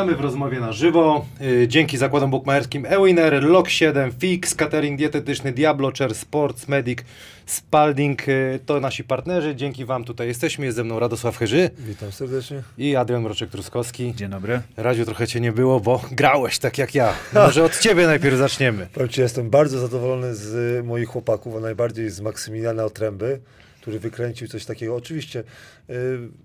Witamy w rozmowie na żywo. Yy, Dzięki zakładom bukmacherskim eWinner, Lok7, Fix, Catering Dietetyczny, Diablo, Chair Sports, Medic, Spalding yy, to nasi partnerzy. Dzięki Wam tutaj jesteśmy. Jest ze mną Radosław Chyży Witam serdecznie. i Adrian Mroczek-Truskowski. Dzień dobry. Radziu, trochę Cię nie było, bo grałeś tak jak ja. Może od Ciebie najpierw zaczniemy. Powiem Ci, jestem bardzo zadowolony z y, moich chłopaków, a najbardziej z Maksymiliana Otręby, który wykręcił coś takiego. Oczywiście y,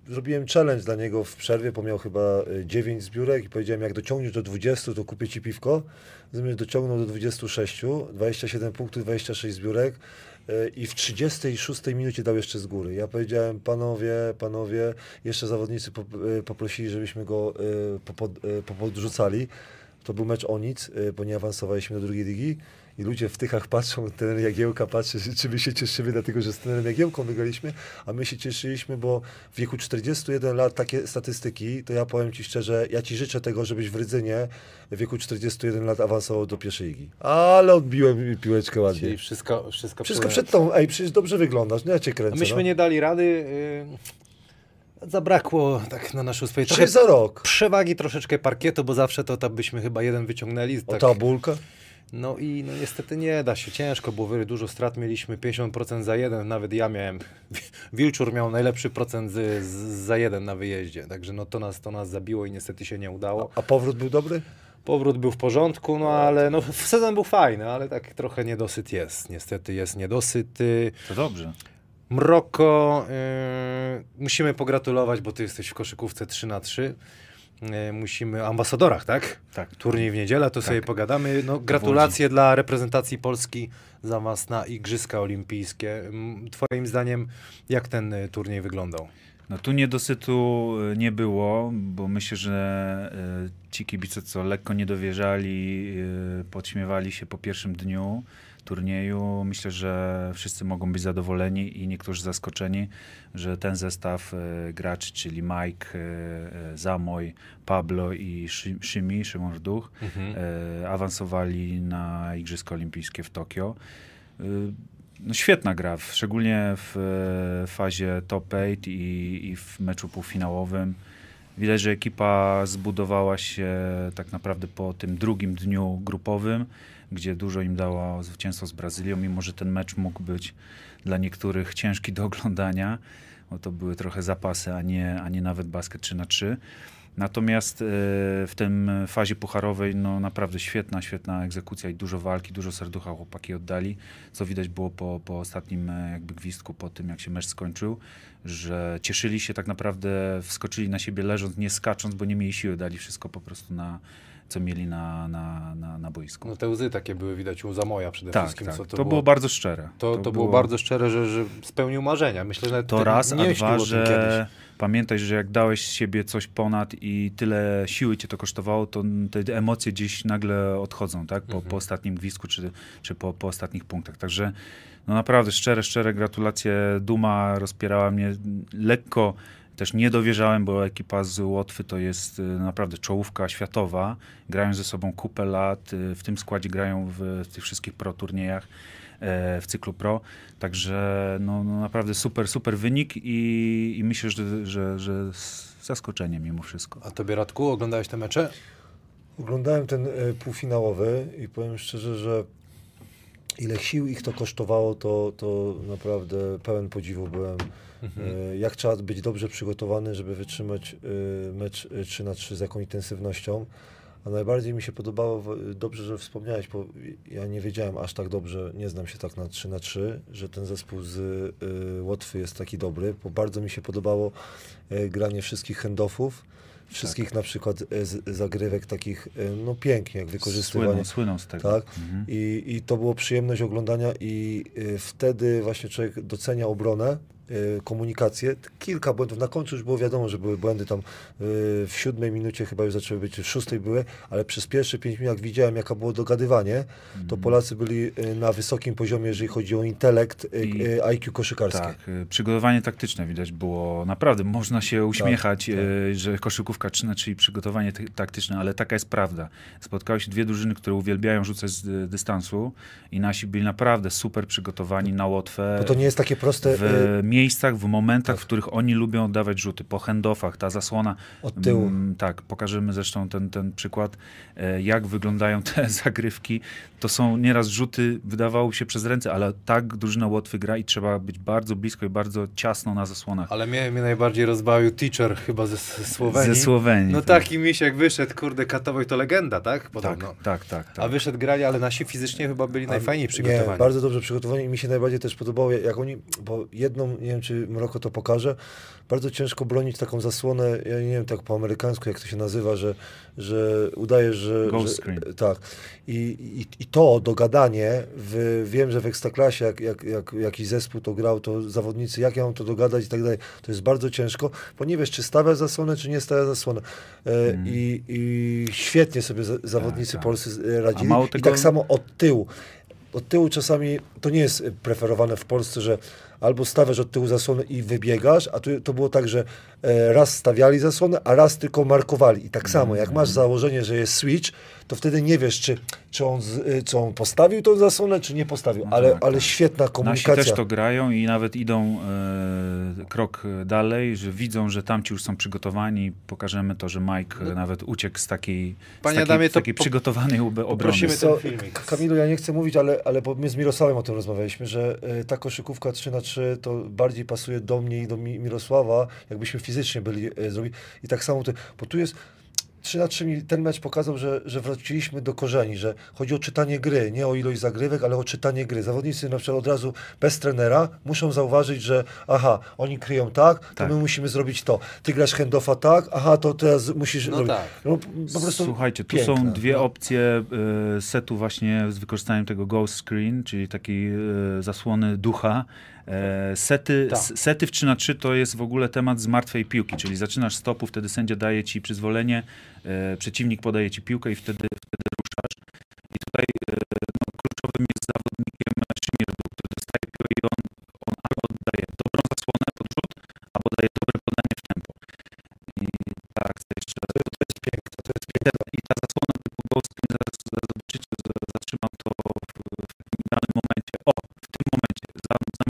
zrobiłem challenge dla niego w przerwie, bo miał chyba y, 9 zbiórek i powiedziałem, jak dociągniesz do 20, to kupię Ci piwko. Zamiast dociągnął do 26, 27 punktów, 26 zbiórek. y, I w 36 minucie dał jeszcze z góry. Ja powiedziałem, panowie, panowie, jeszcze zawodnicy y, poprosili, żebyśmy go y, popod- y, popodrzucali. To był mecz o nic, y, bo nie awansowaliśmy do drugiej ligi. I ludzie w tychach patrzą, ten Jagiełka patrzy, czy my się cieszymy, dlatego że z trenerem Jagiełką wygraliśmy, a my się cieszyliśmy, bo w wieku 41 lat takie statystyki, to ja powiem Ci szczerze, ja Ci życzę tego, żebyś w Rydzynie w wieku 41 lat awansował do pierwszej ligi. Ale odbiłem piłeczkę ładnie. Czyli wszystko, wszystko, Wszystko przed tą, ej, przecież dobrze wyglądasz, no ja Cię A kręcę. myśmy no. nie dali rady. Yy, zabrakło tak na naszą swoje Trzy za rok. przewagi troszeczkę parkietu, bo zawsze to tam byśmy chyba jeden wyciągnęli. O Tak, ta bólka. No i no niestety nie da się, ciężko było, wyry, dużo strat mieliśmy, 50% za jeden, nawet ja miałem, Wilczur miał najlepszy procent z, z, za jeden na wyjeździe, także no to nas, to nas zabiło i niestety się nie udało. A powrót był dobry? Powrót był w porządku, no ale no sezon był fajny, ale tak trochę niedosyt jest, niestety jest niedosyt. To dobrze. Mroko, y, musimy pogratulować, bo ty jesteś w koszykówce 3 na 3 y, Musimy, ambasadorach, tak? Tak. Turniej w niedzielę, to sobie pogadamy. No, gratulacje dla reprezentacji Polski za was na Igrzyska Olimpijskie. Twoim zdaniem, jak ten y, turniej wyglądał? No tu niedosytu e, nie było, bo myślę, że e, ci kibice, co lekko nie dowierzali, e, podśmiewali się po pierwszym dniu turnieju. Myślę, że wszyscy mogą być zadowoleni i niektórzy zaskoczeni, że ten zestaw e, graczy, czyli Mike, e, e, Zamoj, Pablo i Szy- Szymi, Szymon Rduch, e, awansowali na Igrzyska Olimpijskie w Tokio. No świetna gra, szczególnie w fazie top 8 i, i w meczu półfinałowym. Widać, że ekipa zbudowała się tak naprawdę po tym drugim dniu grupowym, gdzie dużo im dało zwycięstwo z Brazylią, mimo że ten mecz mógł być dla niektórych ciężki do oglądania, bo to były trochę zapasy, a nie, a nie nawet basket 3 na 3 Natomiast e, w tym fazie pucharowej no naprawdę świetna, świetna egzekucja i dużo walki, dużo serducha chłopaki oddali, co widać było po, po ostatnim e, jakby gwizdku, po tym jak się mecz skończył, że cieszyli się tak naprawdę, wskoczyli na siebie leżąc, nie skacząc, bo nie mieli siły, dali wszystko po prostu na, co mieli na, na, na, na boisku. No te łzy takie były widać u Zamoja przede tak, wszystkim. tak. Co To, było, bardzo szczere. to, to, było, bardzo szczere, że, że spełnił marzenia. Myślę, że To raz, nie a dwa, że pamiętaj, że jak dałeś z siebie coś ponad i tyle siły cię to kosztowało, to te emocje gdzieś nagle odchodzą, tak? Po, Mhm. po ostatnim gwizdku czy, czy po, po ostatnich punktach. Także no naprawdę szczere, szczere gratulacje. Duma rozpierała mnie lekko. Też nie dowierzałem, bo ekipa z Łotwy to jest y, naprawdę czołówka światowa. Grają ze sobą kupę lat. y, W tym składzie grają w, w tych wszystkich pro turniejach e, w cyklu pro. Także no, no naprawdę super, super wynik i, i myślę, że, że, że z zaskoczeniem mimo wszystko. A tobie Radku, oglądałeś te mecze? Oglądałem ten e, półfinałowy i powiem szczerze, że ile sił ich to kosztowało, to, to naprawdę pełen podziwu byłem. E, Jak trzeba być dobrze przygotowany, żeby wytrzymać e, mecz e, 3 na 3 z jaką intensywnością. A najbardziej mi się podobało, dobrze, że wspomniałeś, bo ja nie wiedziałem aż tak dobrze, nie znam się tak na 3 na 3, że ten zespół z Łotwy jest taki dobry, bo bardzo mi się podobało e, granie wszystkich handoffów, wszystkich na przykład e, zagrywek takich, e, no pięknie, jak wykorzystywanie. Słyną, słyną z tego. Tak. Mhm. I, I to było przyjemność oglądania i y, wtedy właśnie człowiek docenia obronę, komunikację. Kilka błędów, na końcu już było wiadomo, że były błędy tam y, w siódmej minucie chyba już zaczęły być, w szóstej były, ale przez pierwsze pięć minut jak widziałem jaka było dogadywanie, Mhm. to Polacy byli y, na wysokim poziomie, jeżeli chodzi o intelekt, y, I- y, IQ koszykarskie. Tak, y, przygotowanie taktyczne widać było naprawdę, można się uśmiechać, tak. y, że koszykówka 3 na 3 i przygotowanie ty- taktyczne, ale taka jest prawda. Spotkały się dwie drużyny, które uwielbiają rzucać z y, dystansu i nasi byli naprawdę super przygotowani na Łotwę. Bo to nie jest takie proste w y, miejscach, w momentach, tak. w których oni lubią oddawać rzuty, po handoffach, ta zasłona. od tyłu. Mm, tak, pokażemy zresztą ten, ten przykład, e, jak wyglądają te zagrywki. To są nieraz rzuty, wydawało się przez ręce, ale tak drużyna Łotwy gra i trzeba być bardzo blisko i bardzo ciasno na zasłonach. Ale mnie, mnie najbardziej rozbawił teacher chyba ze, ze Słowenii. Ze Słowenii. No tak. taki misiek wyszedł, kurde, Katowej to legenda, tak? Tak, Podobno. tak, tak. tak. A wyszedł grali, ale nasi fizycznie chyba byli najfajniej przygotowani. Nie, bardzo dobrze przygotowani i mi się najbardziej też podobało, jak oni, bo jedną, nie wiem czy Mroko to pokaże, bardzo ciężko bronić taką zasłonę, ja nie wiem tak po amerykańsku jak to się nazywa, że, że udajesz, że... Ghost że screen. Tak. I, i, I to dogadanie, w, wiem, że w Ekstraklasie jak, jak, jak jakiś zespół to grał, to zawodnicy, jak ja mam to dogadać i tak dalej, to jest bardzo ciężko, bo nie wiesz, czy stawia zasłonę, czy nie stawia zasłonę. E, i, I świetnie sobie za, zawodnicy tak. polscy e, radzili. I tak samo od tyłu. Od tyłu czasami to nie jest preferowane w Polsce, że albo stawiasz od tyłu zasłonę i wybiegasz, a tu to było tak, że e, raz stawiali zasłonę, a raz tylko markowali. I tak samo, jak masz założenie, że jest switch, to wtedy nie wiesz, czy, czy, on, z, czy on postawił tą zasłonę, czy nie postawił. Ale, tak, ale tak. świetna Nasi komunikacja. też to grają i nawet idą e, krok dalej, że widzą, że tamci już są przygotowani. Pokażemy to, że Mike e, nawet uciekł z takiej, z Panie takiej, Adamie, z to takiej po- przygotowanej obrony. co, ten filmik. Kamilu, ja nie chcę mówić, ale, ale bo my z Mirosławem o tym rozmawialiśmy, że e, ta koszykówka 3 na 3 to bardziej pasuje do mnie i do Mi- Mirosława, jakbyśmy fizycznie byli e, zrobić. I tak samo, tu, bo tu jest 3 na 3 mi ten mecz pokazał, że, że wróciliśmy do korzeni, że chodzi o czytanie gry, nie o ilość zagrywek, ale o czytanie gry. Zawodnicy na przykład od razu bez trenera muszą zauważyć, że aha, oni kryją tak, to Tak. my musimy zrobić to. Ty grasz handoffa tak, aha, to teraz musisz No robić. tak. No, po prostu Słuchajcie, tu piękne. są dwie No. opcje e, setu właśnie z wykorzystaniem tego ghost screen, czyli takiej e, zasłony ducha. E, sety, Tak. sety w 3 na 3 to jest w ogóle temat z martwej piłki, czyli zaczynasz stopu, wtedy sędzia daje ci przyzwolenie, e, przeciwnik podaje ci piłkę i wtedy, wtedy ruszasz. I tutaj e, no, kluczowym jest zawodnikiem Szymir, który dostaje piłkę i on, on albo daje dobrą zasłonę pod rzut, albo daje dobre podanie w tempo. I ta akcja jeszcze raz. To jest piękne, to jest piękne. I ta zasłona typu ghost zaraz zobaczycie, że zatrzymam to w, w momencie. O, w tym momencie. przeczytał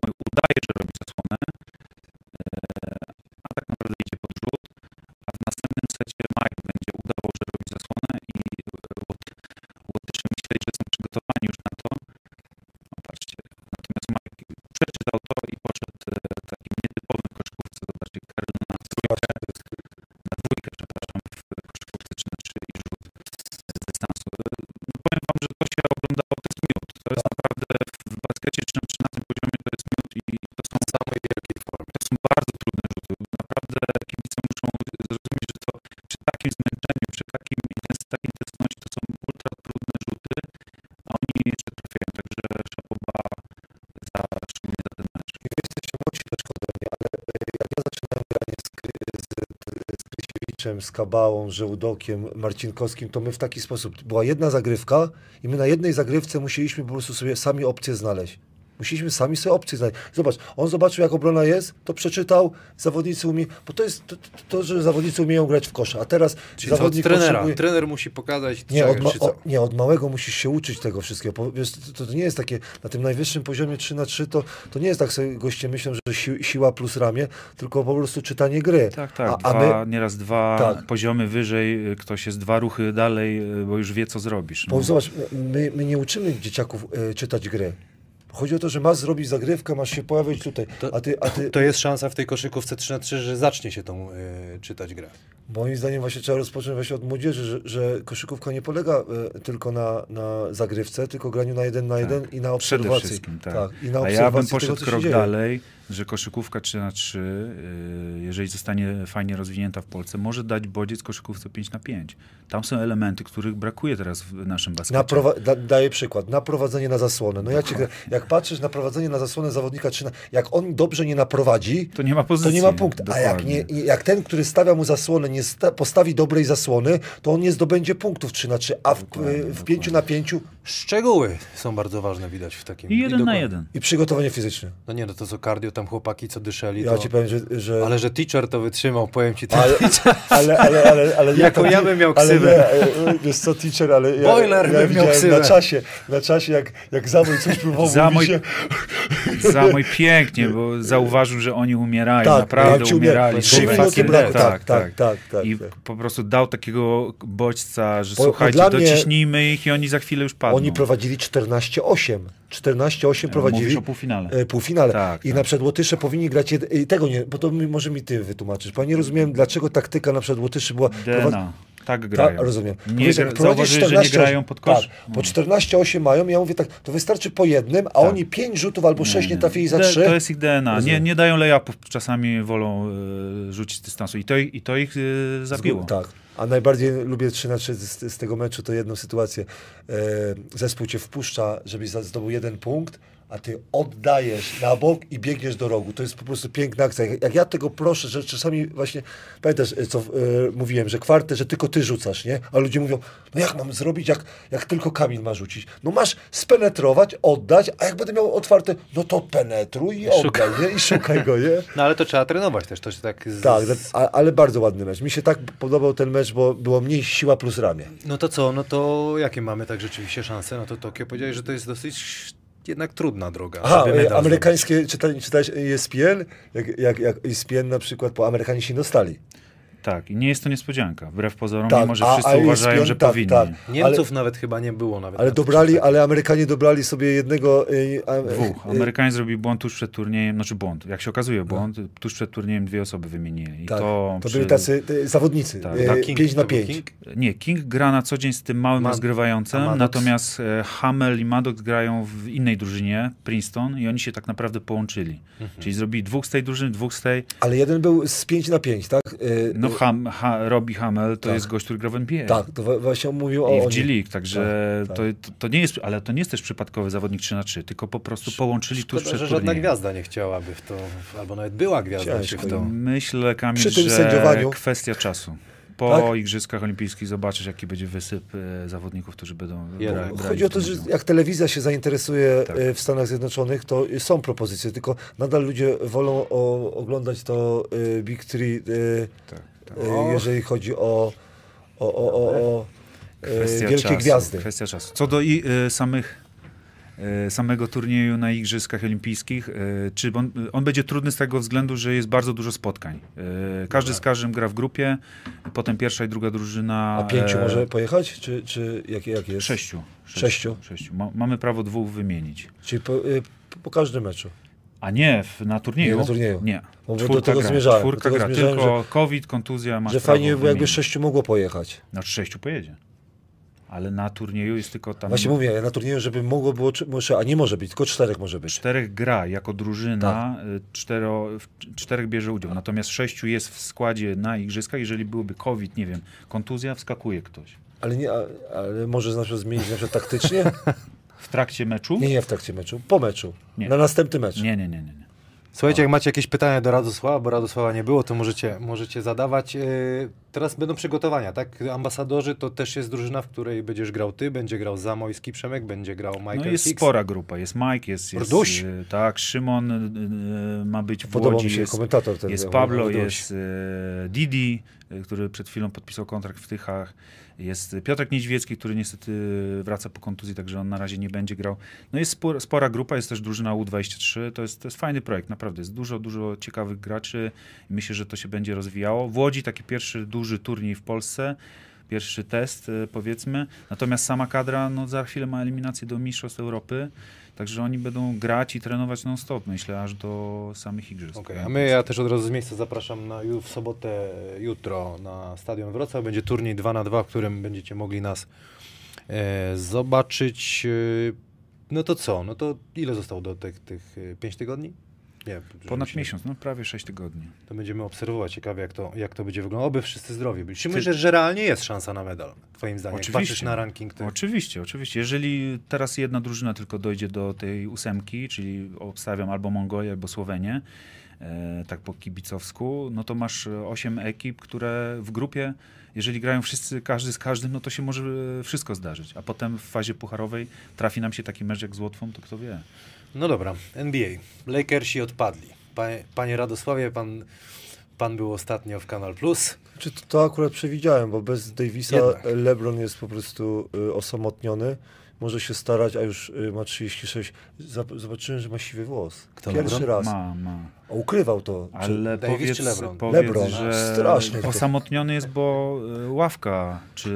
Krysiewiczem, z Kabałą, Żełdokiem, Marcinkowskim, to my w taki sposób, była jedna zagrywka i my na jednej zagrywce musieliśmy po prostu sobie sami opcje znaleźć. Musieliśmy sami sobie opcje znaleźć. Zobacz, on zobaczył jak obrona jest, to przeczytał, zawodnicy umieją, bo to jest to, to, to, że zawodnicy umieją grać w kosza, a teraz Czyli to od zawodnik trenera. potrzebuje... Trener musi pokazać, Nie czy- od, ma, czy co. o, nie, od małego musisz się uczyć tego wszystkiego. Wiesz, to, to nie jest takie, na tym najwyższym poziomie 3 na 3 to, to nie jest tak sobie goście myślą, że si, siła plus ramię, tylko po prostu czytanie gry. Tak, tak. A, a dwa, my, nieraz dwa Tak. poziomy wyżej, y, ktoś jest dwa ruchy dalej, y, bo już wie, co zrobisz. bo zobacz, my, my nie uczymy dzieciaków e, czytać gry. Chodzi o to, że masz zrobić zagrywkę, masz się pojawić tutaj, To- a ty, a ty To jest szansa w tej koszykówce 3 na 3 że zacznie się tą y, czytać grę. moim zdaniem właśnie trzeba rozpocząć właśnie od młodzieży, że, że koszykówka nie polega e, tylko na, na zagrywce, tylko graniu na jeden na jeden i na Tak. Przede obserwacji. wszystkim, tak. i na A obserwacji ja bym tego, poszedł co się krok dzieje. Że koszykówka 3 na 3 y, jeżeli zostanie fajnie rozwinięta w Polsce, może dać bodziec koszykówce 5 na 5 Tam są elementy, których brakuje teraz w naszym baskecie. Na prowa- da, daję przykład. Na prowadzenie na zasłonę. No ja cię, jak patrzysz na prowadzenie na zasłonę zawodnika, czy na, jak on dobrze nie naprowadzi, To nie ma to pozycji. nie ma punktu. A jak, nie, jak ten, który stawia mu zasłonę, nie sta- postawi dobrej zasłony, to on nie zdobędzie punktów 3 na 3, a w, w 5 na 5 Szczegóły są bardzo ważne widać w takim. I jeden na dokładnie. jeden. i przygotowanie fizyczne. No nie, no to co cardio, tam chłopaki co dyszeli, Ja to... ci powiem, że... że... Ale że teacher to wytrzymał, powiem ci. Ale, ale, ale, ale, ale Jako to- ja bym miał ale ksywę. nie, e, e, Wiesz co, teacher, ale ja, Boiler ja bym miał ksywę. na czasie, na czasie jak, jak Zamój coś próbował mówić się, Za mój pięknie, bo zauważył, że oni umierają, Tak, naprawdę umierali. trzy minuty braku, tak, tak, tak, tak, I tak. po prostu dał takiego bodźca, że Bo- słuchajcie, dociśnijmy ich i oni za chwilę już padną. Oni prowadzili 14-8. 14-8 prowadzili. Mówisz o półfinale. E, półfinale. Tak, I tak. na przykład Łotysze powinni grać. Jed... i Tego nie, bo to mi, może mi ty wytłumaczysz. Bo ja nie rozumiem, dlaczego taktyka na przykład Łotyszy była. DNA. Tak Ta, grają. rozumiem. Nie Powiedz, jak prowadzisz zauważyli, że nie 14 grają pod kosz? Tak, po 14-8 mają. Ja mówię tak, to wystarczy po jednym, a oni 5 rzutów albo 6 nie, trafili za D- 3. To jest ich DNA. Nie, Rozumiem. nie dają layupów, czasami wolą e, rzucić z dystansu. I to, i to ich e, zabiło. Tak. A najbardziej lubię 3 na 3 z, z tego meczu to jedną sytuację. E, zespół cię wpuszcza, żebyś zdobył jeden punkt, a ty oddajesz na bok i biegniesz do rogu. To jest po prostu piękna akcja. Jak, jak ja tego proszę, że czasami właśnie, pamiętasz, e, co e, mówiłem, że kwartę, że tylko ty rzucasz, nie? A ludzie mówią, no jak mam zrobić, jak, jak tylko Kamil ma rzucić? No masz spenetrować, oddać, a jak będę miał otwarte, no to penetruj i oddaj, nie? I szukaj go, nie? No ale to trzeba trenować też, to się tak... Z... Tak, a, ale bardzo ładny mecz. Mi się tak podobał ten mecz, bo było mniej siła plus ramię. No to co, no to jakie mamy tak rzeczywiście szanse? No to Tokio powiedziałeś, że to jest dosyć jednak trudna droga. Aha, e, amerykańskie, czyta, czytałeś ESPN? Jak, jak, jak ESPN na przykład, bo Amerykanie się dostali. Tak, i nie jest to niespodzianka. Wbrew pozorom, Tak, mimo że a- wszyscy a uważają, ESPN że tak, powinni. tak. Niemców nawet chyba nie było nawet. Ale dobrali, ale Amerykanie dobrali sobie jednego... e, a- Dwóch. e, Amerykanie zrobili błąd tuż przed turniejem, znaczy błąd, jak się okazuje błąd, tuż przed turniejem dwie osoby wymienili. I tak, to, to przy- byli tacy e, zawodnicy, Tak, e, Tak, King 5 na to był 5. King? Nie, King gra na co dzień z tym małym Ma- rozgrywającym, a natomiast e, Hamel i Maddox grają w innej drużynie, Princeton, i oni się tak naprawdę połączyli. Mhm. Czyli zrobili dwóch z tej drużyny, dwóch z tej. Ale jeden był z 5 na 5, tak? E, No, Ham, ha, Robbie Hamel to Tak. jest gość, który gra w NBA. Tak, to właśnie mówił o I w o G nim. League, także Tak, To, to, to nie jest, ale to nie jest też przypadkowy zawodnik 3 na 3 tylko po prostu połączyli tuż Szkoda, przed że żadna gwiazda nie chciałaby w to, albo nawet była gwiazda Ciężko w to. Myślę, Kamil, Przy tym że kwestia czasu. Po Tak? Igrzyskach Olimpijskich zobaczysz, jaki będzie wysyp e, zawodników, którzy będą brali Chodzi o to, że jak telewizja się zainteresuje Tak. e, w Stanach Zjednoczonych, to są propozycje, tylko nadal ludzie wolą o, oglądać to e, Big Three, e, Tak, tak. e, jeżeli chodzi o, o, o, o, o e, Kwestia wielkie czasu, gwiazdy. Kwestia czasu. Co do i, e, samych, samego turnieju na Igrzyskach Olimpijskich, czy on, on będzie trudny z tego względu, że jest bardzo dużo spotkań. Każdy z każdym gra w grupie, potem pierwsza i druga drużyna. A pięciu e, może pojechać, czy, czy jak, jak jest? Sześciu. Sześciu? Sześciu. Ma, mamy prawo dwóch wymienić. Czyli po, po każdym meczu. A nie, w, na turnieju? Nie, na turnieju. Nie. Do Czwórka tego gra. zmierzałem, Czwórka do tego gra. Tylko COVID, kontuzja, masz Że fajnie by jakby sześciu mogło pojechać. Znaczy sześciu pojedzie. Ale na turnieju jest tylko tam... Właśnie mówię, na turnieju, żeby mogło było, a nie może być, tylko czterech może być. Czterech gra jako drużyna, Tak. y, cztero, czterech bierze udział. Natomiast sześciu jest w składzie na igrzyskach. Jeżeli byłby COVID, nie wiem, kontuzja, wskakuje ktoś. Ale, nie, ale może na przykład zmienić na przykład taktycznie? W trakcie meczu? Nie, nie w trakcie meczu, po meczu. Nie. Na następny mecz. nie, nie, nie. nie, nie. Słuchajcie, jak macie jakieś pytania do Radosława, bo Radosława nie było, to możecie, możecie zadawać. Yy, Teraz będą przygotowania, tak? Ambasadorzy to też jest drużyna, w której będziesz grał ty, będzie grał Zamojski Przemek, będzie grał Michael No jest Hicks. spora grupa. Jest Mike, jest, jest Rduś. y, tak, Szymon y, ma być w Podobał Łodzi, mi się jest, komentator ten. jest Pablo, Dość. jest Didi, który przed chwilą podpisał kontrakt w Tychach. Jest Piotrek Niedźwiecki, który niestety wraca po kontuzji, także on na razie nie będzie grał. No jest spora, spora grupa, jest też drużyna U23. To jest, to jest fajny projekt, naprawdę. Jest dużo, dużo ciekawych graczy i myślę, że to się będzie rozwijało. W Łodzi taki pierwszy duży turniej w Polsce. Pierwszy test, y, powiedzmy. Natomiast sama kadra no, za chwilę ma eliminację do Mistrzostw Europy. Także oni będą grać i trenować non-stop, myślę, aż do samych igrzysk. Okej, a my, ja też od razu z miejsca zapraszam na w sobotę, jutro na Stadion Wrocław. Będzie turniej 2 na 2 w którym będziecie mogli nas e, zobaczyć. E, no to co? No to ile zostało do tych, tych 5 tygodni? Nie. Ponad miesiąc, no prawie 6 tygodni. To będziemy obserwować ciekawie, jak to, jak to będzie wyglądało. Oby wszyscy zdrowi byli. Czy myślisz, że realnie jest szansa na medal, twoim zdaniem? Oczywiście. patrzysz na ranking tych... Oczywiście, oczywiście. Jeżeli teraz jedna drużyna tylko dojdzie do tej ósemki, czyli obstawiam albo Mongolię, albo Słowenię, e, tak po kibicowsku, no to masz e, osiem ekip, które w grupie, jeżeli grają wszyscy, każdy z każdym, no to się może e, wszystko zdarzyć. A potem w fazie pucharowej trafi nam się taki mecz jak z Łotwą, to kto wie. No dobra, NBA. Lakersi odpadli. Panie, panie Radosławie, pan, pan był ostatnio w Kanal Plus. Czy to, to akurat przewidziałem, bo bez Davisa Jednak. LeBron jest po prostu y, osamotniony. Może się starać, a już y, ma 36. Zap- Zobaczyłem, że ma siwy włos. Kto, Pierwszy LeBron? raz. Ma, ma. A ukrywał to. Czy- Ale Davis powiedz, czy LeBron? powiedz LeBron. że Strasznie osamotniony jest, bo e, ławka, czy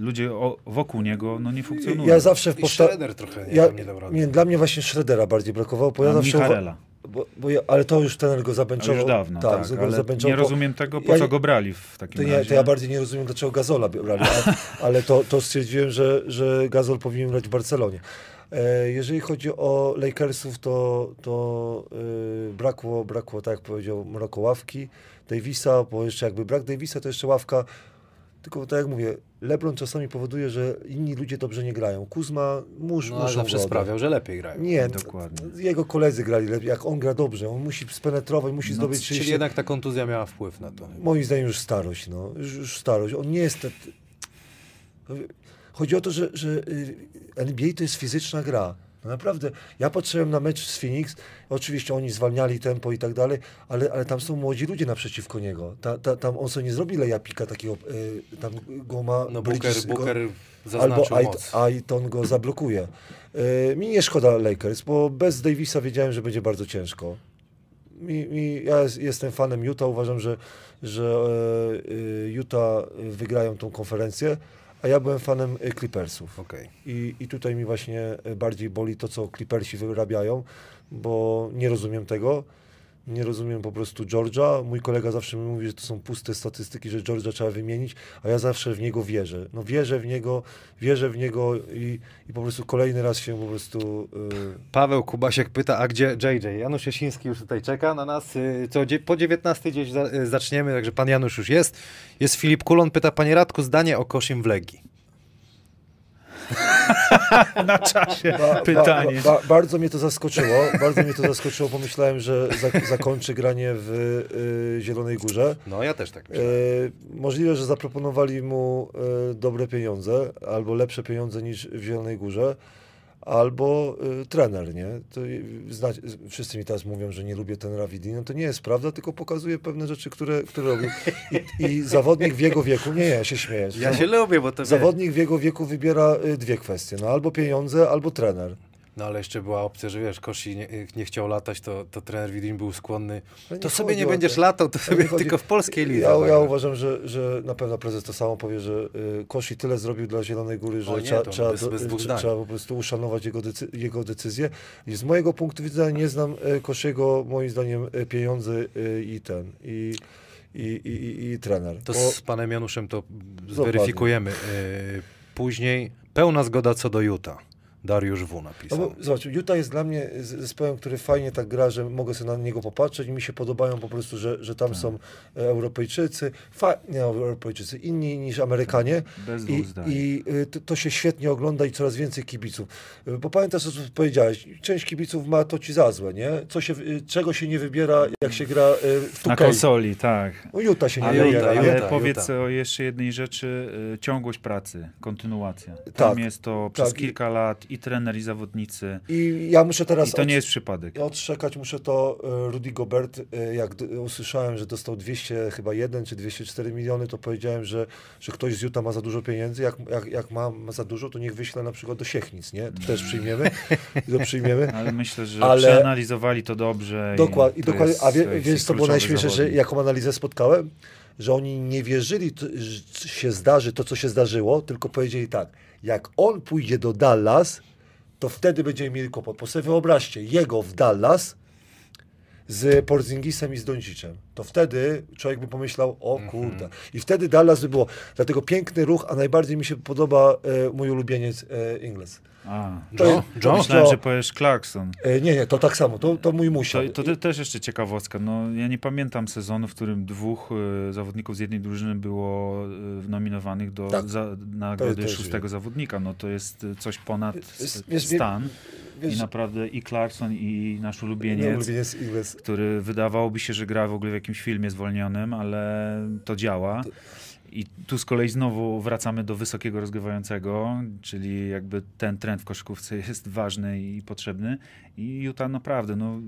ludzie o, wokół niego no nie funkcjonują. Ja zawsze I powtarzam. Schroeder trochę nie, Ja, nie dał rady. nie, dla mnie właśnie Schroedera bardziej brakowało, bo ja zawsze. Micharela. Bo, bo ja, ale to już ten go zabęczował. już dawno, tak, go ale zabęczował, nie rozumiem tego, po Ja co go brali w takim To, nie, razie. to ja bardziej nie rozumiem, dlaczego Gazola brali, ale, ale to, to stwierdziłem, że, że Gazol powinien grać w Barcelonie. E, jeżeli chodzi o Lakersów, to, to e, brakło, brakło, tak jak powiedział Mroko, ławki Davisa, bo jeszcze jakby brak Davisa, to jeszcze ławka. Tylko tak jak mówię, LeBron czasami powoduje, że inni ludzie dobrze nie grają. Kuzma musz, No, muszą zawsze go sprawiał, że lepiej grają. Nie, Dokładnie. jego koledzy grali lepiej. Jak on gra dobrze, on musi spenetrować, musi No, zdobyć czyli 30 jednak ta kontuzja miała wpływ na to. Moim zdaniem już starość, no. Już, już starość. On nie jest... Chodzi o to, że, że y, NBA to jest fizyczna gra. No naprawdę, ja patrzyłem na mecz z Phoenix, oczywiście oni zwalniali tempo i tak dalej, ale, ale tam są młodzi ludzie naprzeciwko niego. Ta, ta, tam on sobie nie zrobi lejapika takiego, y, tam go ma... No Booker, Bridges go- Booker Albo Ait- moc. Aiton go zablokuje. Y, mi nie szkoda Lakers, bo bez Davisa wiedziałem, że będzie bardzo ciężko. Mi, mi, ja jest, jestem fanem Utah, uważam, że, że y, Utah wygrają tą konferencję, a ja byłem fanem y, Clippersów. Okej. I, I tutaj mi właśnie e, bardziej boli to, co Clippersi wyrabiają, bo nie rozumiem tego. Nie rozumiem po prostu Georgia. Mój kolega zawsze mi mówi, że to są puste statystyki, że Georgia trzeba wymienić, a ja zawsze w niego wierzę. No wierzę w niego, wierzę w niego i, i po prostu kolejny raz się po prostu... y, Paweł Kubasiek pyta, a gdzie JJ? Janusz Jasiński już tutaj czeka na nas. Y, Co, po 19 gdzieś y, zaczniemy, także pan Janusz już jest. Jest Filip Kulon, pyta, panie Radku, zdanie o Koszim w Legii. Na czasie Ba- pytanie. Ba, ba, bardzo mnie to zaskoczyło. Bardzo mnie to zaskoczyło. Pomyślałem, że za, zakończy granie w y, Zielonej Górze. No ja też tak E, myślę. możliwe, że zaproponowali mu e, dobre pieniądze, albo lepsze pieniądze niż w Zielonej Górze, albo e, trener, nie? To, y, znać, wszyscy mi teraz mówią, że nie lubię trenera Widi. No to nie jest prawda, tylko pokazuje pewne rzeczy, które, które robił. I, I zawodnik w jego wieku, nie, ja się śmieję. Ja się lubię, bo to Zawodnik w jego wieku wybiera y, dwie kwestie, no albo pieniądze, albo trener. No ale jeszcze była opcja, że wiesz, Koshi nie, nie chciał latać, to, to trener Widuń był skłonny. To nie sobie nie będziesz to. latał, to Ale sobie chodzi- tylko w polskiej lidze. Ja, ja uważam, że, że na pewno prezes to samo powie, że y, Koshi tyle zrobił dla Zielonej Góry, że nie, trzeba, to trzeba, bez- bez dwóch trze- zdań. trzeba po prostu uszanować jego, decy jego decyzję. I z mojego punktu widzenia nie znam y, Koshiego, moim zdaniem, y, pieniądze y, i ten, i, i, i, i, trener. To Bo- z panem Januszem to zweryfikujemy. Y, Później pełna zgoda co do Utah. Dariusz W. No napisał. bo, zobacz, Utah jest dla mnie zespołem, który fajnie tak gra, że mogę sobie na niego popatrzeć i mi się podobają po prostu, że, że tam Tak. są e, Europejczycy, fa- nie Europejczycy, inni niż Amerykanie Bez dwóch i, i y, to, to się świetnie ogląda i coraz więcej kibiców. Y, Bo pamiętasz, co powiedziałeś, część kibiców ma to ci za złe, nie? Co się, y, czego się nie wybiera, jak się gra w Na 2K. konsoli, tak. No Utah się nie Ale, wybiera, ale nie? Utah, powiedz Utah. o jeszcze jednej rzeczy, ciągłość pracy, kontynuacja. Tam Tak, jest to przez tak. Kilka lat i trener, i zawodnicy. I ja muszę teraz... I to od- nie jest przypadek. Ja odszekać muszę to e, Rudy Gobert, e, jak usłyszałem, że dostał 200 chyba 1 czy 204 miliony, to powiedziałem, że, że ktoś z Utah ma za dużo pieniędzy. Jak, jak, jak ma, ma za dużo, to niech wyśle na przykład do Siechnic, nie? To też przyjmiemy. to przyjmiemy. Ale myślę, że Ale- przeanalizowali to dobrze. Dokład, i dokładnie, a wie, wiesz co było najśmieszniejsze, że jaką analizę spotkałem? Że oni nie wierzyli, że się zdarzy to, co się zdarzyło, tylko powiedzieli tak, jak on pójdzie do Dallas, to wtedy będziemy mieli kłopot. Bo sobie wyobraźcie, jego w Dallas z Porzingisem i z Doncicem. To wtedy człowiek by pomyślał, o Mhm. kurde. I wtedy Dallas by było. Dlatego piękny ruch, a najbardziej mi się podoba e, mój ulubieniec e, Ingles. A, To Joe? jest- Joe? myślałem, że powiesz Clarkson. E, nie, nie, to tak samo, to, to mój musiał. To, to te- też jeszcze ciekawostka. No, ja nie pamiętam sezonu, w którym dwóch e, zawodników z jednej drużyny było e, nominowanych do Tak. za, nagrody szóstego zawodnika. No to jest coś ponad Wiesz- stan. Wiesz, I naprawdę i Clarkson, i nasz ulubieniec, ulubieniec który wydawałoby się, że gra w ogóle w jakimś filmie zwolnionym, ale to działa. I tu z kolei znowu wracamy do wysokiego rozgrywającego, czyli jakby ten trend w koszykówce jest ważny i potrzebny. I Utah naprawdę, no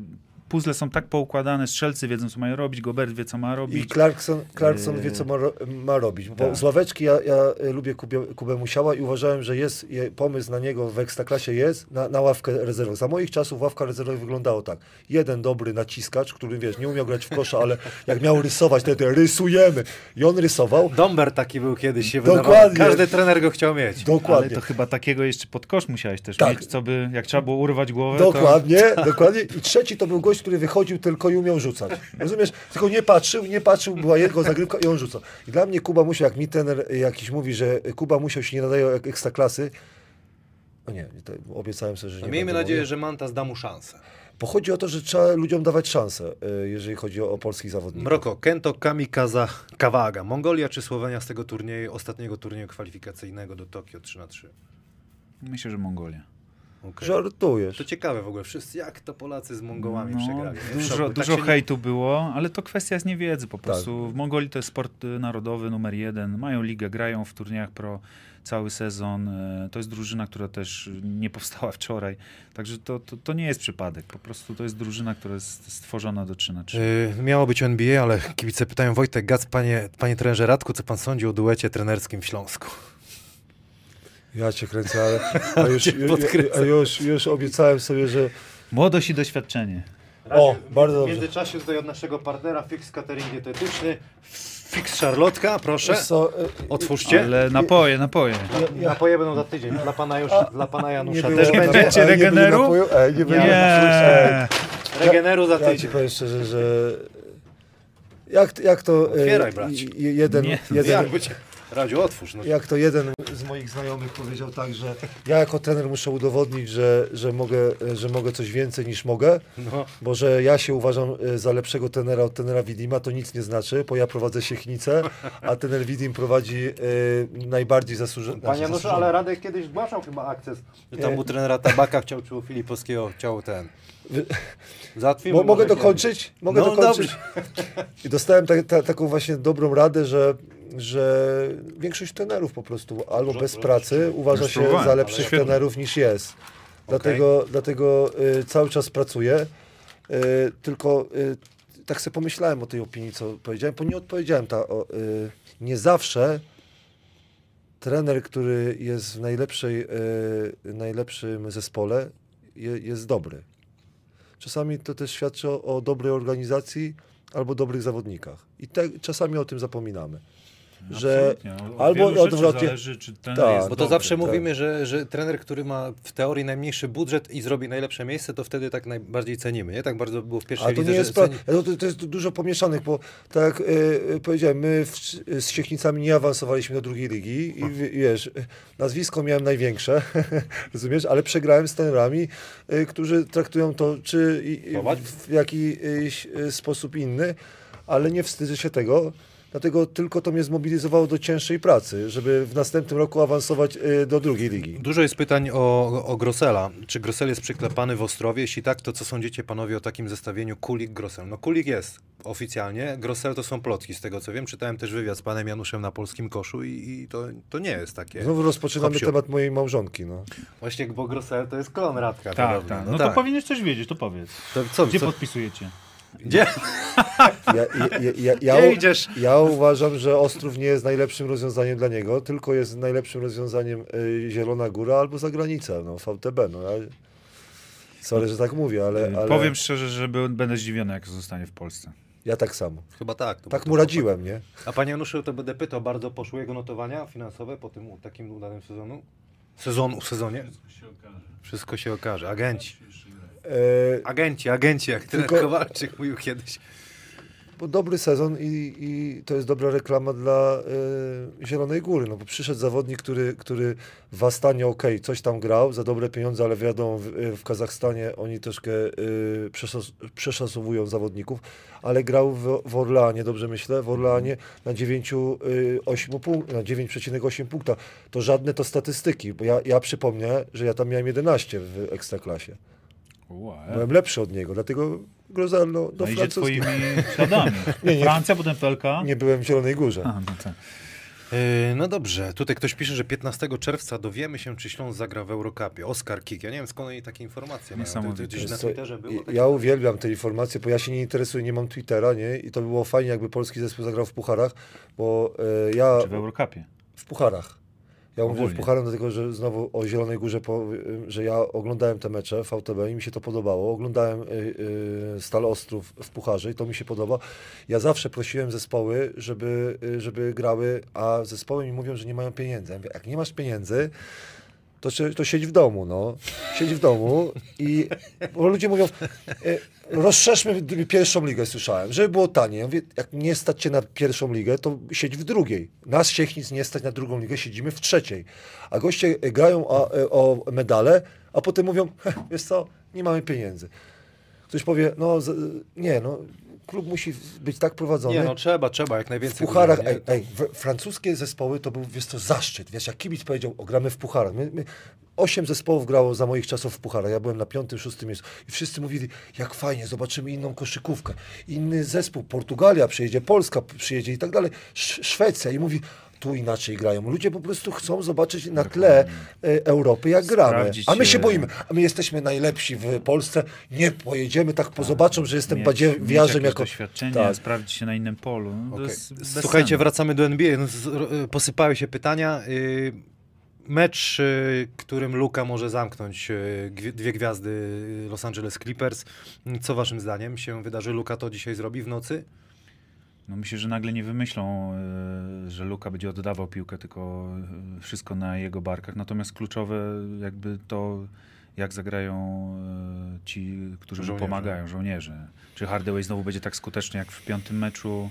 puzzle są tak poukładane, strzelcy wiedzą, co mają robić, Gobert wie, co ma I robić. Clarkson, Clarkson Yy, wie, co ma, ro, ma robić. Bo tak. z ławeczki ja, ja y, lubię Kubie, Kubę Musiała i uważałem, że jest je, pomysł na niego w Ekstraklasie jest na, na ławkę rezerwową. Za moich czasów ławka rezerwowa wyglądało tak. Jeden dobry naciskacz, który wiesz, nie umiał grać w kosza, ale jak miał rysować, to, to rysujemy. I on rysował. Domber taki był kiedyś, się Dokładnie. wydawało. Każdy trener go chciał mieć. Ale Dokładnie. to chyba takiego jeszcze pod kosz musiałeś też Tak. mieć, co by, jak trzeba było urwać głowę, to... Dokładnie, dokładnie. I trzeci to był gość, który wychodził tylko i umiał rzucać. Rozumiesz? Tylko nie patrzył, nie patrzył, była jego zagrywka i on rzucał. I dla mnie Kuba musiał, jak mi trener jakiś mówi, że Kuba musiał się nie nadaje jak ekstraklasy, no nie, obiecałem sobie, że nie No, miejmy nadzieję, mówił. że Mantas da mu szansę. Bo chodzi o to, że trzeba ludziom dawać szansę, y, jeżeli chodzi o, o polskich zawodników. Mroko, Kento Kamikaza Kawaga. Mongolia czy Słowenia z tego turnieju, ostatniego turnieju kwalifikacyjnego do Tokio 3 na 3 Myślę, że Mongolia. Okay. Żartujesz. To ciekawe w ogóle, wszyscy jak to Polacy z Mongołami No, przegrali. Dużo. Tak dużo się nie- hejtu było, ale to kwestia jest niewiedzy po Tak. prostu. W Mongolii to jest sport y, narodowy numer jeden. Mają ligę, grają w turniejach pro cały sezon. Y, To jest drużyna, która też nie powstała wczoraj. Także to, to, to nie jest przypadek. Po prostu to jest drużyna, która jest stworzona do 3 na 3. Yy, miało być NBA, ale kibice pytają Wojtek Gac, panie, panie trenerze Radku, co pan sądzi o duecie trenerskim w Śląsku? Ja cię kręcę, ale a już, a już, już obiecałem sobie, że Młodość i doświadczenie. O, bardzo W dobrze. międzyczasie tutaj od naszego partnera Fix Catering Dietetyczny, Fix Szarlotka, proszę. Wiesz co, y, Otwórzcie. Ale napoje, napoje. ja, ja, Napoje będą za tydzień. Dla pana, już, dla pana Janusza nie też będzie. a, nie regeneru? napoju? Nie będzie. Nie. Regeneru za Ja ci tydzień. powiem szczerze, że jak, jak to e, Otwieraj, bracie. jeden, Nie, jeden, Jak? Radziu, otwórz. No. jak to jeden z moich znajomych powiedział tak, że ja jako trener muszę udowodnić, że, że, mogę, że mogę coś więcej niż mogę, No. bo że ja się uważam e, za lepszego trenera od trenera Widima, to nic nie znaczy, bo ja prowadzę Siechnicę, a trener Widim prowadzi e, najbardziej zasłużony. Panie Januszu, ale Radek kiedyś zgłaszał chyba akces, że tam u trenera Tabaka chciał, czy u Filipowskiego chciał ten. Załatwimy. Mo, mogę dokończyć? Mogę No, dokończyć? I dostałem ta, ta, taką właśnie dobrą radę, że, że większość trenerów po prostu albo bez pracy uważa się za lepszych trenerów niż jest. Dlatego, dlatego y, cały czas pracuję. Y, tylko y, tak sobie pomyślałem o tej opinii, co powiedziałem, bo nie odpowiedziałem. Ta, o, y, nie zawsze trener, który jest w najlepszej, y, najlepszym zespole, je, jest dobry. Czasami to też świadczy o, o dobrej organizacji albo dobrych zawodnikach. I te, czasami o tym zapominamy. Że albo odwrotnie- Zależy, czy ten Tak, jest Bo to dobry. zawsze tak. mówimy, że, że trener, który ma w teorii najmniejszy budżet i zrobi najlepsze miejsce, to wtedy tak najbardziej cenimy, nie? Tak bardzo było w pierwszej A to lidze, nie jest ceni- To, to jest dużo pomieszanych, bo tak jak y, y, powiedziałem, my w, z Siechnicami nie awansowaliśmy do drugiej ligi i w- wiesz, nazwisko miałem największe, rozumiesz, ale przegrałem z trenerami, y, którzy traktują to czy i, w, w jakiś y, sposób inny, ale nie wstydzę się tego. Dlatego tylko to mnie zmobilizowało do cięższej pracy, żeby w następnym roku awansować y, do drugiej ligi. Dużo jest pytań o, o Grossela. Czy Grossel jest przyklepany w Ostrowie? Jeśli tak, to co sądzicie panowie o takim zestawieniu Kulik-Grossel? No Kulik jest oficjalnie, Grossel to są plotki z tego co wiem. Czytałem też wywiad z panem Januszem na Polskim Koszu i, i to, to nie jest takie. Znowu rozpoczynamy Hop, siup. temat mojej małżonki. No. Właśnie, bo Grossel to jest klon Radka. Tak, tak. No, to powinieneś coś wiedzieć, to powiedz. To co, Gdzie co, podpisujecie? Gdzie? Ja, ja, ja, ja, ja, Gdzie idziesz? ja uważam, że Ostrów nie jest najlepszym rozwiązaniem dla niego, tylko jest najlepszym rozwiązaniem y, Zielona Góra albo zagranica, no VTB. No, ja, sorry, że tak mówię, ale, ale Powiem szczerze, że będę zdziwiony, jak zostanie w Polsce. ja tak samo. Chyba tak. to- Tak to- mu radziłem, nie? A panie Januszu, to będę pytał, bardzo poszły jego notowania finansowe po tym takim udanym sezonu? Sezonu, sezonie? Wszystko się okaże. Agenci. E, Agenci, agenci, jak Tylko... Tylko- Kowalczyk mówił kiedyś. bo dobry sezon i, i to jest dobra reklama dla y, Zielonej Góry, no bo przyszedł zawodnik, który, który w Astanie, okej, coś tam grał za dobre pieniądze, ale wiadomo, w, w Kazachstanie oni troszkę y, przeszasowują zawodników, ale grał w, w Orleanie, dobrze myślę, w Orleanie na 9,8 punk- na 9,8 punkta. To żadne to statystyki, bo ja, ja przypomnę, że ja tam miałem 11 w Ekstraklasie. Byłem lepszy od niego, dlatego Grozelno do No idzie francuskiej. twoimi śladami. Nie, nie. Francja, potem PLK. Nie byłem w Zielonej Górze. A, no tak. Yy, no dobrze, tutaj ktoś pisze, że 15 czerwca dowiemy się, czy Śląsk zagra w Eurocupie. Oskar Kik, ja nie wiem skąd oni takie informacje mają. Niesamowite. gdzieś na Twitterze było? takie- Ja uwielbiam te informacje, bo ja się nie interesuję, nie mam Twittera, nie? I to by było fajnie, jakby polski zespół zagrał w pucharach, bo e, ja Czy w Eurocupie? w pucharach. Ja mówię w Ogólnie. pucharach, dlatego że znowu o Zielonej Górze, powiem, że ja oglądałem te mecze w VTB i mi się to podobało. Oglądałem y, y, Stal Ostrów w pucharze i to mi się podoba. Ja zawsze prosiłem zespoły, żeby, y, żeby grały, a zespoły mi mówią, że nie mają pieniędzy. Ja mówię, jak nie masz pieniędzy, to, się- to siedź w domu, no. Siedź w domu i bo ludzie mówią, e, rozszerzmy pierwszą ligę, słyszałem, żeby było taniej. Ja mówię, jak nie stać cię na pierwszą ligę, to siedź w drugiej. Nas Siechnic nie stać na drugą ligę, siedzimy w trzeciej. A goście grają o, e, o medale, a potem mówią, "Heh, wiesz co, nie mamy pieniędzy. Ktoś powie, no nie, no klub musi być tak prowadzony. Nie, no trzeba, trzeba, jak W najwięcej. pucharach, wygrać, ej, ej, w, francuskie zespoły to był, wiesz co, zaszczyt. Wiesz, jak kibic powiedział, o, gramy w pucharach. My, my, osiem zespołów grało za moich czasów w pucharach. Ja byłem na piątym, szóstym miejscu. I wszyscy mówili, jak fajnie, zobaczymy inną koszykówkę. Inny zespół, Portugalia przyjedzie, Polska przyjedzie i tak dalej. Sz Szwecja i mówi, tu inaczej grają. Ludzie po prostu chcą zobaczyć na tle e, Europy, jak gramy. A my się e, boimy. A my jesteśmy najlepsi w Polsce. Nie pojedziemy, tak zobaczą, że jestem badziewiarzem jako... doświadczenie, Tak. sprawdzić się na innym polu. No, bez Słuchajcie, sensu. wracamy do NBA. No, z, y, posypały się pytania. Y, mecz, y, którym Luka może zamknąć y, dwie gwiazdy Los Angeles Clippers. Co waszym zdaniem się wydarzy? Luka to dzisiaj zrobi w nocy? No myślę, że nagle nie wymyślą, y, że Luka będzie oddawał piłkę, tylko y, wszystko na jego barkach. Natomiast kluczowe jakby to, jak zagrają y, ci, którzy mu Żołnierze. pomagają, żołnierze. Czy Hardaway znowu będzie tak skuteczny jak w piątym meczu,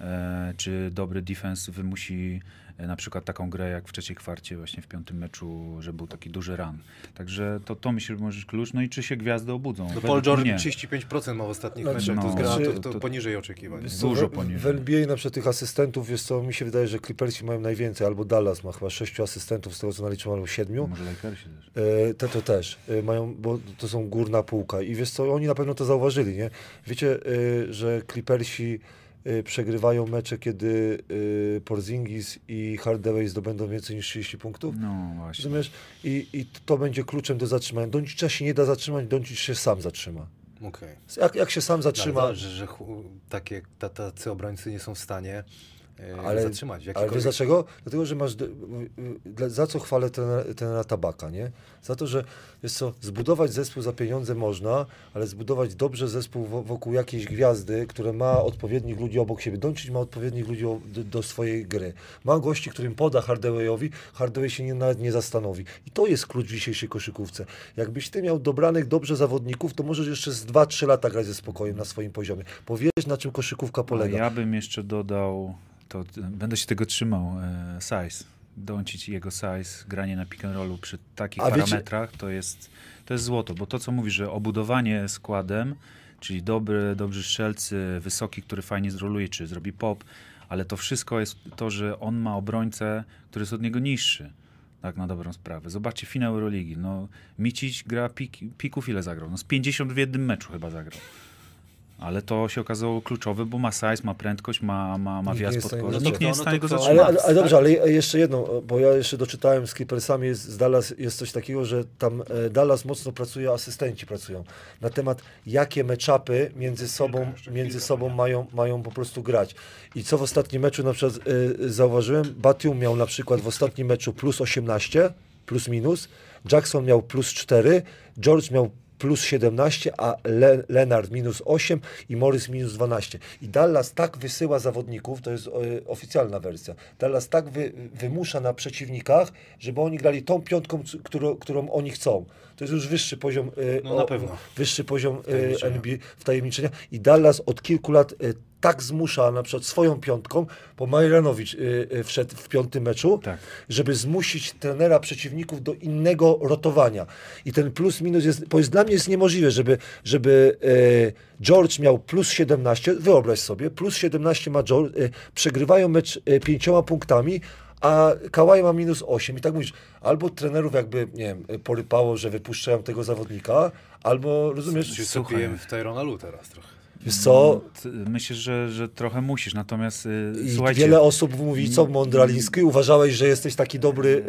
e, czy dobry defense wymusi e, na przykład taką grę jak w trzeciej kwarcie właśnie w piątym meczu, że był taki duży run. Także to, to myślę, że może być klucz. No i czy się gwiazdy obudzą? No Według Paul George mnie. 35% ma w ostatnich Znaczy, meczach. to jest no, to, znaczy, to to- poniżej oczekiwań. Dużo poniżej. w NBA na przykład tych asystentów, jest co, mi się wydaje, że Clippersi mają najwięcej, albo Dallas ma chyba sześciu asystentów, z tego co naliczyłem, albo siedmiu. Może Lakersi też. E, te to też e, mają, bo to są górna półka i wiesz co, oni na pewno to zauważyli, nie? Wiecie, e, że Clippersi e, przegrywają mecze, kiedy e, Porzingis i Hardaway zdobędą więcej niż 30 punktów? No właśnie. Rozumiesz? I, I to będzie kluczem do zatrzymania. Doncicza się nie da zatrzymać, Doncic się sam zatrzyma. Okej. Jak, jak się sam zatrzyma... Ale że, że takie ta- tacy obrońcy nie są w stanie Ale, zatrzymać. ale wiesz dlaczego? Dlatego, że masz. Za co chwalę ten, ten tabaka, nie? Za to, że jest co, zbudować zespół za pieniądze można, ale zbudować dobrze zespół wo- wokół jakiejś gwiazdy, które ma odpowiednich ludzi obok siebie. Doncic ma odpowiednich ludzi do, do swojej gry. Ma gości, którym poda Hardawayowi, Hardaway się nie, nawet nie zastanowi. I to jest klucz w dzisiejszej koszykówce. Jakbyś ty miał dobranych dobrze zawodników, to możesz jeszcze z 2-3 lata grać ze spokojem na swoim poziomie. Bo wiesz, na czym koszykówka A polega. ja bym jeszcze dodał, to będę się tego trzymał, e, size. Dącić jego size, granie na pick and rollu przy takich A wiecie- parametrach to jest, to jest złoto, bo to co mówi, że obudowanie składem, czyli dobry, dobrzy strzelcy, wysoki, który fajnie zroluje, czy zrobi pop, ale to wszystko jest to, że on ma obrońcę, który jest od niego niższy. Tak, na dobrą sprawę. Zobaczcie finał Euroligi. No, Micić gra pik, pików ile zagrał? No z 50 w jednym meczu chyba zagrał. Ale to się okazało kluczowe, bo ma size, ma prędkość, ma, ma, ma Nikt nie wjazd jest w pod go Nikt nie jest w stanie go zatrzymać. Ale, ale, ale dobrze, ale jeszcze jedno, bo ja jeszcze doczytałem z Clippersami jest, z Dallas jest coś takiego, że tam e, Dallas mocno pracuje, asystenci pracują. Na temat jakie meczapy między sobą, między sobą mają, mają po prostu grać. I co w ostatnim meczu na przykład e, zauważyłem, Batum miał na przykład w ostatnim meczu plus 18, plus minus, Jackson miał plus 4, George miał plus 17, a Le Leonard minus 8 i Morris minus 12. I Dallas tak wysyła zawodników, to jest e, oficjalna wersja, Dallas tak wy, wymusza na przeciwnikach, żeby oni grali tą piątką, którą, którą oni chcą. To jest już wyższy poziom, e, No na pewno. wyższy poziom e, Wtajemniczenia. NBA, wtajemniczenia. I Dallas od kilku lat e, tak zmusza na przykład swoją piątką, bo Majranowicz wszedł w piątym meczu, Tak. żeby zmusić trenera przeciwników do innego rotowania. I ten plus minus jest, bo jest dla mnie jest niemożliwe, żeby, żeby George miał plus 17, wyobraź sobie, plus 17 ma George, przegrywają mecz pięcioma punktami, a Kawhi ma minus 8. I tak mówisz, albo trenerów jakby, nie wiem, porypało, że wypuszczają tego zawodnika, albo, rozumiesz, Czy Słuchaj. sobie w Tyrona Lu teraz trochę. wiesz co, Myślę, że, że trochę musisz, natomiast y, i słuchajcie, wiele osób mówi, co Mądraliński, uważałeś, że jesteś taki dobry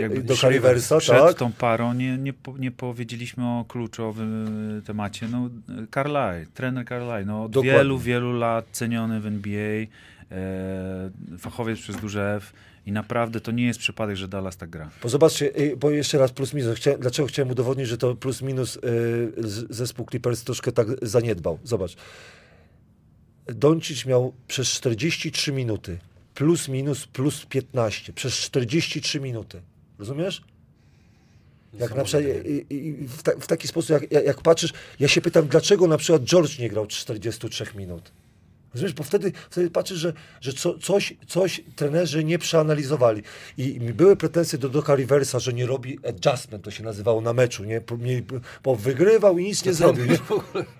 jakby do przed- Caliversa, przed tak? tą parą nie, nie, nie powiedzieliśmy o kluczowym y, temacie. No, Carlisle, trener Carlisle, no, od Dokładnie. wielu, wielu lat ceniony w NBA, e, fachowiec przez duże F i naprawdę to nie jest przypadek, że Dallas tak gra. Bo zobaczcie, y, bo jeszcze raz plus minus. Chcia, dlaczego chciałem udowodnić, że to plus minus y, zespół Clippers troszkę tak zaniedbał? Zobacz. Doncic miał przez 43 minuty plus minus plus 15. Przez 43 minuty. Rozumiesz? Jak na przykład, i, i, w, ta, w taki sposób, jak, jak, jak patrzysz, ja się pytam, dlaczego na przykład George nie grał 43 minut? Rozumiesz, bo wtedy, wtedy patrzysz, że, że co, coś, coś trenerzy nie przeanalizowali. I, I były pretensje do Doka Riversa, że nie robi adjustment, to się nazywało na meczu, nie? Bo wygrywał i nic nie zrobił. Nie?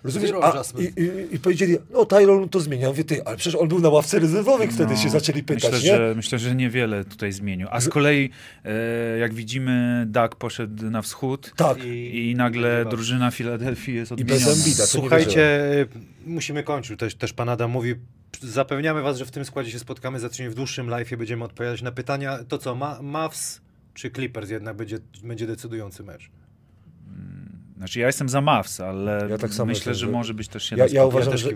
Rozumiesz? A, i, i, I powiedzieli, no Tyron to zmienia. Mówię, ty, ale przecież on był na ławce rezerwowych, wtedy się zaczęli pytać, myślę, nie? Że, myślę, że niewiele tutaj zmienił. A z kolei, e, jak widzimy, Doug poszedł na wschód Tak. i, nagle drużyna Filadelfii jest I bez odmieniona. To nie Słuchajcie, y, musimy kończyć. Też, też pan Adam mówi, zapewniamy was, że w tym składzie się spotkamy za tydzień w dłuższym live'ie, będziemy odpowiadać na pytania. To co, ma, Mavs czy Clippers jednak będzie, będzie decydujący mecz? Znaczy ja jestem za Mavs, ale Ja tak samo myślę, że że- może być też Ja, jeden ja, spot. uważam, też że,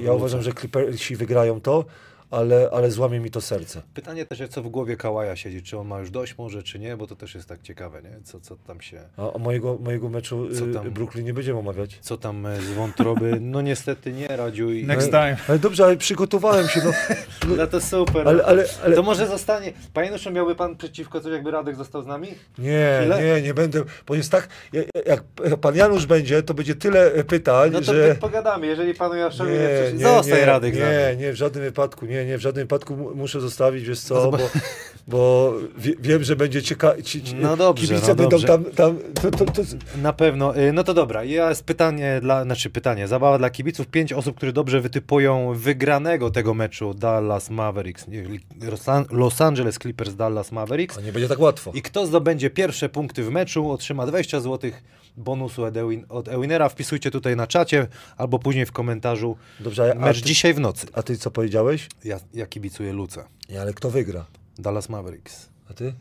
ja uważam, że Clippersi wygrają to, ale, ale złamie mi to serce. Pytanie też, co w głowie Kałaja siedzi, czy on ma już dość może, czy nie, bo to też jest tak ciekawe, nie? Co, co tam się... A, a mojego, mojego meczu Co y, tam? Brooklyn nie będziemy omawiać. Co tam e, z wątroby? No niestety nie, Radziu. I... Next time. ale dobrze, ale przygotowałem się. No, No to super. ale, ale, ale, To może zostanie. Panie Nuszu, miałby pan przeciwko coś, jakby Radek został z nami? nie, Chwilę? nie, nie będę, bo jest tak, jak, pan Janusz będzie, to będzie tyle pytań, No to że... pogadamy, jeżeli panu Jaszowi nie, Nie, nie, Zostań nie, Radek. Nie, nie, w żadnym wypadku, nie, nie, w żadnym wypadku mu- muszę zostawić, wiesz co, No bo, bo wie, wiem, że będzie ciekawe, ci, ci, No dobrze, kibice no będą dobrze. tam, tam to, to, to, Na pewno. Y, No to dobra, jest pytanie dla, znaczy pytanie, zabawa dla kibiców. Pięć osób, które dobrze wytypują wygranego tego meczu Dallas Mavericks, nie, Los An- Los Angeles Clippers Dallas Mavericks. a nie będzie tak łatwo. I kto zdobędzie pierwsze punkty w meczu, otrzyma 20 zł bonusu od, Ewin, od Ewinera. Wpisujcie tutaj na czacie albo później w komentarzu. Dobrze, a, Mecz ty, dzisiaj w nocy. a ty co powiedziałeś? Ja, ja kibicuję Luce. Nie, ale kto wygra? Dallas Mavericks. A ty?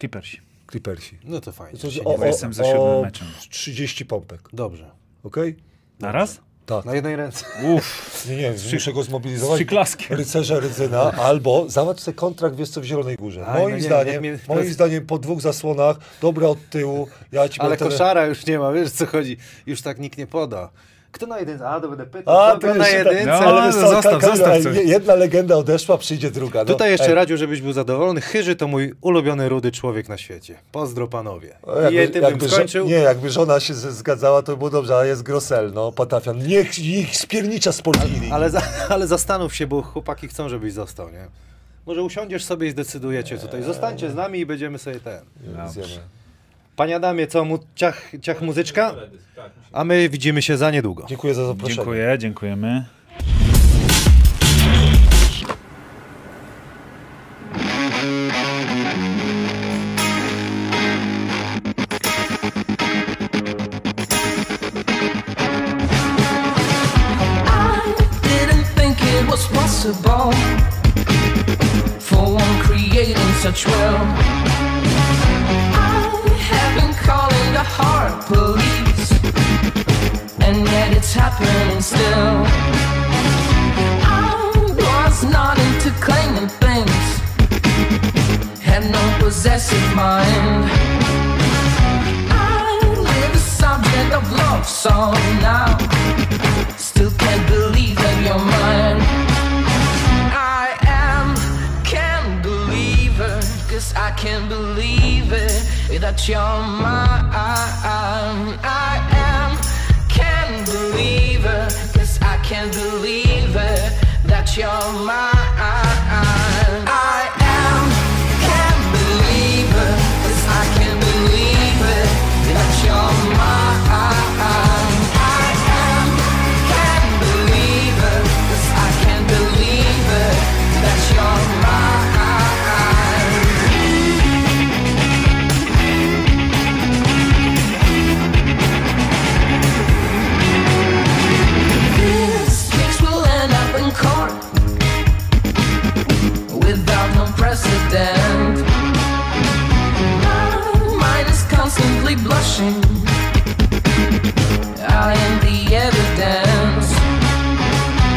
Clippersi. Clippersi. No to fajnie. To, się o, o, jestem za siódmym meczem. 30 pompek, Dobrze. okej? Na raz? Tak. Na jednej ręce. Uff, Nie, nie, muszę go zmobilizować. przyklaskiem. Rycerze Rydzyna, albo załatw sobie kontrakt, wiesz co, w Zielonej Górze. Aj, moim no nie, zdaniem, jak mnie- moim zdaniem po dwóch zasłonach, dobra od tyłu, ja ci Ale koszara już nie ma, wiesz co chodzi. Już tak nikt nie poda. Kto na jedynce? A, to będę pytał. A, kto to na jedynce? No, ale co, zostaw, zostaw coś. Jedna legenda odeszła, przyjdzie druga. No, Tutaj jeszcze ej, Radziu, żebyś był zadowolony. Chyży to mój ulubiony rudy człowiek na świecie. Pozdro panowie. jakby- I tym bym jakby żo- skończył. Nie, jakby żona się zgadzała, to by było dobrze, ale jest Grosel, no, Patafian. Niech ich spiernicza z Polski. Ale, za, ale zastanów się, bo chłopaki chcą, żebyś został, nie? Może usiądziesz sobie i zdecydujecie tutaj. Zostańcie z nami i będziemy sobie ten. Zjemy. Panie Adamie, co, mu, ciach, ciach muzyczka? A my widzimy się za niedługo. Dziękuję za zaproszenie. Dziękuję, dziękujemy. Didn't it's happening still. I was not into claiming things, had no possessive mind. I live subject of love song now. Still can't believe that you're mine. I am, can't believe it, cause I can't believe it that you're mine. I am, believe it, cause I can't believe it that you're mine. I am the evidence.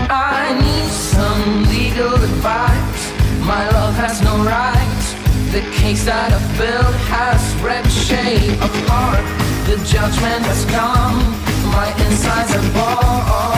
I need some legal advice. My love has no rights. The case that I built has red shade apart. The judgment has come. My insides are boiled.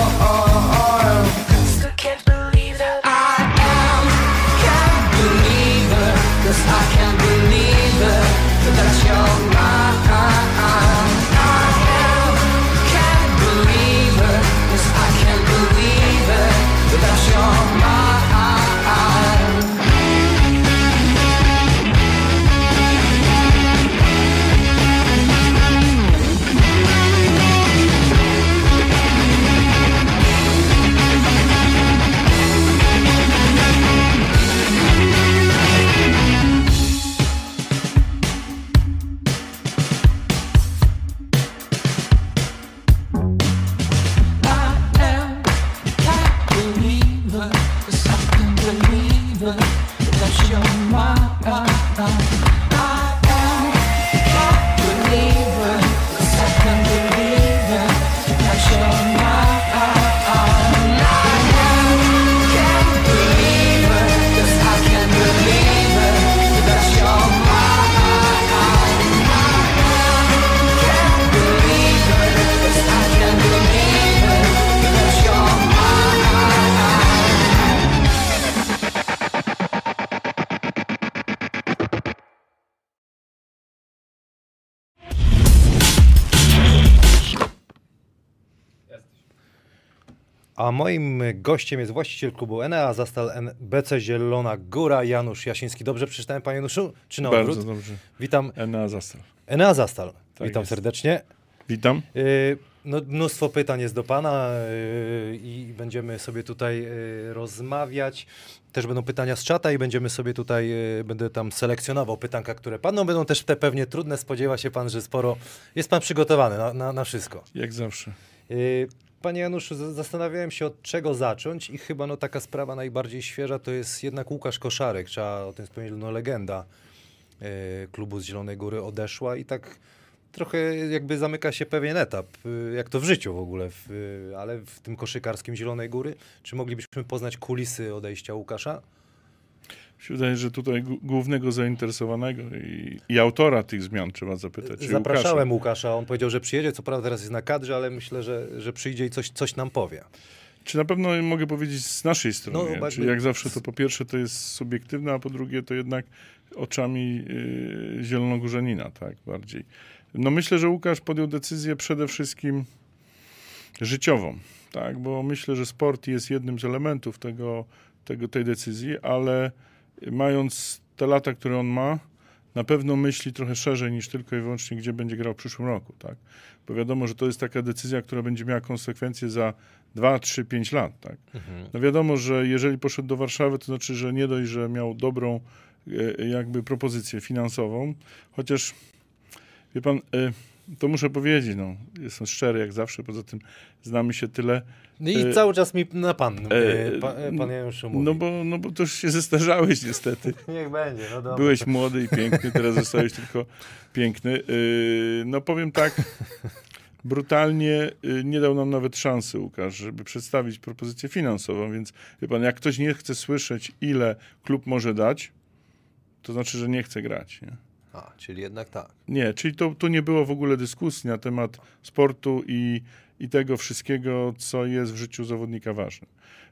Moim gościem jest właściciel klubu Enea Zastal NBC Zielona Góra, Janusz Jasiński. Dobrze przeczytałem, panie Januszu? Czy na odwrót? Bardzo dobrze. Witam. Enea Zastal. Enea Zastal. Tak Witam jest. serdecznie. Witam. Yy, no, mnóstwo pytań jest do Pana yy, i będziemy sobie tutaj yy, rozmawiać. Też będą pytania z czata i będziemy sobie tutaj, yy, będę tam selekcjonował pytanka, które padną. Będą też te pewnie trudne. Spodziewa się Pan, że sporo jest Pan przygotowany na, na, na wszystko. Jak zawsze. Panie Januszu, zastanawiałem się od czego zacząć i chyba no, taka sprawa najbardziej świeża to jest jednak Łukasz Koszarek, trzeba o tym wspomnieć, no legenda yy, klubu z Zielonej Góry odeszła i tak trochę jakby zamyka się pewien etap, y, jak to w życiu w ogóle, w, y, ale w tym koszykarskim Zielonej Góry. Czy moglibyśmy poznać kulisy odejścia Łukasza? Się wydaje, że tutaj głównego zainteresowanego i, i autora tych zmian trzeba zapytać. Zapraszałem Łukasza. Łukasza, on powiedział, że przyjedzie, co prawda teraz jest na kadrze, ale myślę, że, że przyjdzie i coś, coś nam powie. Czy na pewno mogę powiedzieć z naszej strony? No, jakby- Czyli jak zawsze to po pierwsze to jest subiektywne, a po drugie to jednak oczami y, zielonogórzanina, tak, bardziej. No myślę, że Łukasz podjął decyzję przede wszystkim życiową, tak, bo myślę, że sport jest jednym z elementów tego, tego, tej decyzji, ale mając te lata, które on ma, na pewno myśli trochę szerzej niż tylko i wyłącznie, gdzie będzie grał w przyszłym roku, tak? Bo wiadomo, że to jest taka decyzja, która będzie miała konsekwencje za 2, 3, 5 lat, tak? No wiadomo, że jeżeli poszedł do Warszawy, to znaczy, że nie dość, że miał dobrą e, jakby propozycję finansową, chociaż wie pan, e, to muszę powiedzieć, no, jestem szczery jak zawsze, poza tym znamy się tyle, No I E, cały czas mi na pan, e, e, pa, e, pan Januszu mówi. no bo, no bo to już się zestarzałeś niestety. Niech będzie, no dobra. Byłeś młody i piękny, teraz zostałeś tylko piękny. Yy, No powiem tak, brutalnie yy, nie dał nam nawet szansy Łukasz, żeby przedstawić propozycję finansową, więc wie pan, jak ktoś nie chce słyszeć, ile klub może dać, to znaczy, że nie chce grać. Nie? A, czyli jednak tak. Nie, czyli to, tu nie było w ogóle dyskusji na temat sportu i, i tego wszystkiego, co jest w życiu zawodnika ważne.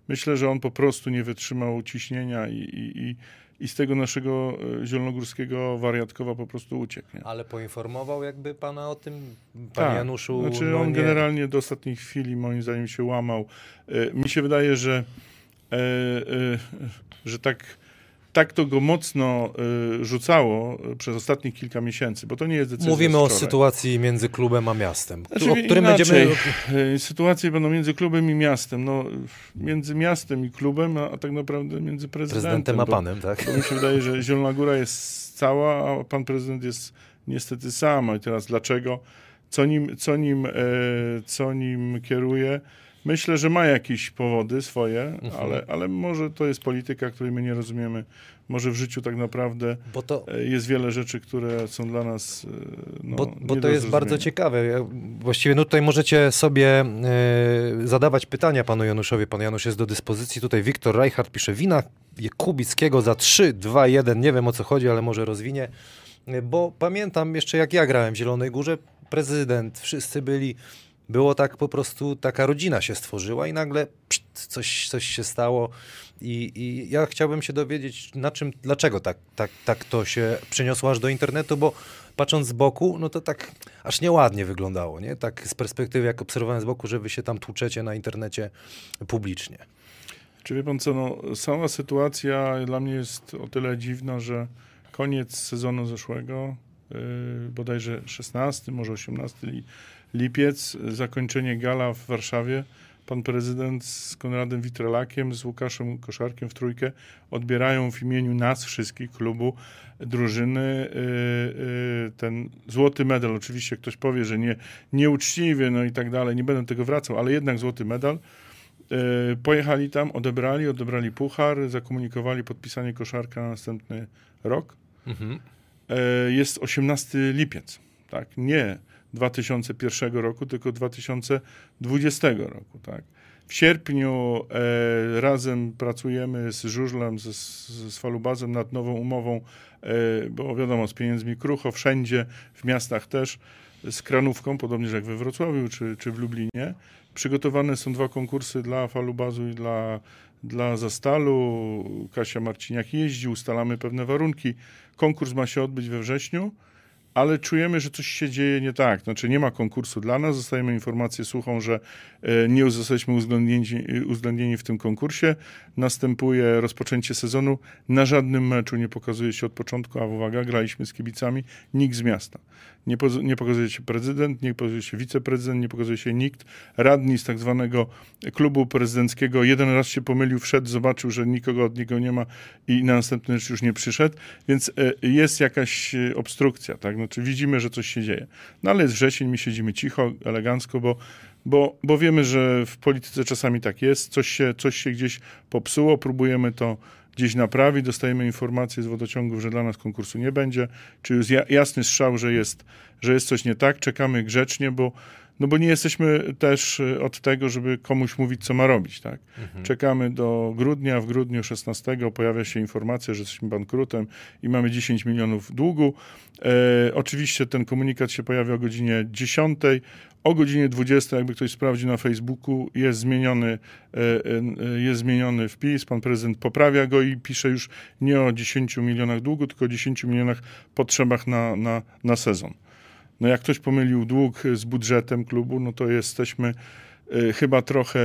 Myślę, że on po prostu nie wytrzymał ciśnienia i, i, i, i z tego naszego e, zielonogórskiego wariatkowa po prostu uciekł. Nie? Ale poinformował jakby pana o tym, panie Tak. Januszu? Znaczy no on nie- generalnie do ostatniej chwili moim zdaniem się łamał. E, mi się wydaje, że, e, e, że tak, tak to go mocno e, rzucało e, przez ostatnich kilka miesięcy, bo to nie jest decyzja Mówimy o sytuacji między klubem a miastem, Znaczy, o którym inaczej, będziemy... e, Sytuacje będą między klubem i miastem. No, między miastem i klubem, a, a tak naprawdę między prezydentem. Prezydentem a bo- panem, tak? Bo mi się wydaje, że Zielona Góra jest cała, a pan prezydent jest niestety sam. I teraz dlaczego? Co nim, co nim, e, co nim kieruje? Myślę, że ma jakieś powody swoje, Mhm. ale, ale może to jest polityka, której my nie rozumiemy. Może w życiu tak naprawdę to, e, jest wiele rzeczy, które są dla nas e, no, bo, bo to jest bardzo ciekawe. Właściwie no tutaj możecie sobie e, zadawać pytania panu Januszowi. Pan Janusz jest do dyspozycji. Tutaj Wiktor Reichardt pisze wina Kubickiego za 3, 2, 1. Nie wiem o co chodzi, ale może rozwinie. Bo pamiętam jeszcze jak ja grałem w Zielonej Górze, prezydent, wszyscy byli, było tak po prostu, taka rodzina się stworzyła i nagle pszt, coś, coś się stało i, i ja chciałbym się dowiedzieć, na czym, dlaczego tak, tak, tak to się przeniosło aż do internetu, bo patrząc z boku, no to tak aż nieładnie wyglądało, nie? Tak z perspektywy, jak obserwowałem z boku, że wy się tam tłuczecie na internecie publicznie. Czy wie pan co, no, sama sytuacja dla mnie jest o tyle dziwna, że koniec sezonu zeszłego, yy, bodajże 16, może 18 li, lipiec, zakończenie gala w Warszawie, pan prezydent z Konradem Witrelakiem, z Łukaszem Koszarkiem w trójkę odbierają w imieniu nas wszystkich, klubu, drużyny, yy, yy, ten złoty medal. Oczywiście ktoś powie, że nie, nieuczciwie, no i tak dalej, nie będę tego wracał, ale jednak złoty medal. E, Pojechali tam, odebrali, odebrali puchar, zakomunikowali podpisanie koszarka na następny rok. Mhm. Jest 18 lipiec, tak? Nie 2001 roku, tylko 2020 roku, tak? W sierpniu e, razem pracujemy z Żużlem, z, z, Falubazem nad nową umową, e, bo wiadomo, z pieniędzmi krucho, wszędzie, w miastach też, z Kranówką, podobnie jak we Wrocławiu czy, czy w Lublinie. Przygotowane są dwa konkursy dla Falubazu i dla, dla Zastalu. Kasia Marciniak jeździ, ustalamy pewne warunki. Konkurs ma się odbyć we wrześniu, ale czujemy, że coś się dzieje nie tak. Znaczy nie ma konkursu dla nas, dostajemy informację suchą, że nie zostaliśmy uwzględnieni, uwzględnieni w tym konkursie. Następuje rozpoczęcie sezonu. Na żadnym meczu nie pokazuje się od początku, a uwaga, graliśmy z kibicami, nikt z miasta. Nie, nie pokazuje się prezydent, nie pokazuje się wiceprezydent, nie pokazuje się nikt. Radni z tak zwanego klubu prezydenckiego jeden raz się pomylił, wszedł, zobaczył, że nikogo od niego nie ma i na następny mecz już nie przyszedł, więc e, jest jakaś e, obstrukcja, tak? Znaczy widzimy, że coś się dzieje. No ale jest wrzesień, my siedzimy cicho, elegancko, bo, bo, bo wiemy, że w polityce czasami tak jest, coś się, coś się gdzieś popsuło, próbujemy to gdzieś naprawi, dostajemy informację z wodociągów, że dla nas konkursu nie będzie, czy już ja- jasny strzał, że jest, że jest coś nie tak, czekamy grzecznie, bo, no bo nie jesteśmy też y, od tego, żeby komuś mówić, co ma robić, tak? Czekamy do grudnia, w grudniu 16 pojawia się informacja, że jesteśmy bankrutem i mamy 10 milionów długu. E, oczywiście ten komunikat się pojawia o godzinie 10. O godzinie 20, jakby ktoś sprawdził na Facebooku, jest zmieniony, e, e, jest zmieniony wpis. Pan prezydent poprawia go i pisze już nie o 10 milionach długu, tylko o 10 milionach potrzebach na, na, na sezon. No jak ktoś pomylił dług z budżetem klubu, no to jesteśmy chyba trochę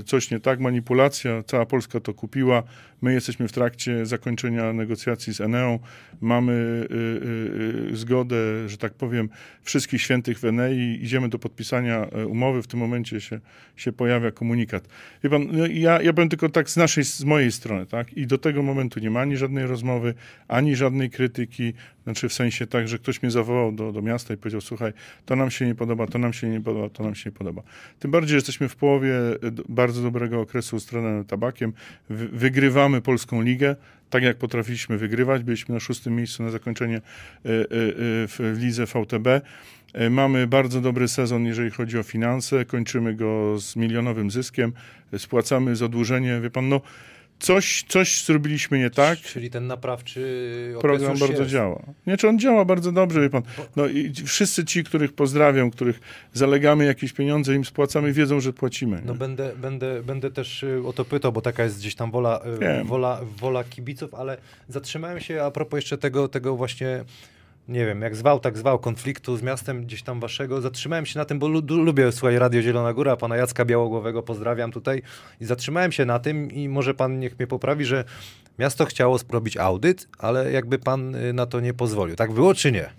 y, coś nie tak, manipulacja, cała Polska to kupiła, my jesteśmy w trakcie zakończenia negocjacji z Eneą, mamy y, y, y, zgodę, że tak powiem, wszystkich świętych w Enei, idziemy do podpisania y, umowy, w tym momencie się, się pojawia komunikat. Wie pan, no ja, ja powiem tylko tak z naszej, z mojej strony, tak, i do tego momentu nie ma ani żadnej rozmowy, ani żadnej krytyki, znaczy w sensie tak, że ktoś mnie zawołał do, do miasta i powiedział, słuchaj, to nam się nie podoba, to nam się nie podoba, to nam się nie podoba. Tym bardziej, że jesteśmy w połowie e, bardzo dobrego okresu z Tabakiem, Wy, wygrywamy Polską Ligę, tak jak potrafiliśmy wygrywać, byliśmy na szóstym miejscu na zakończenie e, e, w lidze VTB. Mamy bardzo dobry sezon, jeżeli chodzi o finanse, kończymy go z milionowym zyskiem, spłacamy zadłużenie, wie pan, no coś, coś zrobiliśmy nie tak, Czyli ten naprawczy program bardzo jest. działa. Nie, czy on działa bardzo dobrze, wie pan. No i wszyscy ci, których pozdrawiam, których zalegamy jakieś pieniądze, im spłacamy, wiedzą, że płacimy. No nie? będę, będę, będę też y, o to pytał, bo taka jest gdzieś tam wola, y, Wiem. wola, wola kibiców, ale zatrzymałem się a propos jeszcze tego, tego właśnie, nie wiem, jak zwał, tak zwał, konfliktu z miastem gdzieś tam waszego. Zatrzymałem się na tym, bo lubię, słuchaj, Radio Zielona Góra, pana Jacka Białogłowego pozdrawiam tutaj i zatrzymałem się na tym i może pan niech mnie poprawi, że miasto chciało zrobić audyt, ale jakby pan y, na to nie pozwolił. Tak było czy nie?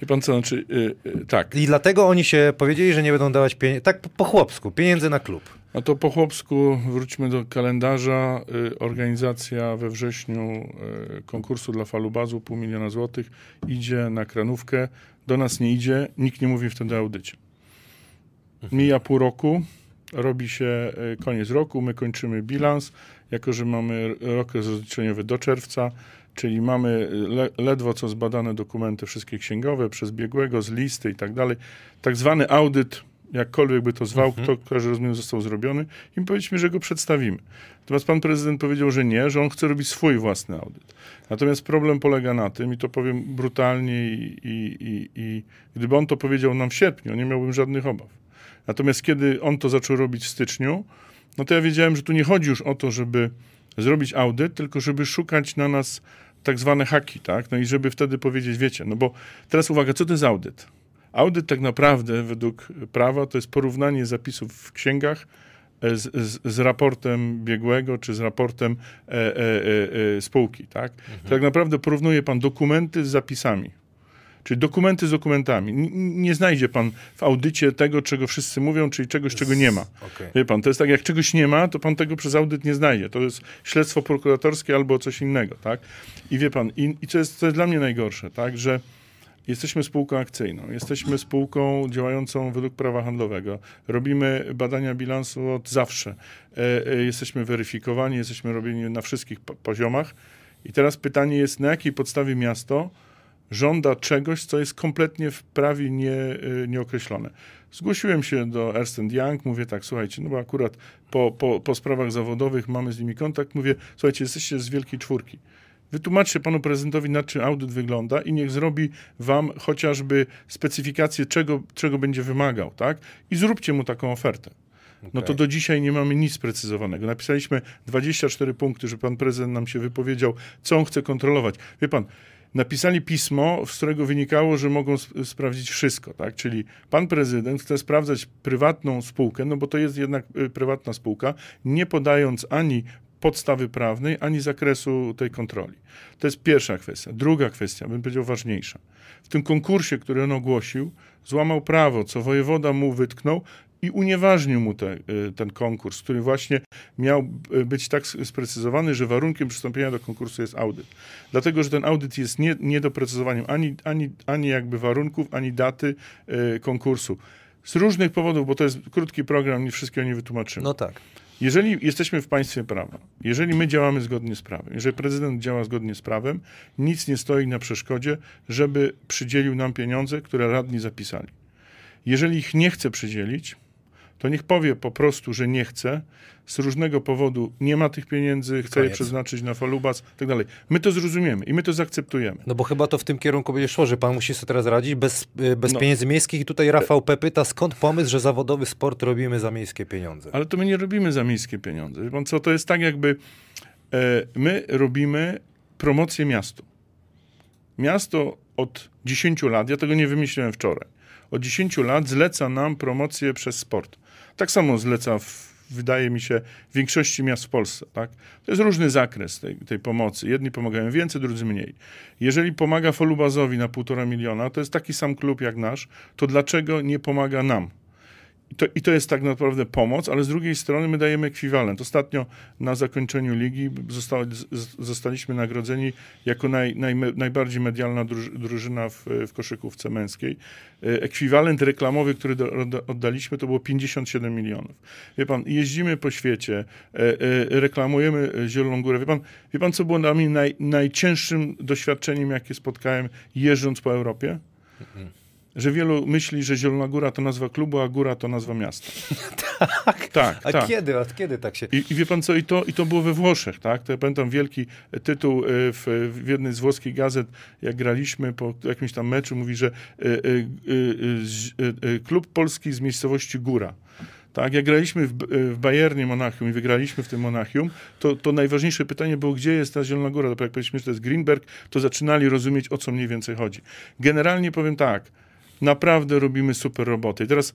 Wie pan co, znaczy, y, y, tak. I dlatego oni się powiedzieli, że nie będą dawać pieniędzy, tak po, po chłopsku, pieniędzy na klub. No to po chłopsku wróćmy do kalendarza. Y, Organizacja we wrześniu y, konkursu dla falubazu pół miliona złotych idzie na kranówkę. Do nas nie idzie, nikt nie mówi wtedy o audycie. Mija pół roku, robi się y, koniec roku, my kończymy bilans, jako że mamy rok rozliczeniowy do czerwca, czyli mamy le, ledwo co zbadane dokumenty wszystkie księgowe przez biegłego, z listy i tak dalej. Tak zwany audyt, jakkolwiek by to zwał, kto każdy rozumiem został zrobiony, i powiedzmy, że go przedstawimy. Natomiast pan prezydent powiedział, że nie, że on chce robić swój własny audyt. Natomiast problem polega na tym, i to powiem brutalnie, i, i, i, i gdyby on to powiedział nam w sierpniu, nie miałbym żadnych obaw. Natomiast kiedy on to zaczął robić w styczniu, no to ja wiedziałem, że tu nie chodzi już o to, żeby zrobić audyt, tylko żeby szukać na nas tak zwane haki, tak? No i żeby wtedy powiedzieć, wiecie, no bo teraz uwaga, co to jest audyt? Audyt tak naprawdę według prawa to jest porównanie zapisów w księgach e, z, z, z raportem biegłego czy z raportem e, e, e, e, spółki, tak? Tak naprawdę porównuje pan dokumenty z zapisami. Czyli dokumenty z dokumentami. N- nie znajdzie pan w audycie tego, czego wszyscy mówią, czyli czegoś, czego nie ma. Okej. Wie pan, to jest tak, jak czegoś nie ma, to pan tego przez audyt nie znajdzie. To jest śledztwo prokuratorskie albo coś innego, tak? I wie pan, i, i co, jest, co jest dla mnie najgorsze, tak, że jesteśmy spółką akcyjną, jesteśmy spółką działającą według prawa handlowego, robimy badania bilansu od zawsze, e, e, jesteśmy weryfikowani, jesteśmy robieni na wszystkich po- poziomach. I teraz pytanie jest, na jakiej podstawie miasto żąda czegoś, co jest kompletnie w prawie nie, y, nieokreślone. Zgłosiłem się do Ernst Young, mówię tak, słuchajcie, no bo akurat po, po, po sprawach zawodowych mamy z nimi kontakt, mówię, słuchajcie, jesteście z Wielkiej Czwórki. Wytłumaczcie panu prezydentowi, na czym audyt wygląda i niech zrobi wam chociażby specyfikację, czego, czego będzie wymagał, tak? I zróbcie mu taką ofertę. No to do dzisiaj nie mamy nic sprecyzowanego. Napisaliśmy 24 punkty, że pan prezydent nam się wypowiedział, co on chce kontrolować. Wie pan, napisali pismo, z którego wynikało, że mogą sp- sprawdzić wszystko, tak? Czyli pan prezydent chce sprawdzać prywatną spółkę, no bo to jest jednak y, prywatna spółka, nie podając ani podstawy prawnej, ani zakresu tej kontroli. To jest pierwsza kwestia. Druga kwestia, bym powiedział ważniejsza. W tym konkursie, który on ogłosił, złamał prawo, co wojewoda mu wytknął i unieważnił mu te, y, ten konkurs, który właśnie miał y, być tak sprecyzowany, że warunkiem przystąpienia do konkursu jest audyt. Dlatego, że ten audyt jest nie, niedoprecyzowaniem ani, ani, ani jakby warunków, ani daty y, konkursu. z różnych powodów, bo to jest krótki program, nie wszystkiego nie wytłumaczymy. No tak. Jeżeli jesteśmy w państwie prawa, jeżeli my działamy zgodnie z prawem, jeżeli prezydent działa zgodnie z prawem, nic nie stoi na przeszkodzie, żeby przydzielił nam pieniądze, które radni zapisali. Jeżeli ich nie chce przydzielić, to niech powie po prostu, że nie chce, z różnego powodu nie ma tych pieniędzy, chce je przeznaczyć na falubas i tak dalej. My to zrozumiemy i my to zaakceptujemy. No bo chyba to w tym kierunku będzie szło, że pan musi sobie teraz radzić bez, y, bez No. pieniędzy miejskich i tutaj Rafał P. pyta, skąd pomysł, że zawodowy sport robimy za miejskie pieniądze? Ale to my nie robimy za miejskie pieniądze. Wie pan co, to jest tak jakby e, my robimy promocję miastu. Miasto od 10 lat, ja tego nie wymyśliłem wczoraj, od 10 lat zleca nam promocję przez sport. Tak samo zleca, w, wydaje mi się, w większości miast w Polsce. Tak? To jest różny zakres tej, tej pomocy. Jedni pomagają więcej, drudzy mniej. Jeżeli pomaga Folubazowi na półtora miliona, to jest taki sam klub jak nasz, to dlaczego nie pomaga nam? I to, I to jest tak naprawdę pomoc, ale z drugiej strony my dajemy ekwiwalent. Ostatnio na zakończeniu ligi zostaliśmy nagrodzeni jako naj, naj, najbardziej medialna druż, drużyna w, w koszykówce męskiej. E, Ekwiwalent reklamowy, który do, odda- oddaliśmy, to było 57 milionów. Wie pan, jeździmy po świecie, e, e, reklamujemy Zieloną Górę. Wie pan, wie pan co było dla mnie naj, najcięższym doświadczeniem, jakie spotkałem jeżdżąc po Europie? Że wielu myśli, że Zielona Góra to nazwa klubu, a Góra to nazwa miasta. tak, tak. A tak. kiedy, a kiedy tak się... I, I wie pan co, i to, i to było we Włoszech, tak? To ja pamiętam wielki tytuł e, w, w jednej z włoskich gazet, jak graliśmy po jakimś tam meczu, mówi, że e, e, e, z- e, e, klub polski z miejscowości Góra. Tak, jak graliśmy w, B- w Bayernie Monachium i wygraliśmy w tym Monachium, to, to najważniejsze pytanie było, gdzie jest ta Zielona Góra? Dopiero jak powiedzieliśmy, że to jest Greenberg, to zaczynali rozumieć, o co mniej więcej chodzi. Generalnie powiem tak, naprawdę robimy super roboty. I teraz,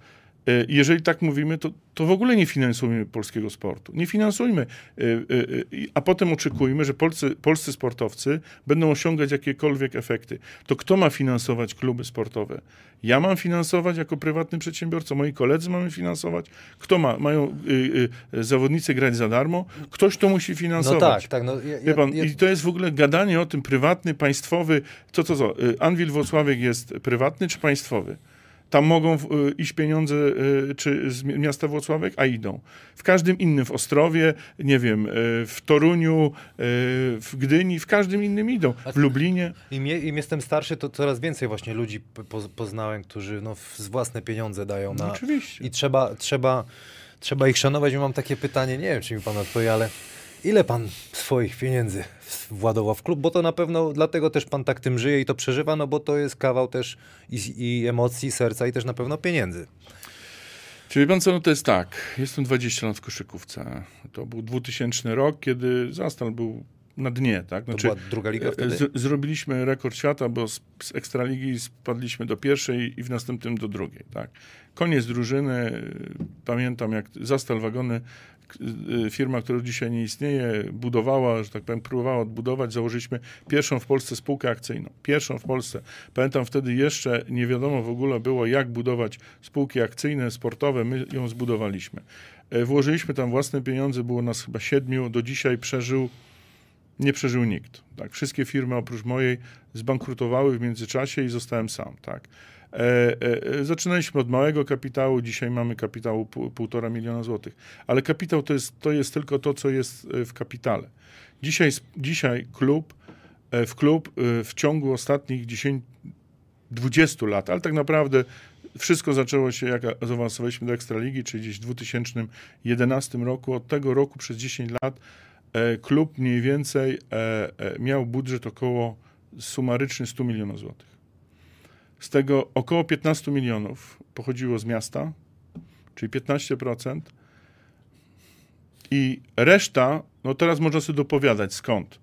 jeżeli tak mówimy, to, to w ogóle nie finansujmy polskiego sportu. Nie finansujmy, e, e, e, a potem oczekujmy, że polscy, polscy sportowcy będą osiągać jakiekolwiek efekty. To kto ma finansować kluby sportowe? Ja mam finansować jako prywatny przedsiębiorca, moi koledzy mamy finansować. Kto ma? Mają y, y, zawodnicy grać za darmo? Ktoś to musi No finansować. tak, tak. No, ja, Wie pan, ja, i to jest w ogóle gadanie o tym prywatny, państwowy. Co, co, co? Y, Anwil Włocławek jest prywatny czy państwowy? Tam mogą y, iść pieniądze y, czy z mi- miasta Włocławek, a idą. W każdym innym, w Ostrowie, nie wiem, y, w Toruniu, w Gdyni, w każdym innym idą. W Lublinie. Im, Im jestem starszy, to coraz więcej właśnie ludzi poznałem, którzy no, z własne pieniądze dają na... No, oczywiście. I trzeba, trzeba, trzeba ich szanować. I mam takie pytanie, nie wiem, czy mi pan odpowie, ale ile pan swoich pieniędzy władował w klub? Bo to na pewno dlatego też pan tak tym żyje i to przeżywa, no bo to jest kawał też i, i emocji, serca i też na pewno pieniędzy. Czyli pan co, no to jest tak, jestem 20 lat w koszykówce. To był 2000 rok, kiedy Zastal był na dnie, tak? To była druga liga wtedy? z, zrobiliśmy rekord świata, bo z, z Ekstraligi spadliśmy do pierwszej i w następnym do drugiej, tak? Koniec drużyny, pamiętam jak Zastal Wagony, firma, która dzisiaj nie istnieje, budowała, że tak powiem, próbowała odbudować, założyliśmy pierwszą w Polsce spółkę akcyjną. Pierwszą w Polsce. Pamiętam wtedy jeszcze nie wiadomo w ogóle było, jak budować spółki akcyjne, sportowe, my ją zbudowaliśmy. E, Włożyliśmy tam własne pieniądze, było nas chyba siedmiu, do dzisiaj przeżył nie przeżył nikt. Tak? Wszystkie firmy oprócz mojej zbankrutowały w międzyczasie i zostałem sam. Tak? E, e, zaczynaliśmy od małego kapitału, dzisiaj mamy kapitału pół, półtora miliona złotych. Ale kapitał to jest, to jest tylko to, co jest e, w kapitale. Dzisiaj, dzisiaj klub, w klub w ciągu ostatnich 10, 20 lat, ale tak naprawdę wszystko zaczęło się, jak zaawansowaliśmy do Ekstraligi, czyli gdzieś w 2011 roku. Od tego roku przez 10 lat klub mniej więcej miał budżet około sumaryczny 100 milionów złotych. Z tego około 15 milionów pochodziło z miasta, czyli 15%. I reszta, no teraz można sobie dopowiadać skąd.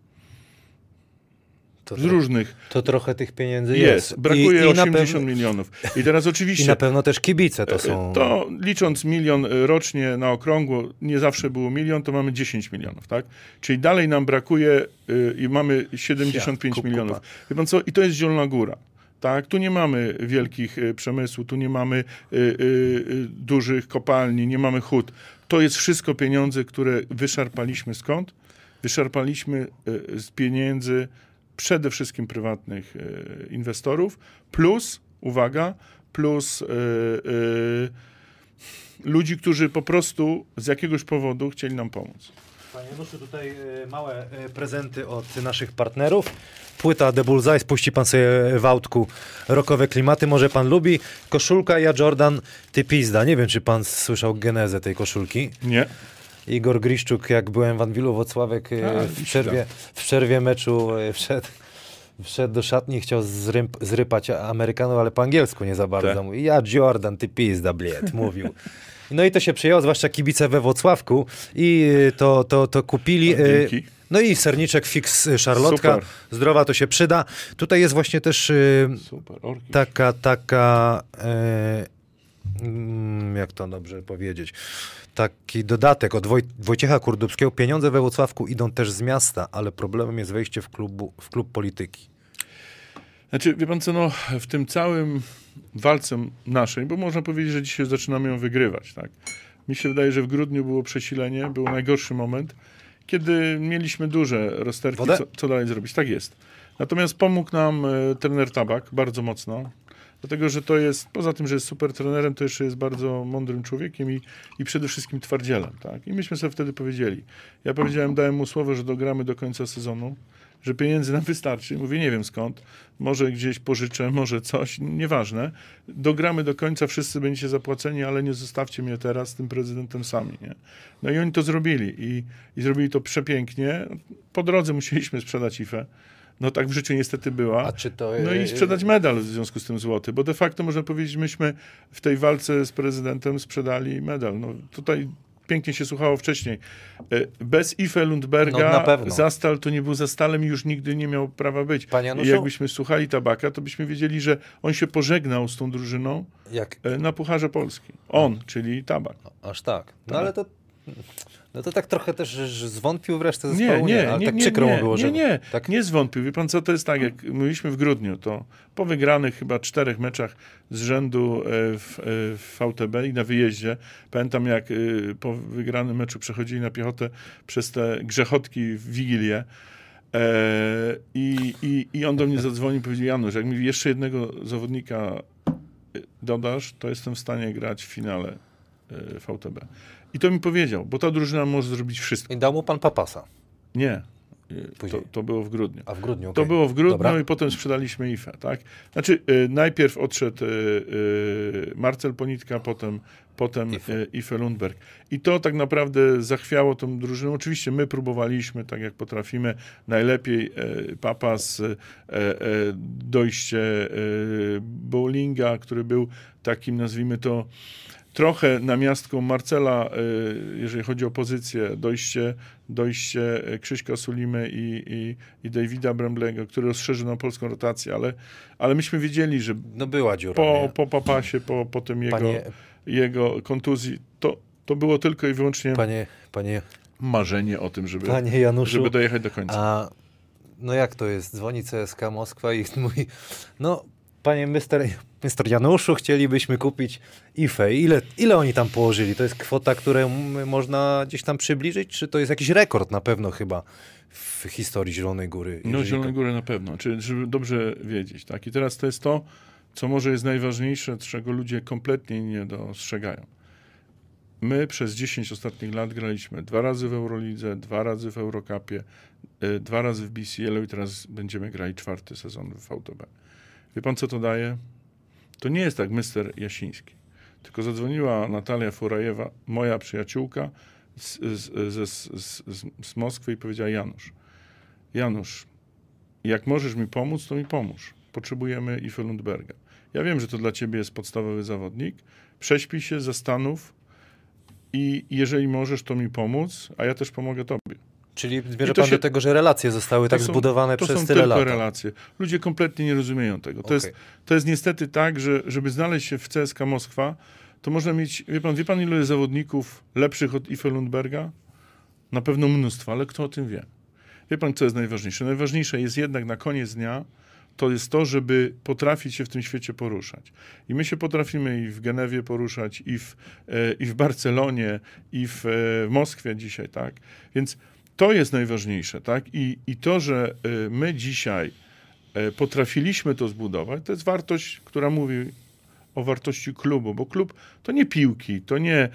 To, Z tro- różnych to trochę tych pieniędzy jest. jest. Brakuje I, i na 80 pewno, milionów. I teraz I oczywiście. na pewno też kibice to są... To licząc milion y, rocznie na okrągło, nie zawsze było milion, to mamy 10 milionów, tak? Czyli dalej nam brakuje y, i mamy 75 Kup- milionów. Wie pan co? I to jest Zielona Góra. Tak, tu nie mamy wielkich y, przemysłu, tu nie mamy y, y, y, dużych kopalni, nie mamy hut. To jest wszystko pieniądze, które wyszarpaliśmy skąd? Wyszarpaliśmy y, z pieniędzy przede wszystkim prywatnych inwestorów, plus, uwaga, plus ludzi, którzy po prostu z jakiegoś powodu chcieli nam pomóc. Panie Januszu, tutaj e, małe e, prezenty od naszych partnerów. Płyta The Bullseye, spuści pan sobie w autku rokowe klimaty, może pan lubi. Koszulka ja Jordan, ty pizda. Nie wiem, czy pan słyszał genezę tej koszulki. Nie? Igor Griszczuk, jak byłem w Anwilu Wocławek e, A, w, przerwie, w przerwie meczu wszedł, wszedł do szatni i chciał zryp, zrypać Amerykanów, ale po angielsku nie za bardzo. Tak. Mówi, ja Jordan, ty pizda, bliet, mówił. No i to się przyjęło, zwłaszcza kibice we Włocławku i e, to, to, to kupili. No, e, dzięki. No i serniczek fix szarlotka, Super. zdrowa to się przyda. Tutaj jest właśnie też e, Super, taka, taka, e, mm, jak to dobrze powiedzieć, taki dodatek od Woj, Wojciecha Kurdubskiego. Pieniądze we Włocławku idą też z miasta, ale problemem jest wejście w, klubu, w klub polityki. Znaczy, wie pan co, no, w tym całym walce naszej, bo można powiedzieć, że dzisiaj zaczynamy ją wygrywać, tak? Mi się wydaje, że w grudniu było przesilenie, był najgorszy moment, kiedy mieliśmy duże rozterki, co, co dalej zrobić. Tak jest. Natomiast pomógł nam e, trener Tabak bardzo mocno, dlatego, że to jest, poza tym, że jest super trenerem, to jeszcze jest bardzo mądrym człowiekiem i, i przede wszystkim twardzielem, tak? I myśmy sobie wtedy powiedzieli. Ja powiedziałem, dałem mu słowo, że dogramy do końca sezonu, że pieniędzy nam wystarczy. Mówię, nie wiem skąd, może gdzieś pożyczę, może coś, nieważne. Dogramy do końca, wszyscy będziecie zapłaceni, ale nie zostawcie mnie teraz z tym prezydentem sami, nie? No i oni to zrobili i, i zrobili to przepięknie. Po drodze musieliśmy sprzedać IFE. No tak w życiu niestety była. A czy to... No i sprzedać medal w związku z tym złoty, bo de facto można powiedzieć, myśmy w tej walce z prezydentem sprzedali medal. No tutaj pięknie się słuchało wcześniej. E, Bez Ife Lundberga No. Zastal to nie był Zastalem i już nigdy nie miał prawa być. I jakbyśmy słuchali Tabaka, to byśmy wiedzieli, że on się pożegnał z tą drużyną Jak? e, na Pucharze Polski. On, czyli Tabak. Aż tak. No Tak. ale to... No to tak trochę też zwątpił w resztę Nie, zespołu, nie, ale nie, tak nie, przykro nie, mu było, nie, że... nie, Tak? nie zwątpił. Wie pan co, to jest tak, jak mówiliśmy w grudniu, to po wygranych chyba czterech meczach z rzędu e, w, e, w VTB i na wyjeździe, pamiętam jak e, po wygranym meczu przechodzili na piechotę przez te grzechotki w Wigilię, i, i, I on do mnie zadzwonił i powiedział, Janusz, jak mi jeszcze jednego zawodnika dodasz, to jestem w stanie grać w finale VTB. I to mi powiedział, bo ta drużyna może zrobić wszystko. I dał mu pan papasa. Nie. To, to było w grudniu. A w grudniu, To okej. było w grudniu Dobra. i potem sprzedaliśmy IFE, tak? Znaczy, y, najpierw odszedł y, y, Marcel Ponitka, potem, potem Ife. y, Ife Lundberg. I to tak naprawdę zachwiało tą drużyną. Oczywiście my próbowaliśmy, tak jak potrafimy, najlepiej Papas, dojście Bowlinga, który był takim, nazwijmy to, trochę namiastką Marcela, y, jeżeli chodzi o pozycję, dojście, dojście Krzyśka Sulimy i, i, i Davida Bremblego, który rozszerzył nam polską rotację, ale, ale myśmy wiedzieli, że No była dziura, po, nie? po papasie, po, po tym jego, Panie, jego kontuzji, to, to było tylko i wyłącznie panie, panie, marzenie o tym, żeby, panie Januszu, żeby dojechać do końca. a no jak to jest? Dzwoni CSK Moskwa i mówi, no panie mister, mister Januszu, chcielibyśmy kupić IFE. Ile, ile oni tam położyli? To jest kwota, którą można gdzieś tam przybliżyć? Czy to jest jakiś rekord na pewno chyba w historii Zielonej Góry? No Zielonej Góry na pewno, czyli żeby dobrze wiedzieć. Tak? I teraz to jest to, co może jest najważniejsze, czego ludzie kompletnie nie dostrzegają. My przez 10 ostatnich lat graliśmy dwa razy w Eurolidze, dwa razy w Eurocupie, y, dwa razy w BCL-u i teraz będziemy grali czwarty sezon w VTB. Wie pan, co to daje? To nie jest tak Mister Jasiński. Tylko zadzwoniła Natalia Furajewa, moja przyjaciółka z, z, z, z, Moskwy i powiedziała Janusz, Janusz, jak możesz mi pomóc, to mi pomóż. Potrzebujemy Ife Lundberga. Ja wiem, że to dla ciebie jest podstawowy zawodnik. Prześpij się, zastanów i jeżeli możesz, to mi pomóc, a ja też pomogę tobie. Czyli to pan się- do tego, że relacje zostały tak To są- zbudowane To przez są tyle tylko lat. relacje. Ludzie kompletnie nie rozumieją tego. To, Okej. jest, to jest niestety tak, że żeby znaleźć się w CSKA Moskwa, to można mieć, wie pan, wie pan ile jest zawodników lepszych od Ife Lundberga? Na pewno mnóstwo, ale kto o tym wie? Wie pan, co jest najważniejsze? Najważniejsze jest jednak na koniec dnia, to jest to, żeby potrafić się w tym świecie poruszać. I my się potrafimy i w Genewie poruszać, i w, e, i w Barcelonie, i w, e, w Moskwie dzisiaj, tak? Więc to jest najważniejsze, tak? I, i to, że e, my dzisiaj e, potrafiliśmy to zbudować, to jest wartość, która mówi o wartości klubu, bo klub to nie piłki, to nie e,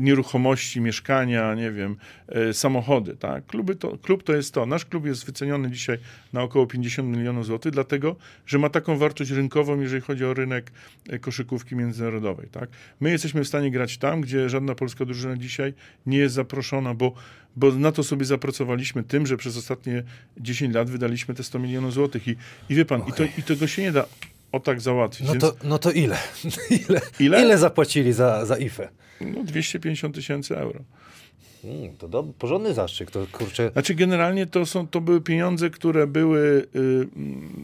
nieruchomości, mieszkania, nie wiem, e, samochody, tak? Kluby to, klub to jest to. Nasz klub jest wyceniony dzisiaj na około 50 milionów złotych, dlatego, że ma taką wartość rynkową, jeżeli chodzi o rynek e, koszykówki międzynarodowej, tak? My jesteśmy w stanie grać tam, gdzie żadna polska drużyna dzisiaj nie jest zaproszona, bo, bo na to sobie zapracowaliśmy tym, że przez ostatnie 10 lat wydaliśmy te 100 milionów złotych i, i wie pan, i, to, i tego się nie da o tak załatwić. No Więc- to, no to ile? ile? Ile? Ile zapłacili za, za IFE? No 250 tysięcy euro. Mm, to do, porządny zastrzyk, to kurczę. Znaczy generalnie to, są, to były pieniądze, które były y,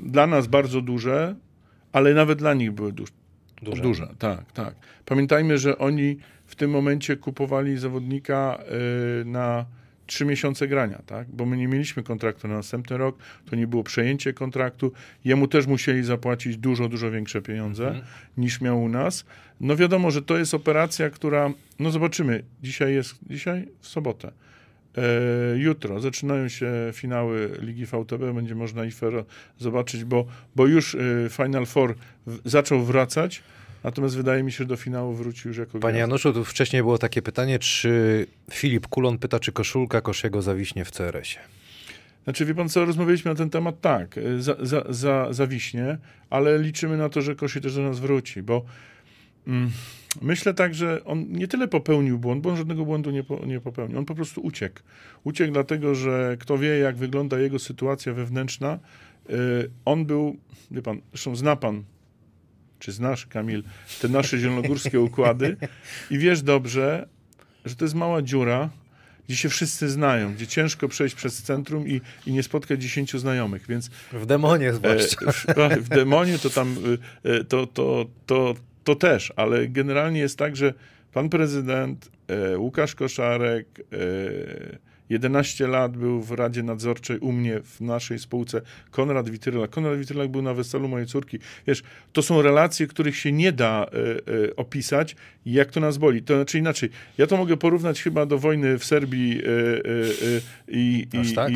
dla nas bardzo duże, ale nawet dla nich były duże. Duże. Duże, tak, tak. Pamiętajmy, że oni w tym momencie kupowali zawodnika y, na trzy miesiące grania, tak? Bo my nie mieliśmy kontraktu na następny rok, to nie było przejęcie kontraktu. Jemu też musieli zapłacić dużo, dużo większe pieniądze niż miał u nas. No wiadomo, że to jest operacja, która, no zobaczymy, dzisiaj jest, dzisiaj w sobotę. E, jutro zaczynają się finały Ligi VTB, będzie można IFER zobaczyć, bo, bo już e, Final Four w, zaczął wracać, natomiast wydaje mi się, że do finału wróci już jako Panie. Januszu, tu wcześniej było takie pytanie, czy Filip Kulon pyta, czy koszulka Kosziego zawiśnie w CRS-ie. Znaczy, wie pan co, rozmawialiśmy na ten temat, tak, za, za, za, zawiśnie, ale liczymy na to, że Kosi też do nas wróci, bo mm, myślę tak, że on nie tyle popełnił błąd, bo on żadnego błędu nie, po, nie popełnił, on po prostu uciekł. Uciekł dlatego, że kto wie, jak wygląda jego sytuacja wewnętrzna, y, on był, wie pan, zresztą zna pan, czy znasz, Kamil, te nasze zielonogórskie układy i wiesz dobrze, że to jest mała dziura, gdzie się wszyscy znają, gdzie ciężko przejść przez centrum i, i nie spotkać dziesięciu znajomych, więc W demonie zwłaszcza. e, w, w demonie to tam y, y, to, to, to, to też, ale generalnie jest tak, że pan prezydent e, Łukasz Koszarek e, 11 lat był w Radzie Nadzorczej u mnie w naszej spółce Konrad Witrylak. Konrad Witrylak był na weselu mojej córki. Wiesz, to są relacje, których się nie da e, e, opisać i jak to nas boli. To znaczy inaczej, ja to mogę porównać chyba do wojny w Serbii e, i, i, tak?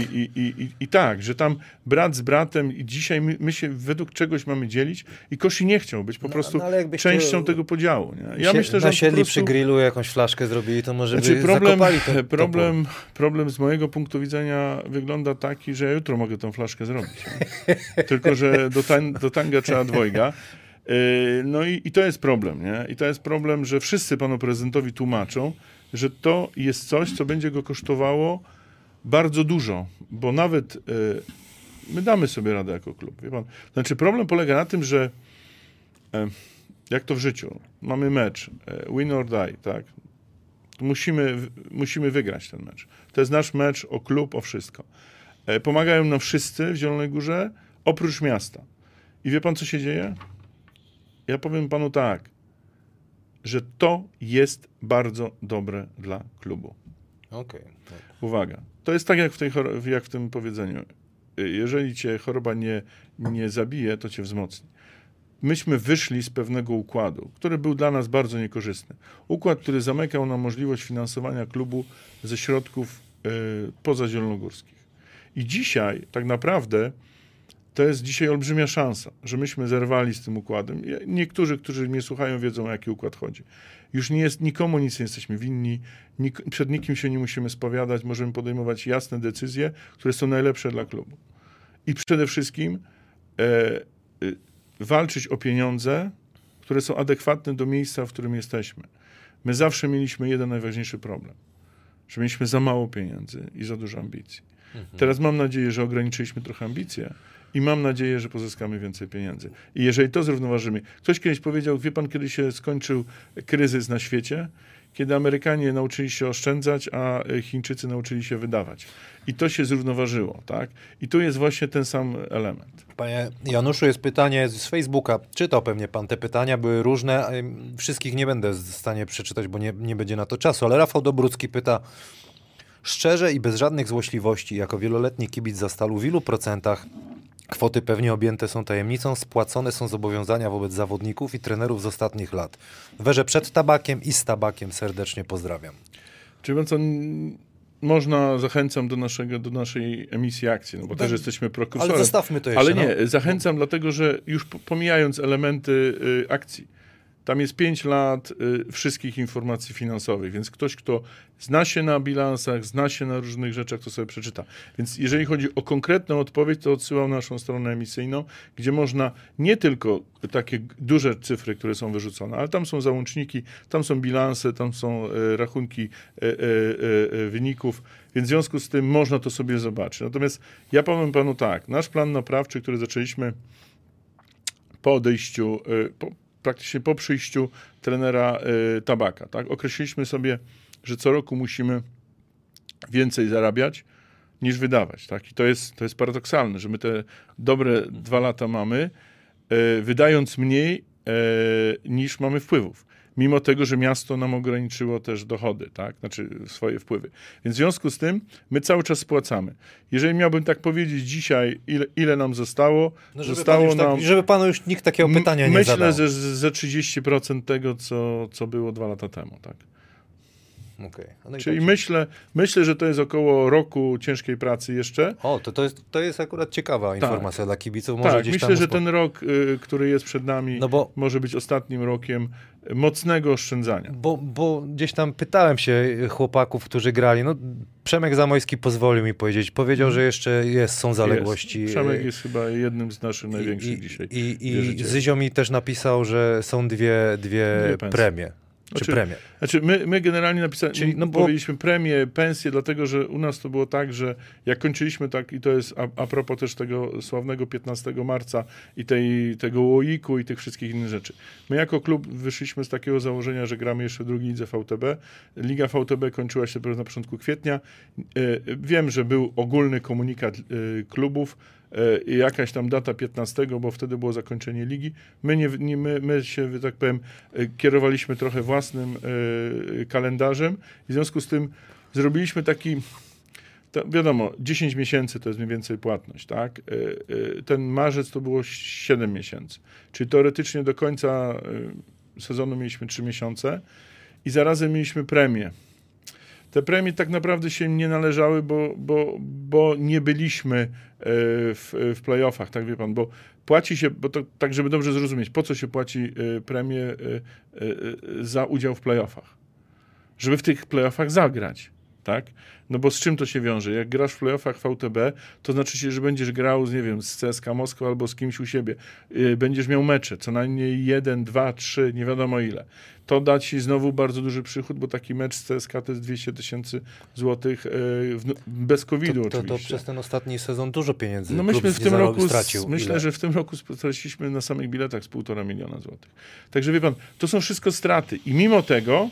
i, tak, że tam brat z bratem i dzisiaj my, my się według czegoś mamy dzielić i Kosi nie chciał być po No, prostu no częścią tego podziału. Nie? Ja Sie- myślę, że nasiedli prostu... przy grillu, jakąś flaszkę zrobili, to może Znaczy by problem, zakopali to, problem, problem z mojego punktu widzenia wygląda taki, że jutro mogę tą flaszkę zrobić. Tylko, że do, do tanga trzeba dwojga. Yy, No i, i to jest problem, nie? I to jest problem, że wszyscy panu prezydentowi tłumaczą, że to jest coś, co będzie go kosztowało bardzo dużo, bo nawet yy, my damy sobie radę jako klub, wie pan. Znaczy problem polega na tym, że jak to w życiu, mamy mecz, e, win or die, tak? Musimy, musimy wygrać ten mecz. To jest nasz mecz o klub, o wszystko. E, Pomagają nam wszyscy w Zielonej Górze, oprócz miasta. I wie pan, co się dzieje? Ja powiem panu tak, że to jest bardzo dobre dla klubu. Okej. Uwaga, to jest tak jak w, tej, jak w tym powiedzeniu. Y, Jeżeli cię choroba nie, nie zabije, to cię wzmocni. Myśmy wyszli z pewnego układu, który był dla nas bardzo niekorzystny. Układ, który zamykał nam możliwość finansowania klubu ze środków y, pozazielonogórskich. I dzisiaj tak naprawdę to jest dzisiaj olbrzymia szansa, że myśmy zerwali z tym układem. Niektórzy, którzy mnie słuchają, wiedzą, o jaki układ chodzi. Już nie jest, nikomu nic nie jesteśmy winni, nik, przed nikim się nie musimy spowiadać, możemy podejmować jasne decyzje, które są najlepsze dla klubu. I przede wszystkim e, e, walczyć o pieniądze, które są adekwatne do miejsca, w którym jesteśmy. My zawsze mieliśmy jeden najważniejszy problem, że mieliśmy za mało pieniędzy i za dużo ambicji. Teraz mam nadzieję, że ograniczyliśmy trochę ambicje i mam nadzieję, że pozyskamy więcej pieniędzy. I jeżeli to zrównoważymy. Ktoś kiedyś powiedział, wie pan, kiedy się skończył kryzys na świecie? Kiedy Amerykanie nauczyli się oszczędzać, a e, Chińczycy nauczyli się wydawać. I to się zrównoważyło, tak? I tu jest właśnie ten sam element. Panie Januszu, jest pytanie z Facebooka. Czytał pewnie pan te pytania, były różne. Wszystkich nie będę w stanie przeczytać, bo nie, nie będzie na to czasu, ale Rafał Dobrucki pyta szczerze i bez żadnych złośliwości, jako wieloletni kibic za stalu, w ilu procentach kwoty pewnie objęte są tajemnicą, spłacone są zobowiązania wobec zawodników i trenerów z ostatnich lat. Werze przed tabakiem i z tabakiem serdecznie pozdrawiam. Pan co, można, zachęcam do, naszego, do naszej emisji akcji, no bo też jesteśmy prokursorem. Ale zostawmy to jeszcze. Ale nie, no. zachęcam dlatego, że już po- pomijając elementy y, akcji, Tam jest 5 lat y, wszystkich informacji finansowych, więc ktoś, kto zna się na bilansach, zna się na różnych rzeczach, to sobie przeczyta. Więc jeżeli chodzi o konkretną odpowiedź, to odsyłam na naszą stronę emisyjną, gdzie można nie tylko takie duże cyfry, które są wyrzucone, ale tam są załączniki, tam są bilanse, tam są e, rachunki e, e, wyników, więc w związku z tym można to sobie zobaczyć. Natomiast ja powiem panu tak, nasz plan naprawczy, który zaczęliśmy po odejściu, y, po, praktycznie po przyjściu trenera y, Tabaka. Tak? Określiliśmy sobie, że co roku musimy więcej zarabiać niż wydawać. Tak? I to jest, to jest paradoksalne, że my te dobre dwa lata mamy, y, wydając mniej y, niż mamy wpływów. Mimo tego, że miasto nam ograniczyło też dochody, tak? znaczy swoje wpływy. Więc w związku z tym my cały czas spłacamy. Jeżeli miałbym tak powiedzieć dzisiaj, ile, ile nam zostało, No, żeby, zostało już nam... tak, żeby panu już nikt takiego pytania nie Myślę, zadał. że z- ze 30% tego, co, co było dwa lata temu. Tak? Okej. No Czyli tak- myślę, myślę, że to jest około roku ciężkiej pracy jeszcze. O, to, to, jest, to jest akurat ciekawa informacja dla kibiców. Może tak, gdzieś myślę, że ten rok, y, który jest przed nami, No bo może być ostatnim rokiem mocnego oszczędzania. Bo, bo gdzieś tam pytałem się chłopaków, którzy grali. No, Przemek Zamojski pozwolił mi powiedzieć. Powiedział, że jeszcze jest, są zaległości. Jest. Przemek jest chyba jednym z naszych największych I, dzisiaj. I, i. Zyzio mi też napisał, że są dwie, dwie, Dwie pensje. premie. Czy Znaczy, premie. Znaczy, my, my generalnie napisali, Czyli, no bo- powiedzieliśmy premię, pensję, dlatego że u nas to było tak, że jak kończyliśmy tak, i to jest a, a propos też tego sławnego 15 marca i tej, tego łoiku i tych wszystkich innych rzeczy. My jako klub wyszliśmy z takiego założenia, że gramy jeszcze w drugiej lidze VTB. Liga VTB kończyła się dopiero na początku kwietnia. E, Wiem, że był ogólny komunikat e, klubów, i jakaś tam data 15, bo wtedy było zakończenie ligi. My, nie, nie, my, my się, tak powiem, e, kierowaliśmy trochę własnym e, kalendarzem i w związku z tym zrobiliśmy taki, wiadomo, 10 miesięcy to jest mniej więcej płatność, tak? E, e, Ten marzec to było 7 miesięcy, czyli teoretycznie do końca e, sezonu mieliśmy 3 miesiące i zarazem mieliśmy premię. Te premie tak naprawdę się nie należały, bo, bo, bo nie byliśmy e, w, w playoffach, tak wie pan, bo płaci się, bo to, tak żeby dobrze zrozumieć, po co się płaci e, premię e, za udział w playoffach? Żeby w tych playoffach zagrać, tak? No bo z czym to się wiąże? Jak grasz w playoffach VTB, to znaczy się, że będziesz grał z, nie wiem, z CSKA Moskwa albo z kimś u siebie. Yy, Będziesz miał mecze, co najmniej jeden, dwa, trzy, nie wiadomo ile. To da ci znowu bardzo duży przychód, bo taki mecz z CSKA to jest 200 tysięcy złotych w- bez COVID-u To, to, to oczywiście. przez ten ostatni sezon dużo pieniędzy No myśmy w tym roku, stracił. myślę, Ile? że w tym roku straciliśmy na samych biletach z półtora miliona złotych. Także wie pan, to są wszystko straty i mimo tego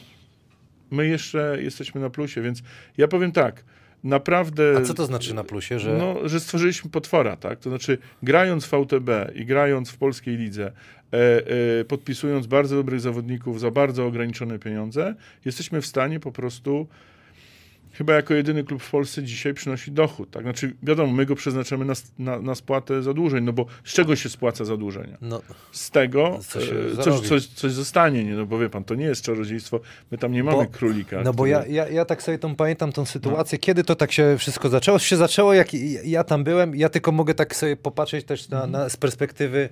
my jeszcze jesteśmy na plusie, więc ja powiem tak, naprawdę... A co to znaczy na plusie, że... No, że stworzyliśmy potwora, tak? To znaczy, grając w VTB i grając w polskiej lidze, e, e, podpisując bardzo dobrych zawodników za bardzo ograniczone pieniądze, jesteśmy w stanie po prostu chyba jako jedyny klub w Polsce dzisiaj przynosi dochód. Tak? Znaczy, wiadomo, my go przeznaczamy na, na, na spłatę zadłużeń, no bo z czego się spłaca zadłużenia? No, Z tego, Co e, coś, coś, coś zostanie, nie? No bo wie pan, to nie jest czarodziejstwo, my tam nie mamy Bo- królika. No bo ja, ja, ja tak sobie tą pamiętam tą sytuację, kiedy to tak się wszystko zaczęło. się zaczęło, jak ja- tam byłem, ja tylko mogę tak sobie popatrzeć też na, na, z perspektywy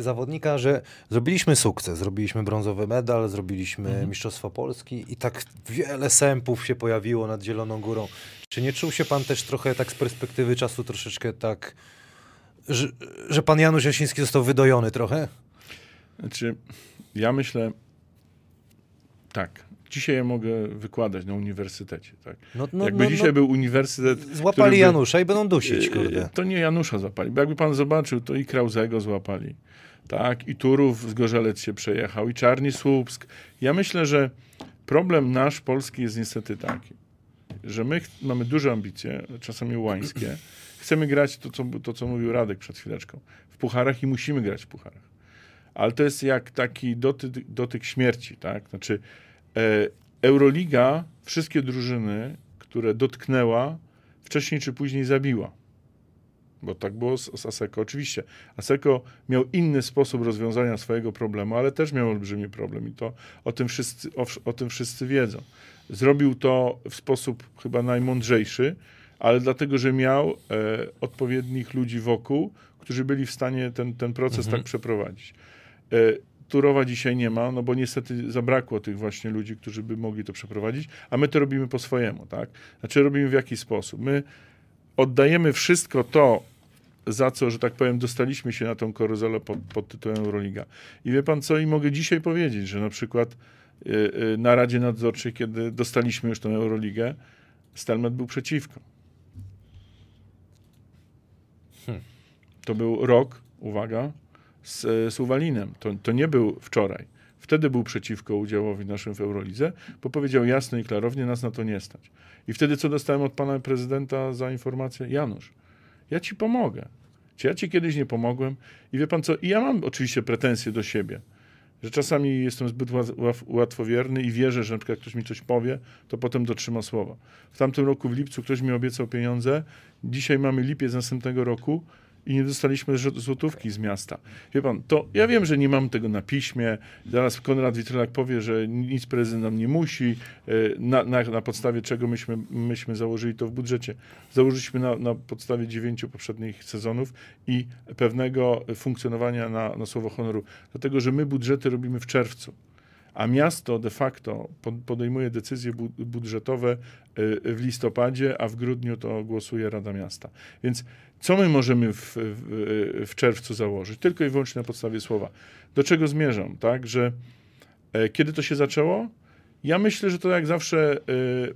zawodnika, że zrobiliśmy sukces, zrobiliśmy brązowy medal, zrobiliśmy Mistrzostwo Polski i tak wiele sępów się pojawiło nad Zieloną Górą. Czy nie czuł się pan też trochę tak z perspektywy czasu troszeczkę tak, że, że pan Janusz Jasiński został wydojony trochę? Znaczy, ja myślę tak. Dzisiaj ja mogę wykładać na uniwersytecie. Tak? No, no, Jakby no, dzisiaj no, był uniwersytet. złapali by- Janusza i będą dusić, Yy, kurde. To nie Janusza złapali, bo jakby pan zobaczył, to i Krauzego złapali. Tak, i Turów z Gorzelec się przejechał, i Czarni Słupsk. Ja myślę, że problem nasz polski jest niestety taki, że my mamy duże ambicje, czasami łańskie. Chcemy grać to co, to, co mówił Radek przed chwileczką, w pucharach i musimy grać w pucharach. Ale to jest jak taki dotyk, dotyk śmierci, tak? Znaczy, Euroliga wszystkie drużyny, które dotknęła, wcześniej czy później zabiła. Bo tak było z, z Aseko. Oczywiście, Aseko miał inny sposób rozwiązania swojego problemu, ale też miał olbrzymi problem i to o tym wszyscy, o, o tym wszyscy wiedzą. Zrobił to w sposób chyba najmądrzejszy, ale dlatego, że miał e, odpowiednich ludzi wokół, którzy byli w stanie ten, ten proces tak przeprowadzić. E, Turowa dzisiaj nie ma, no bo niestety zabrakło tych właśnie ludzi, którzy by mogli to przeprowadzić, a my to robimy po swojemu, tak? Znaczy robimy w jaki sposób? My oddajemy wszystko to, za co, że tak powiem, dostaliśmy się na tą karuzelę pod, pod tytułem Euroliga. I wie pan co, i mogę dzisiaj powiedzieć, że na przykład y, y, na Radzie Nadzorczej, kiedy dostaliśmy już tę Euroligę, Stelmet był przeciwko. To był rok, uwaga, z, z Uwalinem. To, to nie był wczoraj. Wtedy był przeciwko udziałowi naszym w Eurolidze, bo powiedział jasno i klarownie, nas na to nie stać. I wtedy co dostałem od pana prezydenta za informację? Janusz, ja ci pomogę. Czy ja ci kiedyś nie pomogłem? I wie pan co, i ja mam oczywiście pretensje do siebie, że czasami jestem zbyt ła- ła- łatwowierny i wierzę, że na przykład ktoś mi coś powie, to potem dotrzyma słowa. W tamtym roku w lipcu ktoś mi obiecał pieniądze, dzisiaj mamy lipiec następnego roku i nie dostaliśmy złotówki z miasta. Wie pan, to ja wiem, że nie mam tego na piśmie. Zaraz Konrad Witrylak powie, że nic prezydent nam nie musi, e, na, na, na podstawie czego myśmy, myśmy założyli to w budżecie. Założyliśmy na, na podstawie dziewięciu poprzednich sezonów i pewnego funkcjonowania na, na słowo honoru. Dlatego, że my budżety robimy w czerwcu. A miasto de facto pod- podejmuje decyzje bu- budżetowe y, w listopadzie, a w grudniu to głosuje Rada Miasta. Więc co my możemy w, w, w czerwcu założyć? Tylko i wyłącznie na podstawie słowa. Do czego zmierzam? Tak, że e, kiedy to się zaczęło? Ja myślę, że to jak zawsze y,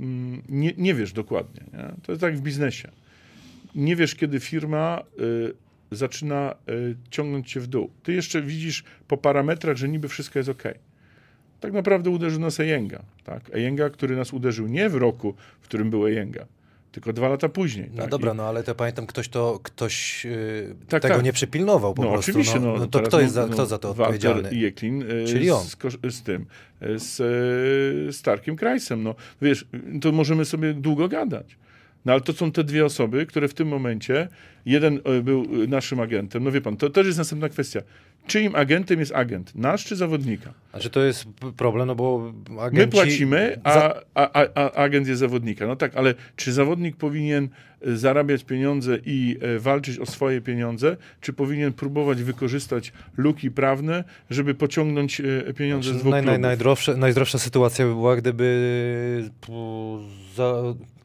nie, nie wiesz dokładnie. Nie? To jest tak w biznesie. Nie wiesz, kiedy firma y, zaczyna ciągnąć cię w dół. Ty jeszcze widzisz po parametrach, że niby wszystko jest ok. Tak naprawdę uderzył nas Ejenga. Tak? Ejenga, który nas uderzył nie w roku, w którym był Ejenga, tylko dwa lata później. No tak? dobra, I- no ale to pamiętam, ktoś to, ktoś yy, Tak, tego tak. nie przypilnował po no prostu. oczywiście, no, no, to teraz kto jest za, no, kto za to Walter odpowiedzialny? Jeklin, e, Czyli on. Z, z tym, e, z, e, z Tarkiem Krajsem. No, wiesz, to możemy sobie długo gadać. No ale to są te dwie osoby, które w tym momencie, jeden e, był e, naszym agentem. No wie pan, to też jest następna kwestia. Czyim agentem jest agent? Nasz czy zawodnika? Znaczy to jest problem, no bo My agenci... płacimy, a, a, a, a agent jest zawodnika. No tak, ale czy zawodnik powinien e, zarabiać pieniądze i e, walczyć o swoje pieniądze, czy powinien próbować wykorzystać luki prawne, żeby pociągnąć e, pieniądze z Znaczy, dwóch naj, naj, najdroższa, najzdrowsza sytuacja by była, gdyby za,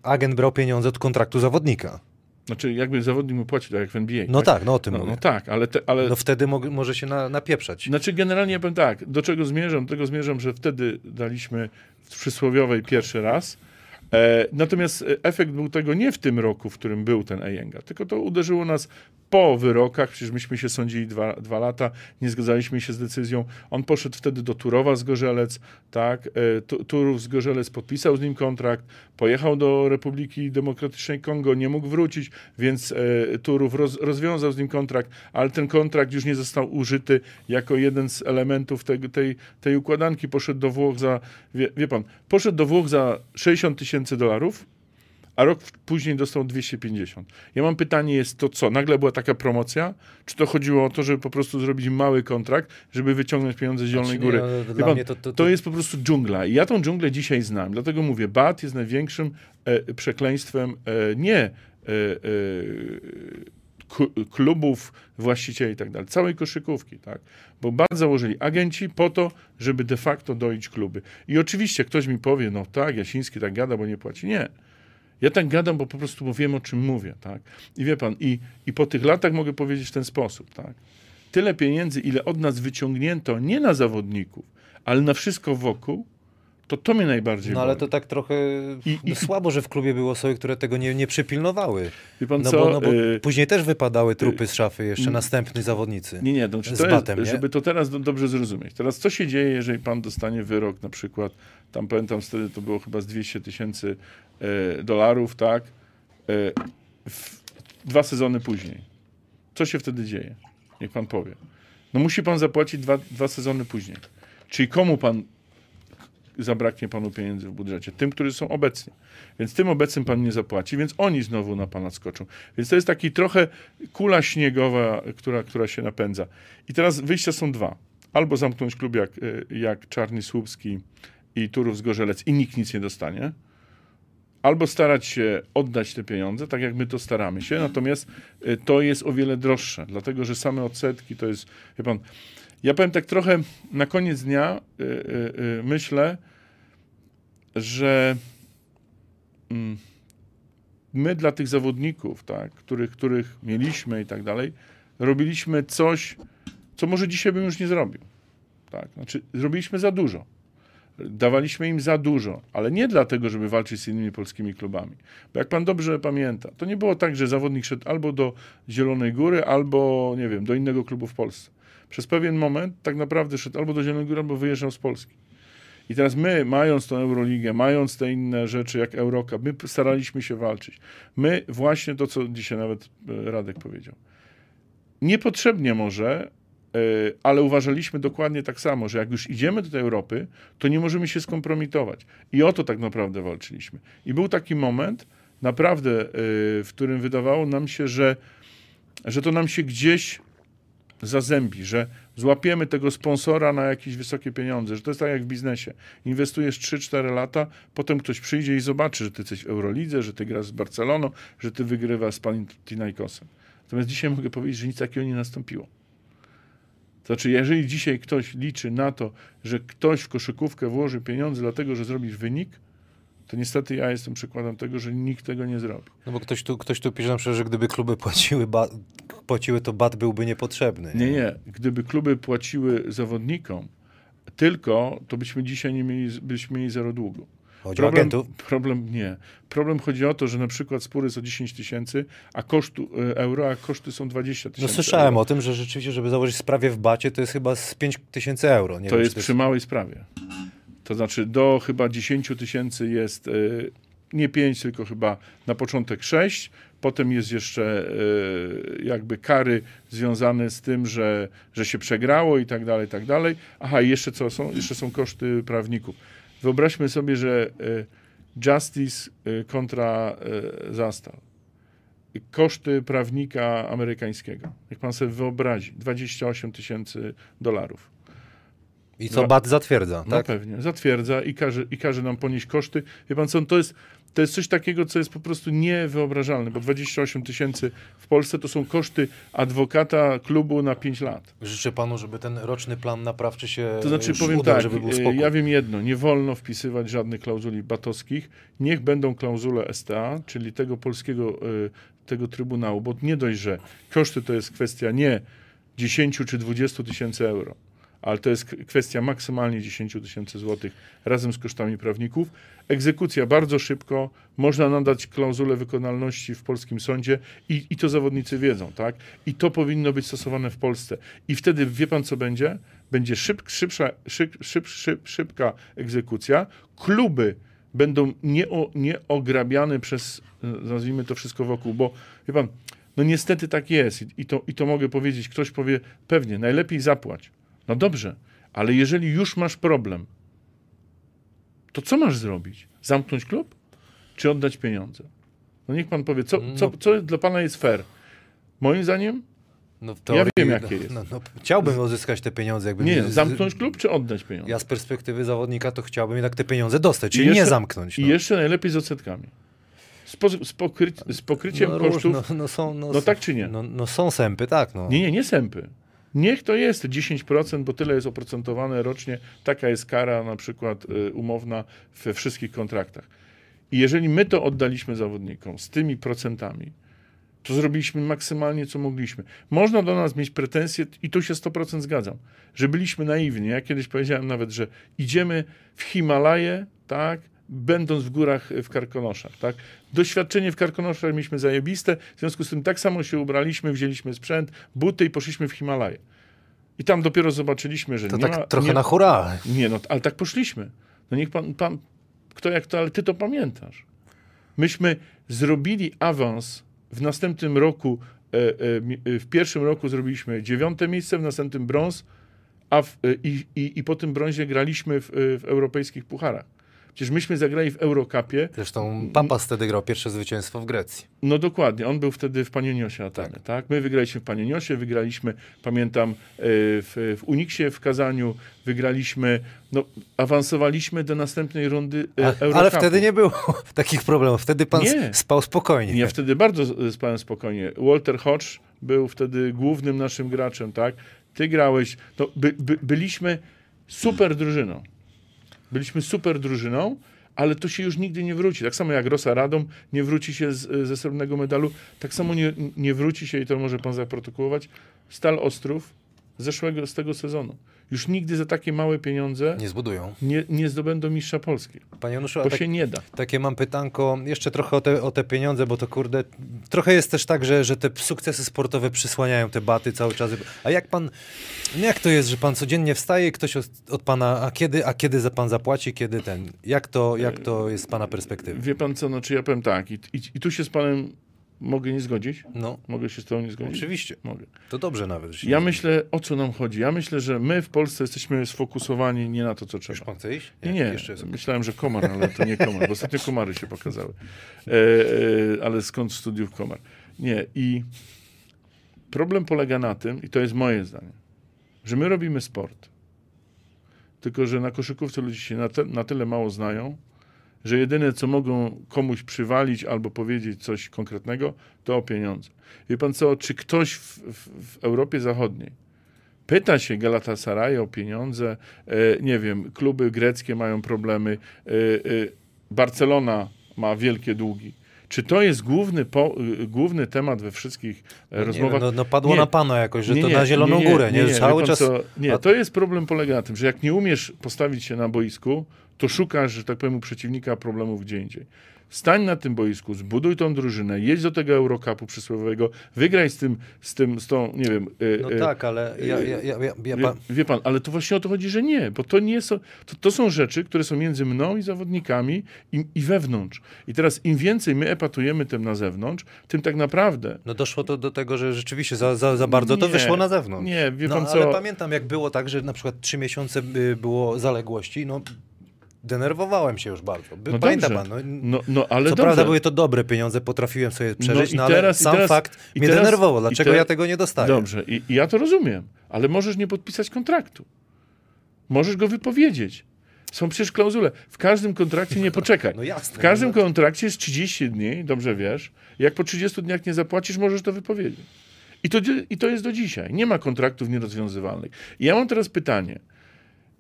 agent brał pieniądze od kontraktu zawodnika. Znaczy, jakby zawodnik mu płacił, tak jak w NBA. No tak, no o tym no, mówię. no tak, ale, te, ale No wtedy mog, może się na, napieprzać. Znaczy generalnie ja powiem tak, do czego zmierzam? Do tego zmierzam, że wtedy daliśmy w przysłowiowej pierwszy raz. E, natomiast efekt był tego nie w tym roku, w którym był ten Ejenga, tylko to uderzyło nas po wyrokach, przecież myśmy się sądzili dwa, dwa lata, nie zgadzaliśmy się z decyzją. On poszedł wtedy do Turowa z Gorzelec, tak, e, Tu- Turów z Gorzelec podpisał z nim kontrakt, pojechał do Republiki Demokratycznej Kongo, nie mógł wrócić, więc e, Turów roz, rozwiązał z nim kontrakt, ale ten kontrakt już nie został użyty jako jeden z elementów tego, tej, tej układanki. Poszedł do Włoch za, wie, wie pan, poszedł do Włoch za 60 tysięcy dolarów, a rok później dostał 250. Ja mam pytanie jest to co? Nagle była taka promocja? Czy to chodziło o to, żeby po prostu zrobić mały kontrakt, żeby wyciągnąć pieniądze z Zielonej Znaczy, Góry? nie, no, pan, to- to- to to- jest po prostu dżungla. I ja tą dżunglę dzisiaj znam. Dlatego mówię, BAT jest największym e, przekleństwem e, nie e, e, klubów, właścicieli i tak dalej, całej koszykówki, tak? Bo BAT założyli agenci po to, żeby de facto doić kluby. I oczywiście ktoś mi powie, no tak, Jasiński tak gada, bo nie płaci. Nie. Ja tak gadam, bo po prostu bo wiem, o czym mówię, tak? I wie pan, i, i po tych latach mogę powiedzieć w ten sposób, tak? Tyle pieniędzy, ile od nas wyciągnięto, nie na zawodników, ale na wszystko wokół, to to mnie najbardziej No ale boli. to tak trochę I- i- no, słabo, że w klubie były osoby, które tego nie, nie przypilnowały. Wie pan No co? bo, no bo y, później też wypadały trupy z szafy jeszcze następni zawodnicy. Nie, nie, to, czy Z to jest, batem, nie? żeby to teraz do, dobrze zrozumieć. Teraz co się dzieje, jeżeli pan dostanie wyrok na przykład, tam pamiętam wtedy to było chyba z 200 tysięcy e, dolarów, tak? E, dwa sezony później. Co się wtedy dzieje? Niech pan powie. No musi pan zapłacić dwa, dwa sezony później. Czyli komu pan zabraknie panu pieniędzy w budżecie? Tym, którzy są obecni. Więc tym obecnym pan nie zapłaci, więc oni znowu na pana skoczą. Więc to jest taki trochę kula śniegowa, która, która się napędza. I teraz wyjścia są dwa. Albo zamknąć klub jak, y, jak Czarny Słupski i Turów z Gorzelec i nikt nic nie dostanie. Albo starać się oddać te pieniądze, tak jak my to staramy się, natomiast y, to jest o wiele droższe, dlatego że same odsetki to jest, wie pan, Ja powiem tak trochę na koniec dnia, y, y, myślę, że mm, my dla tych zawodników, tak, których, których mieliśmy i tak dalej, robiliśmy coś, co może dzisiaj bym już nie zrobił. Tak? Znaczy, zrobiliśmy za dużo. Dawaliśmy im za dużo, ale nie dlatego, żeby walczyć z innymi polskimi klubami. Bo jak pan dobrze pamięta, to nie było tak, że zawodnik szedł albo do Zielonej Góry, albo, nie wiem, do innego klubu w Polsce. Przez pewien moment tak naprawdę szedł albo do Zielonej Góry, albo wyjeżdżał z Polski. I teraz my, mając tą Euroligę, mając te inne rzeczy jak Eurocup, my staraliśmy się walczyć. My właśnie to, co dzisiaj nawet e, Radek powiedział. Niepotrzebnie może, ale uważaliśmy dokładnie tak samo, że jak już idziemy do tej Europy, to nie możemy się skompromitować. I o to tak naprawdę walczyliśmy. I był taki moment, naprawdę, e, w którym wydawało nam się, że, że to nam się gdzieś zazębi, że złapiemy tego sponsora na jakieś wysokie pieniądze, że to jest tak jak w biznesie. Inwestujesz 3-4 lata, potem ktoś przyjdzie i zobaczy, że ty jesteś w Eurolidze, że ty grasz z Barceloną, że ty wygrywasz z Panathinaikosem. Natomiast dzisiaj mogę powiedzieć, że nic takiego nie nastąpiło. To znaczy, jeżeli dzisiaj ktoś liczy na to, że ktoś w koszykówkę włoży pieniądze dlatego, że zrobisz wynik, to niestety ja jestem przykładem tego, że nikt tego nie zrobi. No bo ktoś tu, ktoś tu pisze na przykład, że gdyby kluby płaciły, ba, płaciły to bat byłby niepotrzebny. Nie, nie. Gdyby kluby płaciły zawodnikom tylko, to byśmy dzisiaj nie mieli, byśmy mieli zero długu. Chodzi o Problem, agentów. problem nie. Problem chodzi o to, że na przykład spóry są 10 tysięcy a kosztu e, euro, a koszty są 20 No tysięcy. słyszałem euro. o tym, że rzeczywiście, żeby założyć sprawie w bacie, to jest chyba z 5 tysięcy euro. Nie To wiem, jest przy małej sprawie. To znaczy do chyba 10 tysięcy jest e, nie 5, tylko chyba na początek 6. Potem jest jeszcze e, jakby kary związane z tym, że, że się przegrało i tak dalej, i tak dalej. Aha, i jeszcze co są? Jeszcze są koszty prawników. Wyobraźmy sobie, że e, Justice e, kontra e, Zastal. Koszty prawnika amerykańskiego. Jak pan sobie wyobrazi, 28 tysięcy dolarów. I co no. bat zatwierdza, No tak? pewnie, zatwierdza i każe, i każe nam ponieść koszty. Wie pan co, to jest, to jest coś takiego, co jest po prostu niewyobrażalne, bo 28 tysięcy w Polsce to są koszty adwokata klubu na 5 lat. Życzę panu, żeby ten roczny plan naprawczy się To znaczy powiem udał, tak, żeby był e, spokój. ja wiem jedno, nie wolno wpisywać żadnych klauzuli batowskich, niech będą klauzule STA, czyli tego polskiego, e, tego trybunału, bo nie dość, że koszty to jest kwestia nie 10 czy 20 tysięcy euro, ale to jest kwestia maksymalnie 10 tysięcy złotych razem z kosztami prawników. Egzekucja bardzo szybko, można nadać klauzulę wykonalności w polskim sądzie i, i to zawodnicy wiedzą, tak? I to powinno być stosowane w Polsce. I wtedy wie pan, co będzie? Będzie szyb, szybsza, szyb, szyb, szyb, szybka egzekucja. Kluby będą nieo, nieograbiane przez, e, nazwijmy to wszystko wokół, bo wie pan, no niestety tak jest i, i, to, i to mogę powiedzieć. Ktoś powie, pewnie, najlepiej zapłać. No dobrze, ale jeżeli już masz problem, to co masz zrobić? Zamknąć klub? Czy oddać pieniądze? No niech pan powie, co, co, co dla pana jest fair? Moim zdaniem No w Ja wiem, no, jakie jest. No, no, chciałbym uzyskać te pieniądze. Jakby nie, zamknąć klub czy oddać pieniądze? Ja z perspektywy zawodnika to chciałbym jednak te pieniądze dostać, czyli I jeszcze- nie zamknąć. I No. jeszcze najlepiej z odsetkami. Z, po, z, z pokryciem no, róż- kosztów. No, no, są, no, No tak czy nie? No, no są sępy, tak. No. Nie, nie, nie sępy. Niech to jest 10%, bo tyle jest oprocentowane rocznie. Taka jest kara na przykład y, umowna we wszystkich kontraktach. I jeżeli my to oddaliśmy zawodnikom z tymi procentami, to zrobiliśmy maksymalnie, co mogliśmy. Można do nas mieć pretensje, i tu się 100% zgadzam, że byliśmy naiwni. Ja kiedyś powiedziałem nawet, że idziemy w Himalaje, tak, będąc w górach y, w Karkonoszach, tak. Doświadczenie w Karkonoszach mieliśmy zajebiste, w związku z tym tak samo się ubraliśmy, wzięliśmy sprzęt, buty i poszliśmy w Himalaje. I tam dopiero zobaczyliśmy, że To nie tak ma... trochę nie, na hura. nie, no, ale tak poszliśmy. No niech pan, pan, kto jak to, ale ty to pamiętasz. Myśmy zrobili awans w następnym roku, e, e, e, w pierwszym roku zrobiliśmy dziewiąte miejsce, w następnym brąz, a w, e, i, i, i po tym brązie graliśmy w, e, w europejskich pucharach. Przecież myśmy zagrali w Eurocupie, Zresztą Papas wtedy grał pierwsze zwycięstwo w Grecji. no dokładnie, on był wtedy w Panieniosie Ateny, tak. My wygraliśmy w Panieniosie, wygraliśmy, pamiętam, e, w, w Uniksie w Kazaniu, wygraliśmy, no awansowaliśmy do następnej rundy e, Eurocupu. ale wtedy nie było takich problemów. Wtedy pan Nie. spał spokojnie. Ja wtedy bardzo spałem spokojnie. Walter Hodge był wtedy głównym naszym graczem, tak? ty grałeś. To by, by, byliśmy super drużyną. Byliśmy super drużyną, ale to się już nigdy nie wróci. Tak samo jak Rosa Radom nie wróci się z, ze srebrnego medalu, tak samo nie, nie wróci się, i to może pan zaprotokołować, Stal Ostrów zeszłego, z tego sezonu. Już nigdy za takie małe pieniądze Nie zbudują. nie, nie zdobędą mistrza Polski. Panie Januszu, Bo tak, się nie da. takie mam pytanko, jeszcze trochę o te, o te pieniądze, bo to kurde, trochę jest też tak, że, że te sukcesy sportowe przysłaniają te baty cały czas. A jak pan, no jak to jest, że pan codziennie wstaje i ktoś od, od pana, a kiedy, a kiedy za pan zapłaci, kiedy ten, jak to, jak to jest z pana perspektywy? Wie pan co, no czy ja powiem tak, i, i, i tu się z panem mogę nie zgodzić? No, Mogę się z tobą nie zgodzić? oczywiście, Mogę. to dobrze nawet. Ja myślę, o co nam chodzi? Ja myślę, że my w Polsce jesteśmy sfokusowani nie na to, co Już trzeba. pan chce iść? Nie, nie. Jeszcze jest. Myślałem, że komar, ale to nie komar, bo ostatnio komary się pokazały. E, e, ale skąd studiów komar? Nie. I problem polega na tym, i to jest moje zdanie, że my robimy sport. Tylko, że na koszykówce ludzie się na, te, na tyle mało znają, że jedyne, co mogą komuś przywalić albo powiedzieć coś konkretnego, to o pieniądze. Wie pan co, czy ktoś w, w, w Europie Zachodniej pyta się Galatasaray o pieniądze, e, nie wiem, kluby greckie mają problemy, e, e, Barcelona ma wielkie długi. Czy to jest główny, po, e, główny temat we wszystkich e, nie rozmowach? no, no padło Nie. na pana jakoś, że Nie, to na Zieloną Górę, nie? cały czas... Co, nie, to jest problem polega na tym, że jak nie umiesz postawić się na boisku, to szukasz, że tak powiem, u przeciwnika problemów gdzie indziej. Stań na tym boisku, zbuduj tą drużynę, jedź do tego Eurocupu przysłowiowego, wygraj z tym, z tym, z tą, nie wiem... e, No e, tak, ale ja, ja, ja, ja, Wie, pan... wie pan, ale to właśnie o to chodzi, że nie, bo to nie są, to, to są rzeczy, które są między mną i zawodnikami i, i wewnątrz. I teraz im więcej my epatujemy tym na zewnątrz, tym tak naprawdę No doszło to do tego, że rzeczywiście za, za, za bardzo to Nie, wyszło na zewnątrz. nie, wie no, pan ale co- pamiętam jak było tak, że na przykład trzy miesiące y, było zaległości, no denerwowałem się już bardzo. By, No pamięta dobrze. pan, no, No, no ale co dobrze. prawda były to dobre pieniądze, potrafiłem sobie przeżyć, i no, ale teraz- sam teraz- fakt mnie teraz- denerwował. Dlaczego te- ja tego nie dostaję? Dobrze, i, i ja to rozumiem, ale możesz nie podpisać kontraktu. Możesz go wypowiedzieć. Są przecież klauzule. W każdym kontrakcie nie poczekaj. No jasne, w każdym no. kontrakcie jest 30 dni, dobrze wiesz. Jak po 30 dniach nie zapłacisz, możesz to wypowiedzieć. I to, I to jest do dzisiaj. Nie ma kontraktów nierozwiązywalnych. I ja mam teraz pytanie.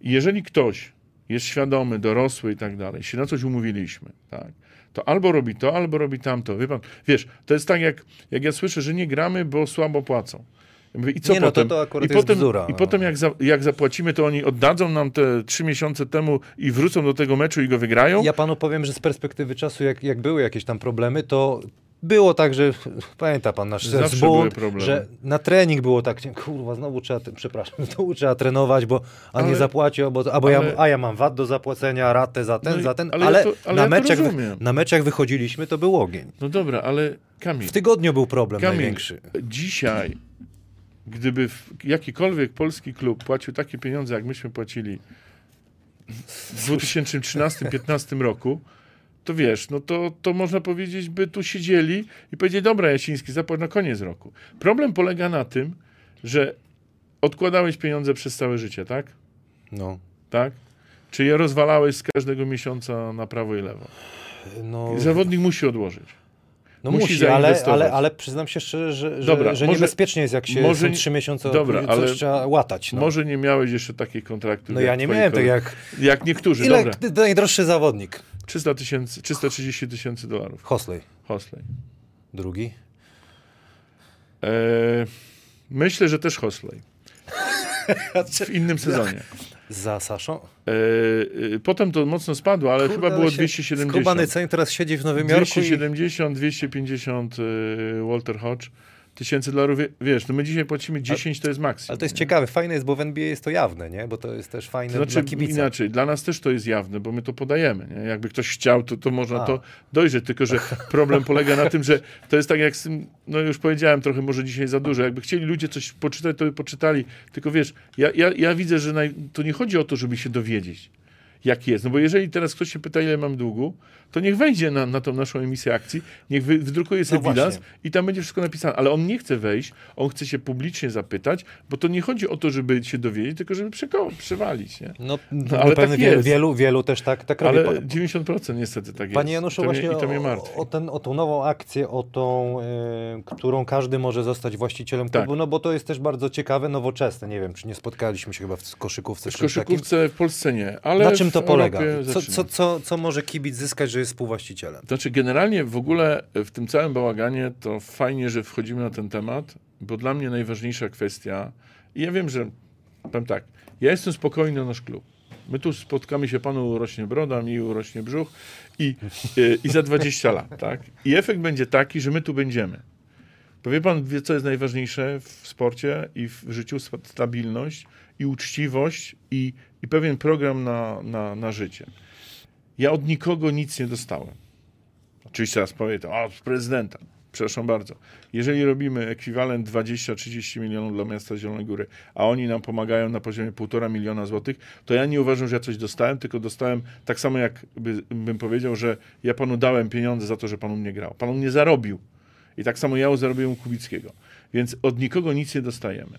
Jeżeli ktoś jest świadomy, dorosły i tak dalej, się na coś umówiliśmy, tak, to albo robi to, albo robi tamto. Wie pan, wiesz, to jest tak, jak, jak ja słyszę, że nie gramy, bo słabo płacą. Ja mówię, I co Nie, no to- potem? to akurat I potem, I no. potem jak, za, jak zapłacimy, to oni oddadzą nam te trzy miesiące temu i wrócą do tego meczu i go wygrają? Ja panu powiem, że z perspektywy czasu, jak, jak były jakieś tam problemy, to było tak, że pamięta pan nasz Zawsze problemy. że na trening było tak, kurwa, znowu trzeba, przepraszam, znowu trzeba trenować, bo a nie Ale- zapłaci, albo, albo ja, ale- a ja mam VAT do zapłacenia, ratę za ten, No i- za ten, ale ale, ja to- ale na, ja meczach, na meczach wychodziliśmy, to był ogień. No dobra, ale Kamil, W tygodniu był problem Kamil największy. dzisiaj, gdyby jakikolwiek polski klub płacił takie pieniądze, jak myśmy płacili w 2013-2015 roku, to wiesz, no to, to można powiedzieć, by tu siedzieli i powiedzieli, dobra, Jasiński, zapłać na koniec roku. Problem polega na tym, że odkładałeś pieniądze przez całe życie, tak? No, Tak? Czy je rozwalałeś z każdego miesiąca na prawo i lewo? no, zawodnik musi odłożyć. No musi musi, ale, ale, ale przyznam się szczerze, że, że, Dobra, że może- niebezpiecznie jest, jak się może trzy miesiące, Dobra, coś ale trzeba łatać. No, Może nie miałeś jeszcze takich kontraktów. no ja nie miałem tak jak... Jak niektórzy, Ile dobra. najdroższy zawodnik? 300 tysięcy, 330 tysięcy dolarów. Hosley. Hosley. Drugi. E, myślę, że też Hosley. W innym sezonie. Za Saszą? E, e, potem to mocno spadło, ale chyba było się 270. Skubany Ceń teraz siedzi w Nowym Jorku i... 270, 250 e, Walter Hodge. Tysięcy dolarów, wie- wiesz, no my dzisiaj płacimy 10, to jest maksimum. Ale to jest nie? ciekawe, fajne jest, bo w NBA jest to jawne, nie? Bo to jest też fajne To znaczy, dla kibica. inaczej, dla nas też to jest jawne, bo my to podajemy. Nie? Jakby ktoś chciał, to, to można A. to dojrzeć, tylko że problem polega na tym, że to jest tak jak z tym, no już powiedziałem trochę może dzisiaj za dużo, jakby chcieli ludzie coś poczytać, to by poczytali, tylko wiesz, ja, ja, ja widzę, że naj, to nie chodzi o to, żeby się dowiedzieć, jak jest, no bo jeżeli teraz ktoś się pyta, ile mam długu, to niech wejdzie na, na tą naszą emisję akcji, niech wy, wydrukuje sobie No bilans i tam będzie wszystko napisane. Ale on nie chce wejść, on chce się publicznie zapytać, bo to nie chodzi o to, żeby się dowiedzieć, tylko żeby przeko- przewalić. Nie? No, No, ale ale pewnie tak wielu, wielu, wielu też tak, tak robi. Ale Pa- 90% niestety tak jest. Panie Januszu, to mnie, właśnie I to mnie o, martwi. o, ten, o tą nową akcję, o tą, y, którą każdy może zostać właścicielem Tak. klubu, no bo to jest też bardzo ciekawe, nowoczesne. Nie wiem, czy nie spotkaliśmy się chyba w koszykówce. W koszykówce w Polsce nie, ale Na czym to polega? Co, co, co, co może kibic zyskać, że jest współwłaścicielem? Znaczy, generalnie w ogóle w tym całym bałaganie to fajnie, że wchodzimy na ten temat, bo dla mnie najważniejsza kwestia, i ja wiem, że powiem tak, ja jestem spokojny o nasz klub. My tu spotkamy się, panu urośnie broda, mi urośnie brzuch i, i, i za 20 lat, tak? I efekt będzie taki, że my tu będziemy. Bo wie pan, wie, co jest najważniejsze w sporcie i w życiu? Sta- Stabilność i uczciwość i, i pewien program na, na, na życie. Ja od nikogo nic nie dostałem. Oczywiście teraz powie to, z prezydenta. Przepraszam bardzo. Jeżeli robimy ekwiwalent 20-30 milionów dla miasta Zielonej Góry, a oni nam pomagają na poziomie 1,5 miliona złotych, to ja nie uważam, że ja coś dostałem, tylko dostałem tak samo jak by, bym powiedział, że ja panu dałem pieniądze za to, że pan u mnie grał. Pan u mnie zarobił. I tak samo ja zarobiłem u Kubickiego. Więc od nikogo nic nie dostajemy.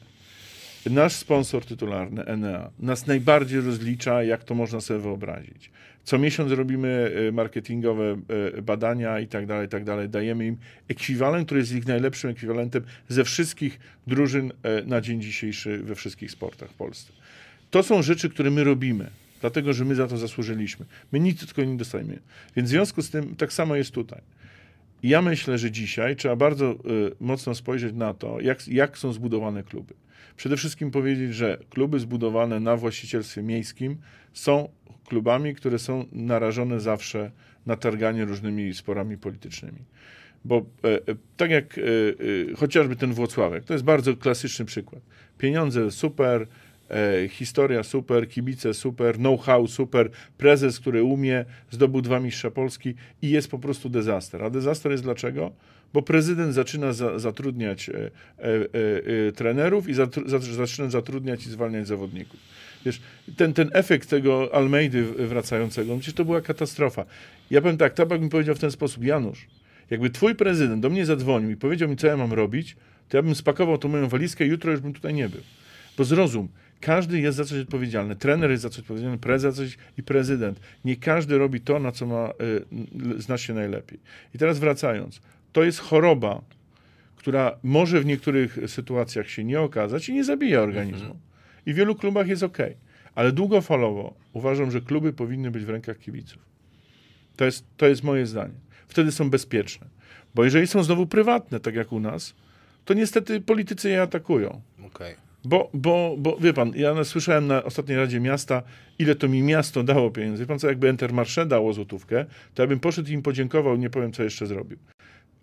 Nasz sponsor tytularny, Enea, nas najbardziej rozlicza, jak to można sobie wyobrazić. Co miesiąc robimy e, marketingowe e, badania i tak dalej, tak dalej. Dajemy im ekwiwalent, który jest ich najlepszym ekwiwalentem ze wszystkich drużyn e, na dzień dzisiejszy we wszystkich sportach w Polsce. To są rzeczy, które my robimy, dlatego że my za to zasłużyliśmy. My nic tylko nie dostajemy. Więc w związku z tym tak samo jest tutaj. Ja myślę, że dzisiaj trzeba bardzo mocno spojrzeć na to, jak, jak są zbudowane kluby. Przede wszystkim powiedzieć, że kluby zbudowane na właścicielstwie miejskim są klubami, które są narażone zawsze na targanie różnymi sporami politycznymi. Bo e, e, tak jak e, e, chociażby ten Włocławek, to jest bardzo klasyczny przykład. Pieniądze super, e, historia super, kibice super, know-how super, prezes, który umie, zdobył dwa mistrza Polski i jest po prostu dezaster. A dezaster jest dlaczego? Bo prezydent zaczyna za, zatrudniać e, trenerów i zatru, za, zaczyna zatrudniać i zwalniać zawodników. Wiesz, ten, ten efekt tego Almeidy wracającego, no przecież to była katastrofa. Ja powiem tak, Tabak mi powiedział w ten sposób, Janusz, jakby twój prezydent do mnie zadzwonił i powiedział mi, co ja mam robić, to ja bym spakował tą moją walizkę i jutro już bym tutaj nie był. Bo zrozum, każdy jest za coś odpowiedzialny. Trener jest za coś odpowiedzialny, prezes za coś i prezydent. Nie każdy robi to, na co ma, y, zna się najlepiej. I teraz wracając, to jest choroba, która może w niektórych sytuacjach się nie okazać i nie zabija organizmu. I w wielu klubach jest ok. Ale długofalowo uważam, że kluby powinny być w rękach kibiców. To jest, to jest moje zdanie. Wtedy są bezpieczne. Bo jeżeli są znowu prywatne, tak jak u nas, to niestety politycy je atakują. Okej. Bo, bo, bo wie pan, ja słyszałem na ostatniej Radzie Miasta, ile to mi miasto dało pieniędzy. Wie pan co, jakby Intermarché dało złotówkę, to ja bym poszedł i im podziękował, nie powiem, co jeszcze zrobił.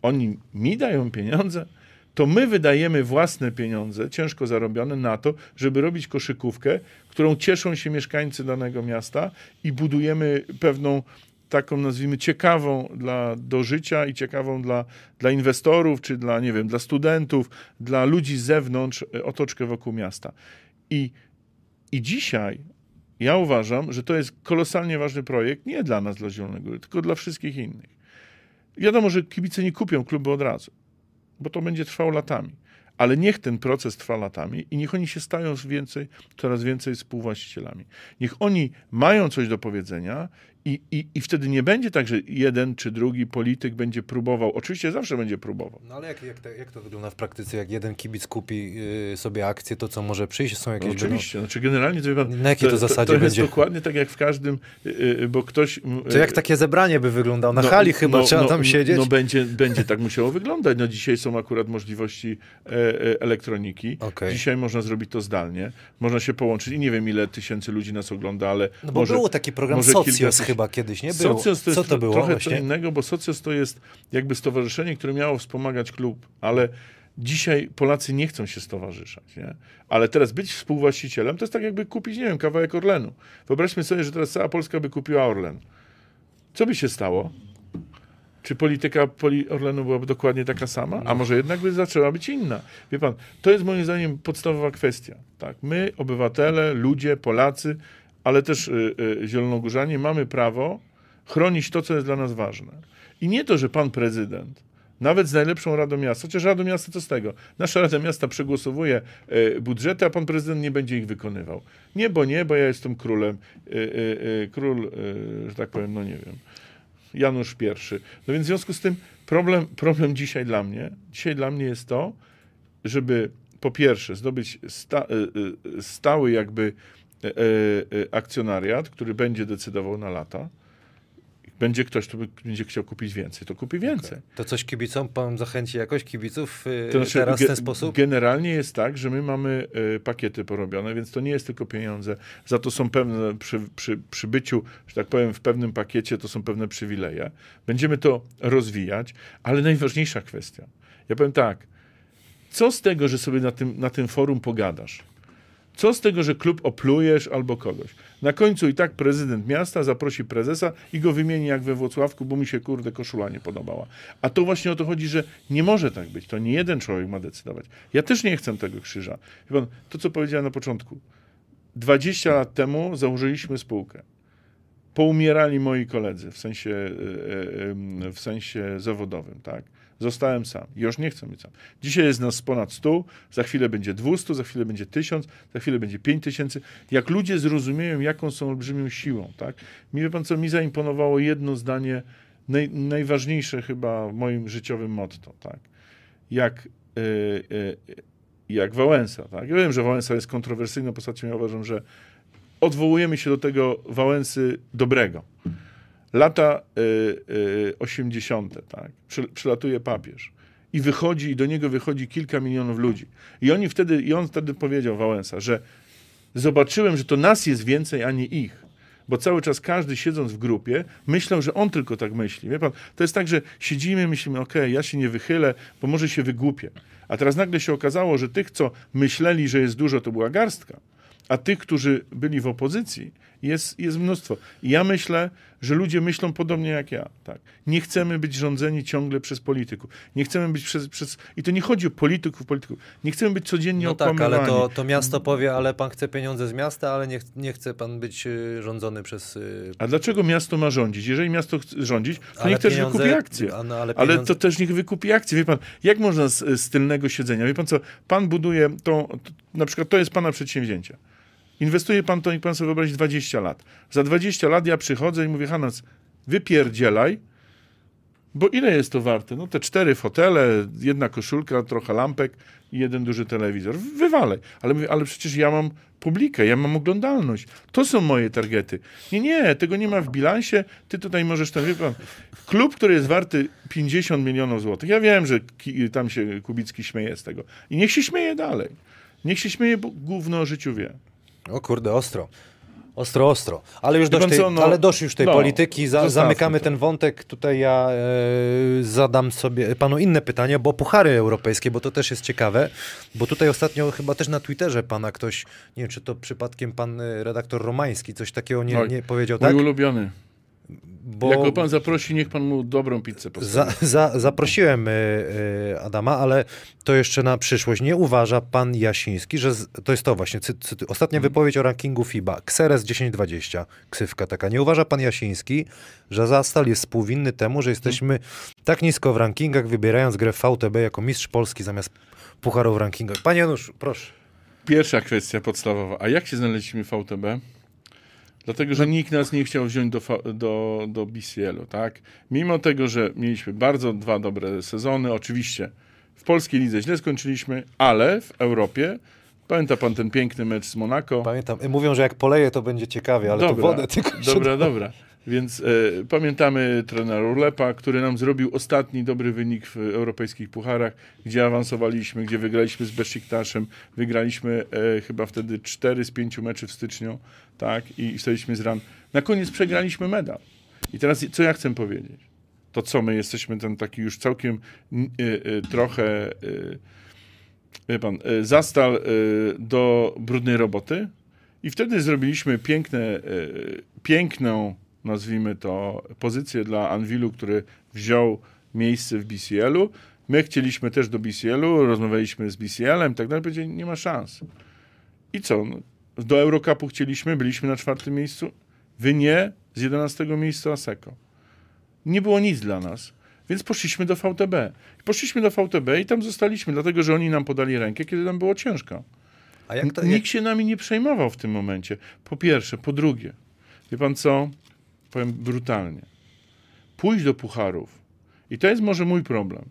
Oni mi dają pieniądze, to my wydajemy własne pieniądze, ciężko zarobione, na to, żeby robić koszykówkę, którą cieszą się mieszkańcy danego miasta i budujemy pewną taką, nazwijmy, ciekawą dla, do życia i ciekawą dla, dla inwestorów, czy dla, nie wiem, dla studentów, dla ludzi z zewnątrz e, otoczkę wokół miasta. I, i dzisiaj ja uważam, że to jest kolosalnie ważny projekt, nie dla nas, dla Zielonej Góry, tylko dla wszystkich innych. Wiadomo, że kibice nie kupią klubu od razu, bo to będzie trwało latami. Ale niech ten proces trwa latami i niech oni się stają więcej, coraz więcej współwłaścicielami. Niech oni mają coś do powiedzenia i, i, i wtedy nie będzie tak, że jeden czy drugi polityk będzie próbował. Oczywiście zawsze będzie próbował. No ale jak, jak, to, jak to wygląda w praktyce? Jak jeden kibic kupi y, sobie akcję, to co może przyjść? Są No jakieś... oczywiście. Znaczy generalnie to, pan, Na jakiej to zasadzie to, to jest będzie? dokładnie tak jak w każdym, y, y, bo ktoś... To jak takie zebranie by wyglądało? Na hali chyba trzeba tam siedzieć? No będzie, będzie tak musiało wyglądać. No dzisiaj są akurat możliwości e, e, elektroniki. Okej. Dzisiaj można zrobić to zdalnie. Można się połączyć i nie wiem ile tysięcy ludzi nas ogląda, ale No bo może, było taki program Socios tysięcy- chyba kiedyś, nie? Było. Socjos to jest Co to było trochę właśnie? co innego, bo Socjos to jest jakby stowarzyszenie, które miało wspomagać klub, ale dzisiaj Polacy nie chcą się stowarzyszać, nie? Ale teraz być współwłaścicielem to jest tak jakby kupić, nie wiem, kawałek Orlenu. Wyobraźmy sobie, że teraz cała Polska by kupiła Orlen. Co by się stało? Czy polityka poli Orlenu byłaby dokładnie taka sama? A może jednak by zaczęła być inna? Wie pan, to jest moim zdaniem podstawowa kwestia. Tak? My, obywatele, ludzie, Polacy, ale też y, y, zielonogórzanie mamy prawo chronić to, co jest dla nas ważne. I nie to, że pan prezydent, nawet z najlepszą Radą Miasta, chociaż Rada Miasta co z tego? Nasza Rada Miasta przegłosowuje e, budżety, a pan prezydent nie będzie ich wykonywał. Nie, bo nie, bo ja jestem królem. E, król, że tak powiem, no nie wiem, Janusz I. No więc w związku z tym problem, problem dzisiaj dla mnie, dzisiaj dla mnie jest to, żeby po pierwsze zdobyć sta, stały jakby akcjonariat, który będzie decydował na lata. Będzie ktoś, kto będzie chciał kupić więcej, to kupi więcej. To coś kibicom pan zachęci jakoś kibiców y, To znaczy, teraz w ten sposób? Generalnie jest tak, że my mamy e, pakiety porobione, więc to nie jest tylko pieniądze. Za to są pewne, przy, przy, przy byciu, że tak powiem, w pewnym pakiecie, to są pewne przywileje. Będziemy to rozwijać, ale najważniejsza kwestia. Ja powiem tak, co z tego, że sobie na tym, na tym forum pogadasz? Co z tego, że klub oplujesz albo kogoś? Na końcu i tak prezydent miasta zaprosi prezesa i go wymieni jak we Włocławku, bo mi się kurde koszula nie podobała. A to właśnie o to chodzi, że nie może tak być. To nie jeden człowiek ma decydować. Ja też nie chcę tego krzyża. Pan, to co powiedziałem na początku. 20 lat temu założyliśmy spółkę. Poumierali moi koledzy w sensie, e, e, w sensie zawodowym, tak? Zostałem sam. Już nie chcę być sam. Dzisiaj jest nas ponad 100, za chwilę będzie 200, za chwilę będzie 1000, za chwilę będzie 5000. Jak ludzie zrozumieją, jaką są olbrzymią siłą, tak? Mi wie pan co, mi zaimponowało jedno zdanie, naj, najważniejsze chyba w moim życiowym motto, tak? Jak, e, e, jak Wałęsa, tak? Ja wiem, że Wałęsa jest kontrowersyjną postacią, ja uważam, że odwołujemy się do tego Wałęsy dobrego. Lata y, y, 80., tak? Przy, przylatuje papież i wychodzi, i do niego wychodzi kilka milionów ludzi. I oni wtedy, i on wtedy powiedział Wałęsa, że zobaczyłem, że to nas jest więcej, a nie ich. Bo cały czas każdy siedząc w grupie myślał, że on tylko tak myśli. Wie pan, to jest tak, że siedzimy, myślimy, okej, ja się nie wychylę, bo może się wygłupię. A teraz nagle się okazało, że tych, co myśleli, że jest dużo, to była garstka. A tych, którzy byli w opozycji, jest, jest mnóstwo. I ja myślę, że ludzie myślą podobnie jak ja. Tak. Nie chcemy być rządzeni ciągle przez polityków. Nie chcemy być przez, przez... I to nie chodzi o polityków, polityków. Nie chcemy być codziennie No tak, okłamywani. ale to, to miasto powie, ale pan chce pieniądze z miasta, ale nie, nie chce pan być y, rządzony przez... y, A dlaczego miasto ma rządzić? Jeżeli miasto chce rządzić, to Ale niech też pieniądze- wykupi akcje. no, ale ale pieniądze- to też niech wykupi akcje. Wie pan, jak można z, z tylnego siedzenia? Wie pan co, pan buduje to, to, na przykład to jest pana przedsięwzięcie. Inwestuje pan to, niech pan sobie wyobrazi, 20 lat. Za 20 lat ja przychodzę i mówię, Hanas, wypierdzielaj, bo ile jest to warte? No te cztery fotele, jedna koszulka, trochę lampek i jeden duży telewizor. Wywalej. Ale mówię, ale przecież ja mam publikę, ja mam oglądalność. To są moje targety. Nie, nie, tego nie ma w bilansie. Ty tutaj możesz ten, wie pan, klub, który jest warty 50 milionów złotych. Ja wiem, że tam się Kubicki śmieje z tego. I niech się śmieje dalej. Niech się śmieje, bo gówno o życiu wie. O kurde, ostro. Ostro, ostro. Ale już dość tej, co, no, ale dość już tej no, polityki. Za, zamykamy to. ten wątek. Tutaj ja e, zadam sobie panu inne pytania, bo puchary europejskie, bo to też jest ciekawe. Bo tutaj ostatnio chyba też na Twitterze pana ktoś, nie wiem czy to przypadkiem pan e, redaktor Romański coś takiego nie, nie powiedział, Mój tak? ulubiony. Bo Jak go pan zaprosi, niech pan mu dobrą pizzę postawi. za, za, zaprosiłem e, e, Adama, ale to jeszcze na przyszłość. Nie uważa pan Jasiński, że z, to jest to właśnie, cy, cy, ostatnia Mhm. wypowiedź o rankingu FIBA, Xeres 1020, ksywka taka. Nie uważa pan Jasiński, że Zastal jest współwinny temu, że jesteśmy tak nisko w rankingach, wybierając grę VTB jako mistrz Polski zamiast pucharów w rankingach. Panie Janusz, proszę. Pierwsza kwestia podstawowa. A jak się znaleźliśmy w VTB? Dlatego, że nikt nas nie chciał wziąć do, do, do BCL-u, tak? Mimo tego, że mieliśmy bardzo dwa dobre sezony, oczywiście w polskiej lidze źle skończyliśmy, ale w Europie, pamięta pan ten piękny mecz z Monaco? Pamiętam, e, mówią, że jak poleje, to będzie ciekawie, ale to wodę tylko Dobra, dobra. Więc e, pamiętamy trenera Urlepa, który nam zrobił ostatni dobry wynik w europejskich pucharach, gdzie awansowaliśmy, gdzie wygraliśmy z Besiktasem, wygraliśmy e, chyba wtedy 4 z 5 meczy w styczniu, tak, i, i staliśmy z ran. Na koniec przegraliśmy medal. I teraz co ja chcę powiedzieć? To co, my jesteśmy ten taki już całkiem e, e, trochę, wie pan, zastal do brudnej roboty, i wtedy zrobiliśmy piękne, piękną, nazwijmy to, pozycję dla Anwilu, który wziął miejsce w BCL-u. My chcieliśmy też do BCL-u, rozmawialiśmy z BCL-em i tak dalej, powiedzieli, nie ma szans. I co? No, do Eurocupu chcieliśmy, byliśmy na czwartym miejscu. Wy nie, z 11 miejsca Aseko. Nie było nic dla nas, więc poszliśmy do VTB. Poszliśmy do VTB i tam zostaliśmy, dlatego że oni nam podali rękę, kiedy nam było ciężko. To, Nikt jak, się nami nie przejmował w tym momencie. Po pierwsze. Po drugie, wie pan co? Powiem brutalnie. Pójść do pucharów. I to jest może mój problem.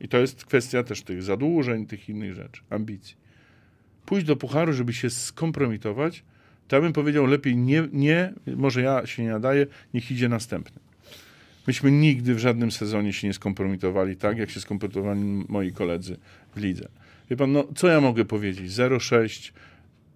I to jest kwestia też tych zadłużeń, tych innych rzeczy, ambicji. Pójść do pucharu, żeby się skompromitować, to ja bym powiedział lepiej nie, nie, może ja się nie nadaję, niech idzie następny. Myśmy nigdy w żadnym sezonie się nie skompromitowali tak, jak się skompromitowali moi koledzy w lidze. Wie pan, no co ja mogę powiedzieć? 0,6,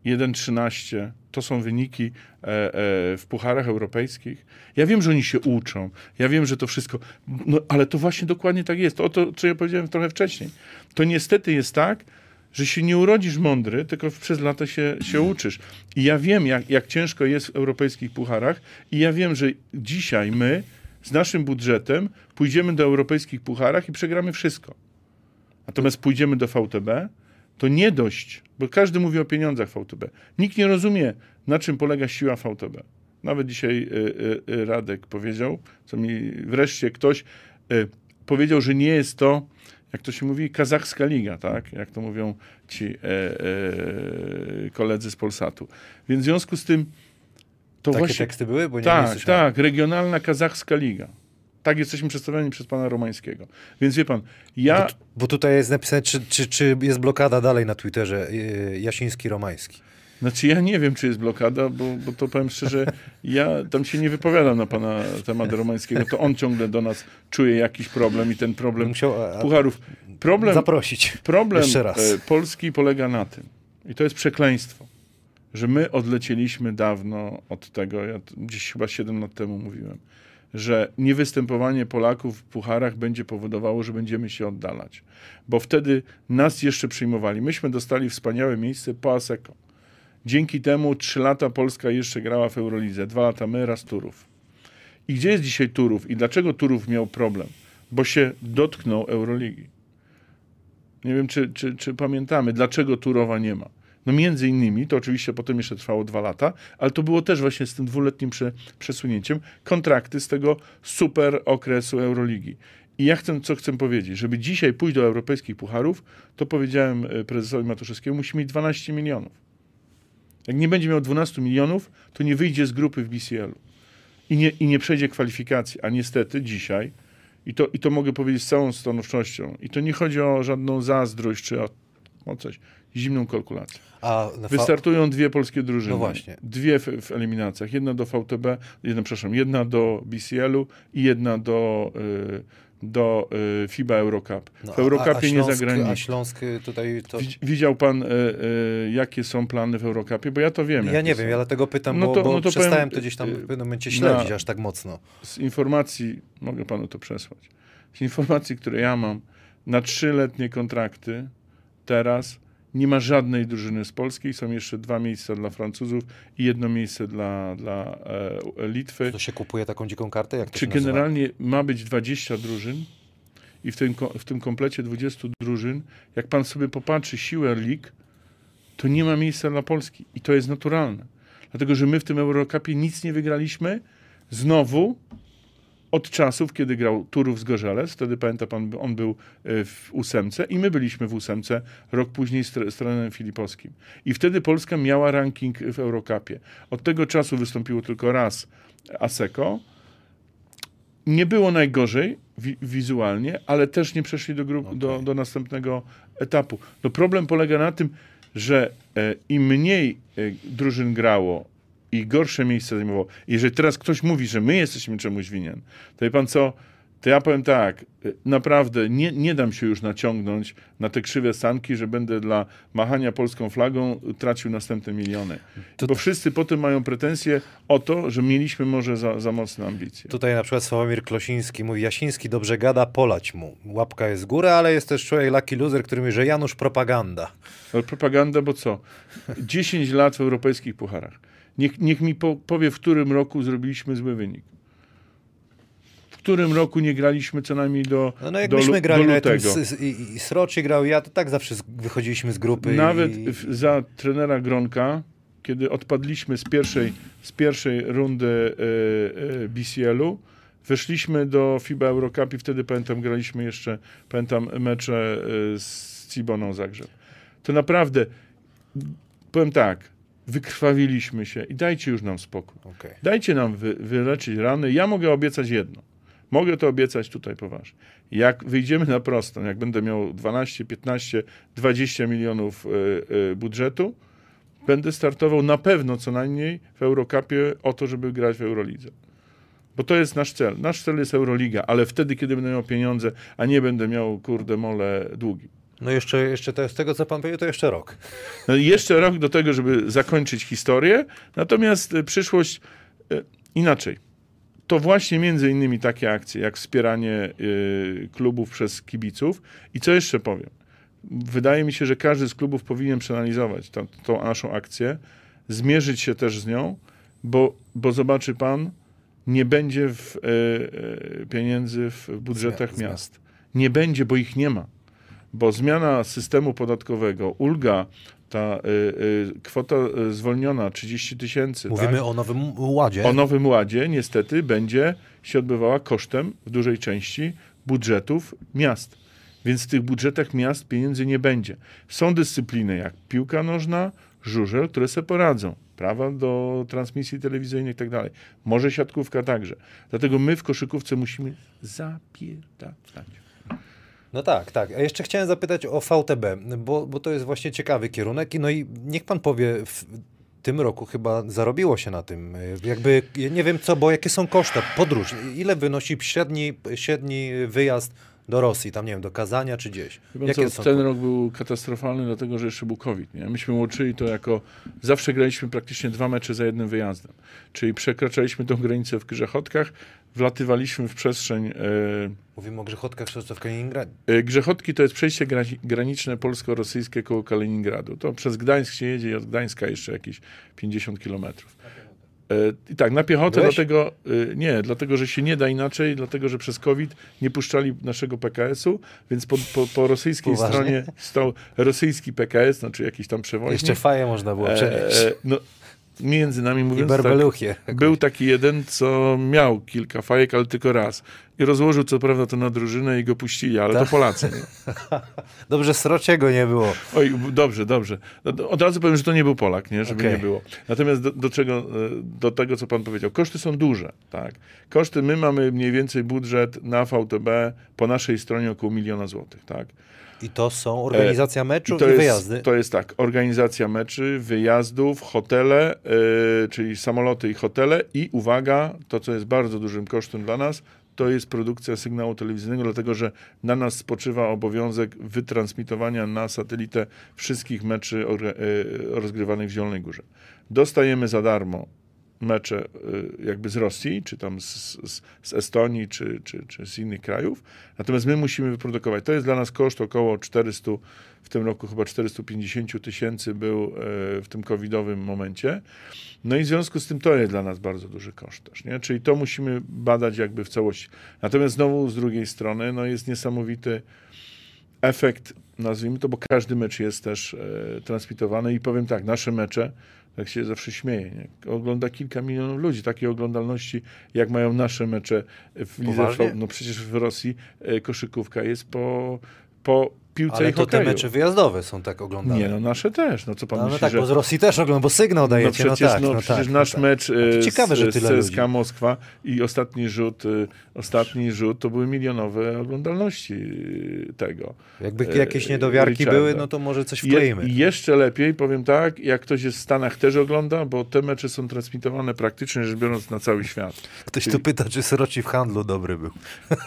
1,13 to są wyniki e, e, w pucharach europejskich. Ja wiem, że oni się uczą, ja wiem, że to wszystko, no ale to właśnie dokładnie tak jest. O to, co ja powiedziałem trochę wcześniej. To niestety jest tak, że się nie urodzisz mądry, tylko przez lata się, się uczysz. I ja wiem, jak, jak ciężko jest w europejskich pucharach i ja wiem, że dzisiaj my z naszym budżetem pójdziemy do europejskich pucharach i przegramy wszystko. Natomiast pójdziemy do VTB, to nie dość, bo każdy mówi o pieniądzach VTB. Nikt nie rozumie, na czym polega siła VTB. Nawet dzisiaj y, y, y, Radek powiedział, co mi wreszcie ktoś powiedział, że nie jest to, jak to się mówi, kazachska liga, tak? Jak to mówią ci e, e, koledzy z Polsatu. Więc w związku z tym to takie właśnie... teksty były? Bo nie, nie Tak, słyszałem. tak, regionalna kazachska liga. Tak jesteśmy przedstawiani przez pana Romańskiego. Więc wie pan, ja... Bo, bo tutaj jest napisane, czy, czy, czy jest blokada dalej na Twitterze y, Jasiński-Romański. Znaczy ja nie wiem, czy jest blokada, bo, bo to powiem szczerze, ja tam się nie wypowiadam na pana temat Romańskiego, to on ciągle do nas czuje jakiś problem i ten problem Musiał a, pucharów. Problem, zaprosić. problem jeszcze raz. e, Polski polega na tym, i to jest przekleństwo, że my odlecieliśmy dawno od tego, ja to gdzieś chyba 7 lat temu mówiłem, że niewystępowanie Polaków w pucharach będzie powodowało, że będziemy się oddalać. Bo wtedy nas jeszcze przyjmowali. Myśmy dostali wspaniałe miejsce po ASECO. Dzięki temu trzy lata Polska jeszcze grała w Eurolidze. Dwa lata my, raz Turów. I gdzie jest dzisiaj Turów? I dlaczego Turów miał problem? Bo się dotknął Euroligi. Nie wiem, czy, czy, czy pamiętamy, dlaczego Turowa nie ma. No między innymi, to oczywiście potem jeszcze trwało dwa lata, ale to było też właśnie z tym dwuletnim prze, przesunięciem kontrakty z tego super okresu Euroligi. I ja chcę, co chcę powiedzieć, żeby dzisiaj pójść do europejskich pucharów, to powiedziałem e, prezesowi Matuszewskiemu, musi mieć 12 milionów. Jak nie będzie miał 12 milionów, to nie wyjdzie z grupy w BCL-u i nie, i nie przejdzie kwalifikacji. A niestety dzisiaj, i to, i to mogę powiedzieć z całą stanowczością, i to nie chodzi o żadną zazdrość czy o, o coś, zimną kalkulację. A na Wystartują dwie polskie drużyny. No właśnie. Dwie w, w eliminacjach. Jedna do VTB, jedna, przepraszam, jedna do BCL-u i jedna do, y, do y, FIBA Eurocup. no, w Eurocupie nie Śląsk- A. Śląsk y, tutaj to... Widz- Widział pan, y, y, jakie są plany w Eurocupie? Bo ja to wiem. Ja nie są. wiem, ja dlatego pytam, No bo, to- bo no to przestałem powiem, to gdzieś tam y, w pewnym momencie na- śledzić aż tak mocno. z informacji, mogę panu to przesłać, z informacji, które ja mam, na trzyletnie kontrakty teraz nie ma żadnej drużyny z Polski, są jeszcze dwa miejsca dla Francuzów i jedno miejsce dla, dla e, Litwy. To się kupuje taką dziką kartę? Jak Czy generalnie ma być 20 drużyn i w tym, w tym komplecie 20 drużyn, jak pan sobie popatrzy siłę lig, to nie ma miejsca dla Polski i to jest naturalne. Dlatego, że my w tym Eurocupie nic nie wygraliśmy znowu od czasów, kiedy grał Turów z Gorzelec, wtedy pamięta pan, on był e, w ósemce i my byliśmy w ósemce rok później z, tre- z trenerem Filipowskim. I wtedy Polska miała ranking w Eurocupie. Od tego czasu wystąpiło tylko raz ASECO, nie było najgorzej wi- wizualnie, ale też nie przeszli do, grup, do, do następnego etapu. No problem polega na tym, że e, im mniej e, drużyn grało i gorsze miejsce zajmowało, jeżeli teraz ktoś mówi, że my jesteśmy czemuś winien, to wie pan co, to ja powiem tak, e, naprawdę nie, nie dam się już naciągnąć na te krzywe sanki, że będę dla machania polską flagą tracił następne miliony. To- Bo wszyscy potem mają pretensje o to, że mieliśmy może za, za mocne ambicje. Tutaj na przykład Sławomir Klosiński mówi, Jasiński dobrze gada, polać mu. Łapka jest w górę, ale jest też człowiek lucky loser, który mówi, że Janusz propaganda. Ale propaganda, bo co? 10 lat w europejskich pucharach. Niech, niech mi po, powie, w którym roku zrobiliśmy zły wynik. W którym roku nie graliśmy co najmniej do, No, no jak do, myśmy grali do na tym, lutego. s- s- i, i Sroczy grał, ja to tak zawsze z, wychodziliśmy z grupy. Nawet i, w, za trenera Gronka kiedy odpadliśmy z pierwszej, z pierwszej rundy y, y, BCL-u, weszliśmy do FIBA Eurocup i wtedy pamiętam, graliśmy jeszcze, pamiętam mecze y, z Ciboną Zagrzeb. To naprawdę, powiem tak, wykrwawiliśmy się i dajcie już nam spokój. Okej. Dajcie nam wy, wyleczyć rany. Ja mogę obiecać jedno. Mogę to obiecać tutaj poważnie. Jak wyjdziemy na prostą, jak będę miał 12, 15, 20 milionów y, y, budżetu, będę startował na pewno co najmniej w Eurocupie o to, żeby grać w Eurolidze. Bo to jest nasz cel. Nasz cel jest Euroliga, ale wtedy, kiedy będę miał pieniądze, a nie będę miał, kurde, mole długi. No jeszcze, jeszcze to, z tego, co pan powiedział, to jeszcze rok. No jeszcze rok do tego, żeby zakończyć historię, natomiast y, przyszłość y, inaczej. To właśnie między innymi takie akcje, jak wspieranie y, klubów przez kibiców. I co jeszcze powiem? Wydaje mi się, że każdy z klubów powinien przeanalizować tą, tą naszą akcję, zmierzyć się też z nią, bo, bo zobaczy pan, nie będzie w, e, pieniędzy w budżetach miast. Nie będzie, bo ich nie ma. Bo zmiana systemu podatkowego, ulga, ta e, e, kwota e, zwolniona 30 tysięcy, Mówimy tak? o Nowym Ładzie. o Nowym Ładzie, niestety będzie się odbywała kosztem w dużej części budżetów miast. Więc w tych budżetach miast pieniędzy nie będzie. Są dyscypliny jak piłka nożna, żużel, które sobie poradzą. Prawa do transmisji telewizyjnej i tak dalej. Może siatkówka także. Dlatego my w koszykówce musimy zapierdalać. No tak, tak. A jeszcze chciałem zapytać o VTB, bo, bo to jest właśnie ciekawy kierunek. I No i niech pan powie, w tym roku chyba zarobiło się na tym. Jakby, ja nie wiem co, bo jakie są koszty, podróż. Ile wynosi średni, średni wyjazd do Rosji, tam nie wiem, do Kazania czy gdzieś? Jakie co, ten rok był katastrofalny, dlatego że jeszcze był COVID. Nie? Myśmy łączyli to jako. Zawsze graliśmy praktycznie dwa mecze za jednym wyjazdem. Czyli przekraczaliśmy tą granicę w Grzechotkach, wlatywaliśmy w przestrzeń. E, Mówimy o Grzechotkach, czy w Kaliningradzie. e, Grzechotki to jest przejście gra, graniczne polsko-rosyjskie koło Kaliningradu. To przez Gdańsk się jedzie i od Gdańska jeszcze jakieś 50 kilometrów. E, I tak, na piechotę, Byłeś? dlatego e, nie, dlatego że się nie da inaczej, dlatego że przez COVID nie puszczali naszego PKS-u, więc po, po, po rosyjskiej Poważnie? stronie stał rosyjski PKS, znaczy jakiś tam przewoźnik. Jeszcze faję można było przenieść. E, e, no, między nami mówiąc, tak, był taki jeden, co miał kilka fajek, ale tylko raz. I rozłożył co prawda to na drużynę i go puścili, ale Tak. to Polacy. Nie? Dobrze, Srociego nie było. Oj, dobrze, dobrze. No, Od razu powiem, że to nie był Polak, nie? żeby Okej. nie było. Natomiast do, do, czego, e, do tego, co pan powiedział, koszty są duże. Tak? Koszty, my mamy mniej więcej budżet na VTB po naszej stronie około miliona złotych. Tak? I to są organizacja meczu E, to i jest, wyjazdy. To jest tak, organizacja meczy, wyjazdów, hotele, yy, czyli samoloty i hotele i uwaga, to co jest bardzo dużym kosztem dla nas, to jest produkcja sygnału telewizyjnego, dlatego że na nas spoczywa obowiązek wytransmitowania na satelitę wszystkich meczy yy, rozgrywanych w Zielonej Górze. Dostajemy za darmo mecze y, jakby z Rosji, czy tam z, z, Estonii, czy, czy, czy z innych krajów. Natomiast my musimy wyprodukować. To jest dla nas koszt około 400, w tym roku chyba 450 tysięcy był e, w tym covidowym momencie. No i w związku z tym to jest dla nas bardzo duży koszt też, nie? Czyli to musimy badać jakby w całości. Natomiast znowu z drugiej strony, no jest niesamowity efekt, nazwijmy to, bo każdy mecz jest też e, transmitowany i powiem tak, nasze mecze, tak się zawsze śmieję, nie? ogląda kilka milionów ludzi, takiej oglądalności, jak mają nasze mecze w lidze, no przecież w Rosji e, koszykówka jest po, po piłce Ale i to te hokeju. mecze wyjazdowe są tak oglądane. Nie, no nasze też, no co pan No, no myśli, tak, że... bo z Rosji też oglądam, bo sygnał No dajecie, no, przecież, tak. no, no przecież tak, no nasz tak. mecz to e, ciekawe, z, że z tyle CSKA ludzi. Moskwa i ostatni rzut, e, ostatni rzut to były milionowe oglądalności e, tego. Jakby jakieś niedowiarki Richarda. były, no to może coś Je, wkleimy. I jeszcze lepiej, powiem tak, jak ktoś jest w Stanach też ogląda, bo te mecze są transmitowane praktycznie rzecz biorąc na cały świat. Ktoś tu pyta, czy Sroci w handlu dobry był. E,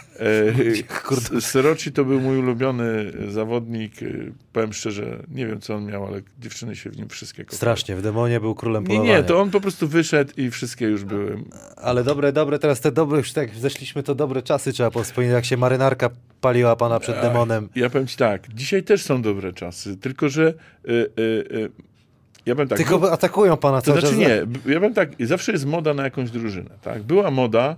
Kurde. S- Seroci to był mój ulubiony zawodnik. e, Powiem szczerze, nie wiem co on miał, ale dziewczyny się w nim wszystkie kochały. Strasznie, w demonie był królem Nie, polowania. nie, to on po prostu wyszedł i wszystkie już były. Ale dobre, dobre, teraz te dobre, już tak zeszliśmy, to dobre czasy trzeba powspominać, jak się marynarka paliła pana przed demonem. Ja powiem ci tak, dzisiaj też są dobre czasy, tylko że y, y, y, ja powiem tak. Tylko atakują pana to cały znaczy czas. nie, ja powiem tak, zawsze jest moda na jakąś drużynę, tak? Była moda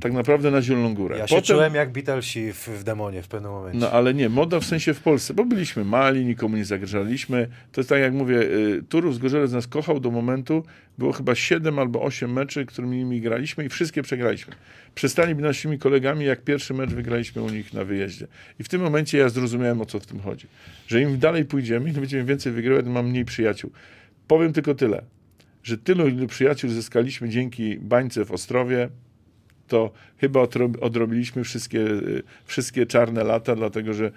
tak naprawdę na Zieloną Górę. Ja się czułem jak Beatlesi w, w demonie w pewnym momencie. No ale nie, moda w sensie w Polsce, bo byliśmy mali, nikomu nie zagrażaliśmy. To jest tak jak mówię, y, Turów Zgorzelec nas kochał do momentu, było chyba 7 albo 8 meczy, którymi graliśmy i wszystkie przegraliśmy. Przestali być naszymi kolegami, jak pierwszy mecz wygraliśmy u nich na wyjeździe. I w tym momencie ja zrozumiałem, o co w tym chodzi. Że im dalej pójdziemy, im będziemy więcej wygrywać, mam mniej przyjaciół. Powiem tylko tyle, że tylu ilu przyjaciół zyskaliśmy dzięki bańce w Ostrowie, to chyba odro- odrobiliśmy wszystkie, y, wszystkie czarne lata, dlatego że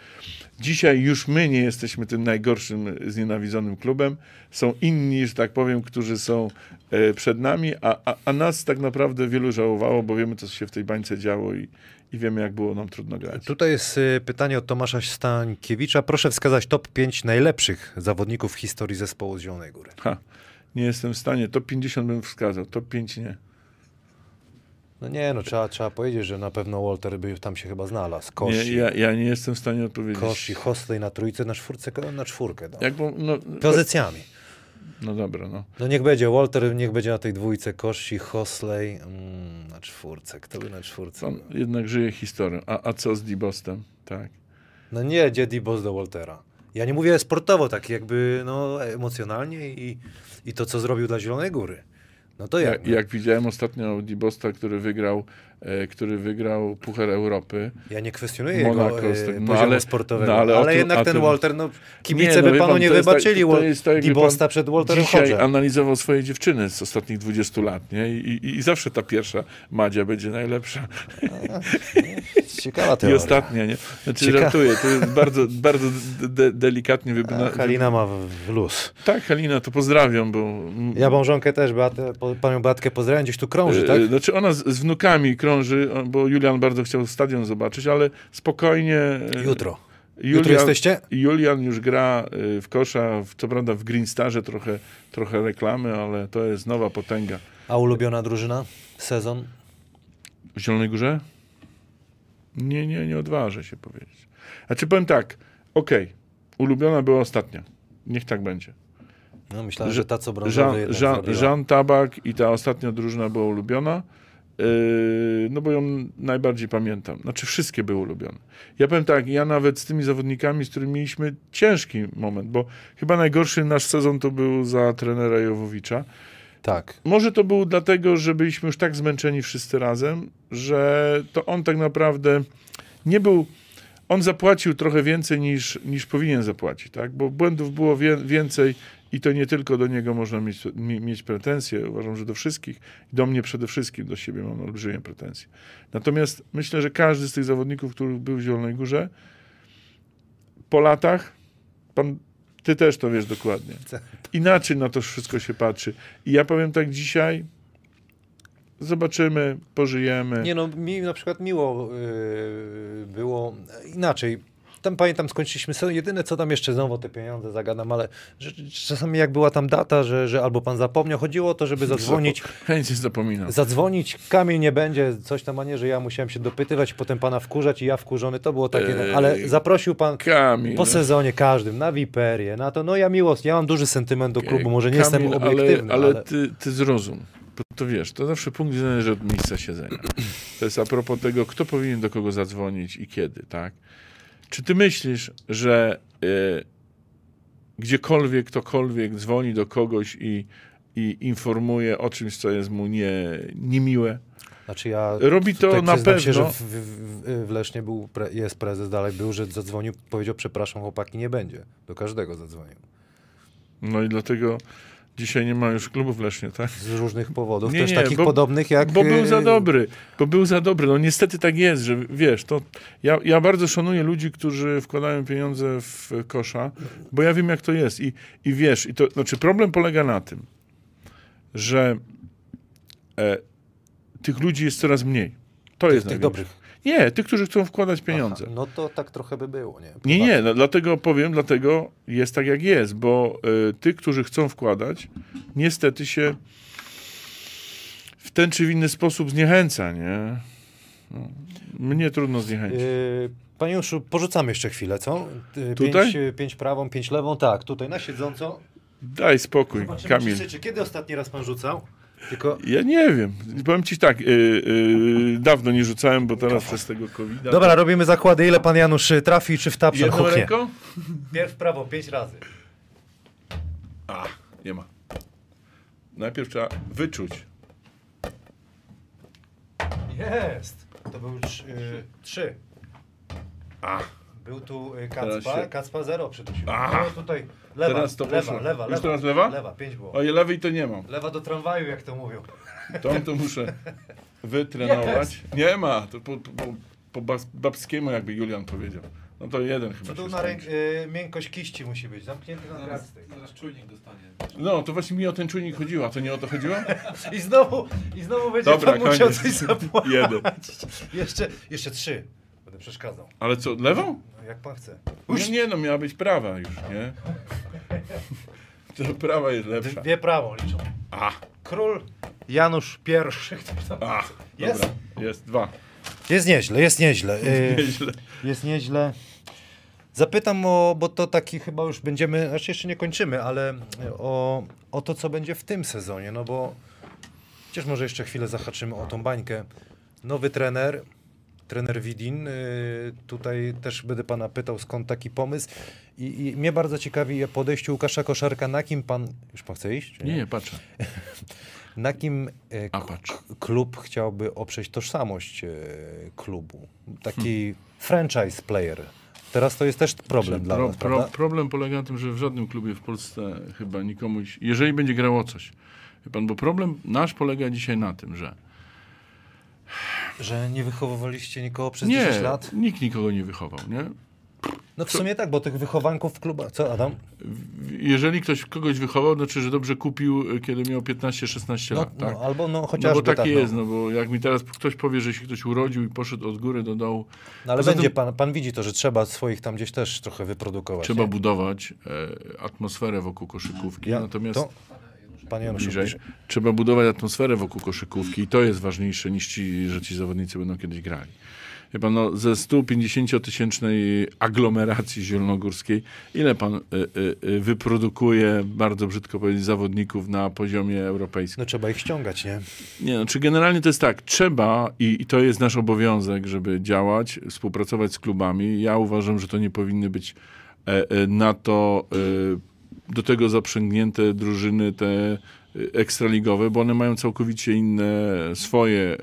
dzisiaj już my nie jesteśmy tym najgorszym znienawidzonym klubem. Są inni, że tak powiem, którzy są e, przed nami, a, a, a nas tak naprawdę wielu żałowało, bo wiemy, co się w tej bańce działo i, i wiemy, jak było nam trudno grać. Tutaj jest y, pytanie od Tomasza Stańkiewicza. Proszę wskazać top 5 najlepszych zawodników w historii zespołu z Zielonej Góry. Ha, nie jestem w stanie. Top 50 bym wskazał, top 5 nie. No nie, no trzeba, trzeba powiedzieć, że na pewno Walter by tam się chyba znalazł. nie Kości, ja, ja nie jestem w stanie odpowiedzieć. Kości Hosley na trójce, na czwórce, na czwórkę. No. Jak, bo- no, Pozycjami. no dobra, no. No niech będzie Walter, niech będzie na tej dwójce Kości, Hosley mm, na czwórce. Kto by na czwórce? On jednak żyje historią. A, a co z Dibostem? Tak. No nie, Jedi Boss do Waltera. Ja nie mówię sportowo, tak jakby no, emocjonalnie i, i to, co zrobił dla Zielonej Góry. No to jak? Jak, jak widziałem ostatnio Dibosta, który wygrał, który wygrał Puchar Europy. Ja nie kwestionuję Monaco jego e, tego- no ale- sportowego, no ale ale, tym- jednak a ten Walter, no kibice Nie, no by panu pan, nie tak- wybaczyli to Wal- jest tak, wie Dibosta pan, przed Walterem Dzisiaj Hodge'em. analizował swoje dziewczyny z ostatnich 20 lat, nie? I, i, I zawsze ta pierwsza Madzia będzie najlepsza. Ciekawa I teoria. ostatnia, nie? Znaczy Cieka- żartuję, to jest bardzo, bardzo de, delikatnie wybrana. A Halina ma w, luz. Tak, Halina, to pozdrawiam, bo... Ja małżonkę też, Beatę, panią Beatkę pozdrawiam, gdzieś tu krąży, E, tak? Znaczy ona z, z wnukami krąży, bo Julian bardzo chciał stadion zobaczyć, ale spokojnie. e, Jutro. Julian, Jutro jesteście? Julian już gra y, w kosza, co prawda w Green Starze trochę, trochę reklamy, ale to jest nowa potęga. A ulubiona drużyna? Sezon? W Zielonej Górze? Nie, nie, nie odważę się powiedzieć. Znaczy powiem tak, okej, ulubiona była ostatnia. Niech tak będzie. No myślałem, Że- że ta co brązowy Jean, Jean. Jean Tabak i ta ostatnia drużyna była ulubiona, no bo ją najbardziej pamiętam. Znaczy wszystkie były ulubione. Ja powiem tak, ja nawet z tymi zawodnikami, z którymi mieliśmy ciężki moment, bo chyba najgorszy nasz sezon to był za trenera Jowowicza. Tak. Może to było dlatego, że byliśmy już tak zmęczeni wszyscy razem, że to on tak naprawdę nie był. On zapłacił trochę więcej niż, niż powinien zapłacić, tak? Bo błędów było wie, więcej i to nie tylko do niego można mieć, mi, mieć pretensje. Uważam, że do wszystkich, do mnie przede wszystkim, do siebie mam olbrzymie pretensje. Natomiast myślę, że każdy z tych zawodników, który był w Zielonej Górze, po latach, pan, ty też to wiesz dokładnie, inaczej na to wszystko się patrzy. I ja powiem tak dzisiaj, zobaczymy, pożyjemy. Nie no, mi na przykład miło yy, było inaczej. Tam pamiętam, skończyliśmy sezon. Jedyne co tam jeszcze znowu te pieniądze zagadam, ale że, czasami jak była tam data, że, że albo pan zapomniał, chodziło o to, żeby zadzwonić. Chętnie zapominam. Zadzwonić, Kamil nie będzie, coś tam, a nie, że ja musiałem się dopytywać, potem pana wkurzać i ja wkurzony, to było takie, Ej, ale zaprosił pan Kamil. po sezonie każdym, na Wiperię, na to, no ja miło, ja mam duży sentyment do klubu, może nie Kamil, jestem obiektywny, ale, ale, ale ty, ty zrozum. Bo to wiesz, to zawsze punkt zależy od miejsca siedzenia. To jest a propos tego, kto powinien do kogo zadzwonić i kiedy, tak? Czy ty myślisz, że e, gdziekolwiek, ktokolwiek dzwoni do kogoś i, i informuje o czymś, co jest mu nie, niemiłe? Znaczy ja Robi to na przyznam się, że pewno. w, w, w Lesznie był, pre, jest prezes, dalej był, że zadzwonił, powiedział przepraszam chłopaki, nie będzie. Do każdego zadzwonił. No i dlatego dzisiaj nie ma już klubów w Lesznie, tak? Z różnych powodów, Nie, też nie, takich bo- podobnych jak... Bo był za yy, dobry, bo był za dobry. No niestety tak jest, że wiesz, to ja, ja bardzo szanuję ludzi, którzy wkładają pieniądze w kosza, bo ja wiem jak to jest i, i wiesz, i to, znaczy problem polega na tym, że e, tych ludzi jest coraz mniej. To jest Tych dobrych. Nie, tych, którzy chcą wkładać pieniądze. Aha, no to tak trochę by było, nie? Nie, nie, no, dlatego powiem, dlatego jest tak jak jest, bo y, tych, którzy chcą wkładać, niestety się w ten czy w inny sposób zniechęca, nie? No, mnie trudno zniechęcić. Yy, Panie Juszu, porzucamy jeszcze chwilę, co? Yy, Tutaj? Pięć, yy, pięć prawą, pięć lewą, tak, tutaj na siedząco. Daj spokój, Zobaczymy, Kamil. czy, czy kiedy ostatni raz pan rzucał? Tylko... Ja nie wiem. Powiem ci tak, y, y, dawno nie rzucałem, bo teraz przez tego covid Dobra, robimy zakłady. Ile pan Janusz y, trafi, czy w tapszel Jedną huknie? ręką? Pierw w prawo, pięć razy. A, nie ma. Najpierw trzeba wyczuć. Jest! To był trz- y, trzy. A, Był tu y, Kacpa, się- Kacpa zero przydusił. Aha. No tutaj lewa, Teraz to lewa, poszło. lewa, Już lewa. teraz lewa? Lewa, pięć było. o lewej to nie mam. Lewa do tramwaju, jak to mówią. Tą to muszę wytrenować. Nie ma. To po, po, po, babskiemu jakby Julian powiedział. No to jeden chyba To na ręk, y, miękkość kiści musi być, zamknięty na kratce. Zaraz czujnik dostanie. No, to właśnie mi o ten czujnik chodziło, a to nie o to chodziło? I znowu, i znowu będzie Dobra, pan musiał coś zapłacić. Jeden. Jeszcze, jeszcze trzy. Będę przeszkadzał. Ale co, lewą? Jak pan chce. No nie, no miała być prawa już, nie? To prawa jest lepsza. Dwie prawą liczą. A, Król Janusz tam- a, Jest? dobra. Jest, dwa. Jest nieźle, jest nieźle. Y, Nieźle. jest nieźle. Zapytam o, bo to taki chyba już będziemy, znaczy jeszcze nie kończymy, ale o, o to, co będzie w tym sezonie, no bo chociaż może jeszcze chwilę zahaczymy o tą bańkę. Nowy trener, trener Widin, y, tutaj też będę pana pytał, skąd taki pomysł i, i mnie bardzo ciekawi podejście Łukasza Koszarka, na kim pan, już pan chce iść? Nie, nie, patrzę. Na kim e, A, patrz. klub chciałby oprzeć tożsamość e, klubu? Taki Hmm. franchise player. Teraz to jest też problem dla Pro, nas, pro, problem polega na tym, że w żadnym klubie w Polsce chyba nikomuś, jeżeli będzie grało coś, pan, bo problem nasz polega dzisiaj na tym, że Że nie wychowywaliście nikogo przez nie, 10 lat? nikt nikogo nie wychował, nie? No w sumie tak, bo tych wychowanków w klubach... Co, Adam? Jeżeli ktoś kogoś wychował, znaczy, że dobrze kupił, kiedy miał 15-16 No, lat, tak? no, albo no No chociażby bo tak tak, jest, no. no bo jak mi teraz ktoś powie, że się ktoś urodził i poszedł od góry do dołu, no ale będzie tym- pan, pan widzi to, że trzeba swoich tam gdzieś też trochę wyprodukować. trzeba nie? budować e, atmosferę wokół koszykówki. Ja, Natomiast to, Panie Januszu, bliżej, trzeba budować atmosferę wokół koszykówki i to jest ważniejsze niż ci, że ci zawodnicy będą kiedyś grali. Wie pan, no, ze 150-tysięcznej aglomeracji zielonogórskiej, ile pan y, y, wyprodukuje, bardzo brzydko powiedzieć, zawodników na poziomie europejskim? No trzeba ich ściągać, nie? Nie, no, czy generalnie to jest tak, trzeba i, i to jest nasz obowiązek, żeby działać, współpracować z klubami. Ja uważam, że to nie powinny być na to do tego zaprzęgnięte drużyny te e, ekstraligowe, bo one mają całkowicie inne swoje, e,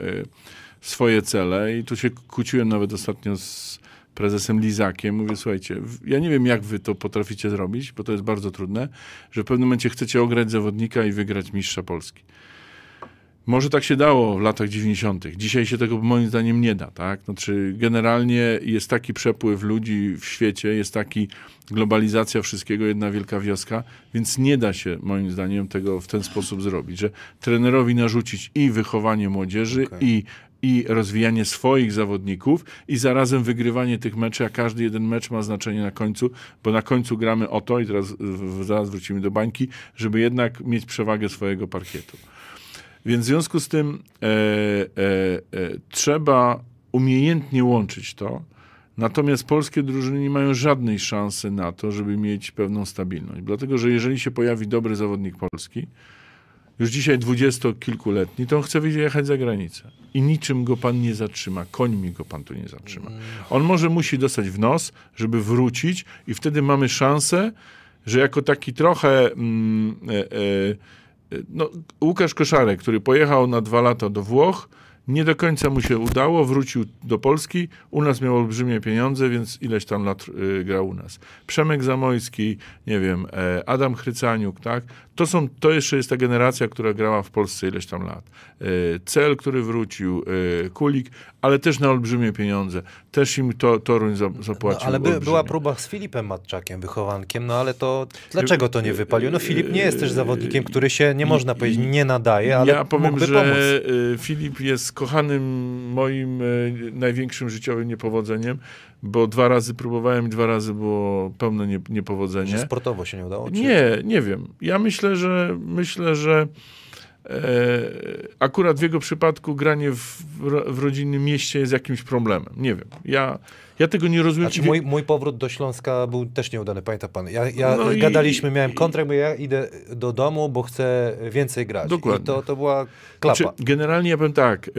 swoje cele i tu się kłóciłem nawet ostatnio z prezesem Lizakiem. Mówię, słuchajcie, ja nie wiem, jak wy to potraficie zrobić, bo to jest bardzo trudne, że w pewnym momencie chcecie ograć zawodnika i wygrać mistrza Polski. Może tak się dało w latach 90. Dzisiaj się tego moim zdaniem nie da, tak? Znaczy, generalnie jest taki przepływ ludzi w świecie, jest taki globalizacja wszystkiego, jedna wielka wioska, więc nie da się moim zdaniem tego w ten sposób zrobić, że trenerowi narzucić i wychowanie młodzieży, Okej. i, i rozwijanie swoich zawodników, i zarazem wygrywanie tych meczy, a każdy jeden mecz ma znaczenie na końcu, bo na końcu gramy o to, i teraz zaraz wrócimy do bańki, żeby jednak mieć przewagę swojego parkietu. Więc w związku z tym e, e, e, trzeba umiejętnie łączyć to. Natomiast polskie drużyny nie mają żadnej szansy na to, żeby mieć pewną stabilność. Dlatego, że jeżeli się pojawi dobry zawodnik polski, już dzisiaj dwudziestokilkuletni, to on chce wyjechać za granicę. I niczym go pan nie zatrzyma. Końmi go pan tu nie zatrzyma. On może musi dostać w nos, żeby wrócić i wtedy mamy szansę, że jako taki trochę mm, e, e, no, Łukasz Koszarek, który pojechał na dwa lata do Włoch, nie do końca mu się udało, wrócił do Polski, u nas miał olbrzymie pieniądze, więc ileś tam lat y, grał u nas. Przemek Zamojski, nie wiem, e, Adam Chrycaniuk, tak? To, są, to jeszcze jest ta generacja, która grała w Polsce ileś tam lat. E, Cel, który wrócił, e, Kulik, ale też na olbrzymie pieniądze. Też im to, Toruń za- No, zapłacił ale by, była próba z Filipem Matczakiem, wychowankiem, no ale to dlaczego to nie wypalił? No Filip nie jest też zawodnikiem, który się, nie można powiedzieć, nie nadaje, ale ja powiem, mógłby że pomóc. y, Filip jest kochanym moim y, największym życiowym niepowodzeniem, bo dwa razy próbowałem i dwa razy było pełne nie, niepowodzenie. Że sportowo się nie udało? Czy... Nie, nie wiem. Ja myślę, że myślę, że e, akurat w jego przypadku granie w, w rodzinnym mieście jest jakimś problemem. Nie wiem. Ja, ja tego nie rozumiem. Znaczy mój, mój powrót do Śląska był też nieudany, pamięta pan. Ja, ja No i- gadaliśmy, miałem i- kontrakt, bo ja idę do domu, bo chcę więcej grać. Dokładnie. I to, to była klapa. Znaczy, generalnie ja powiem tak,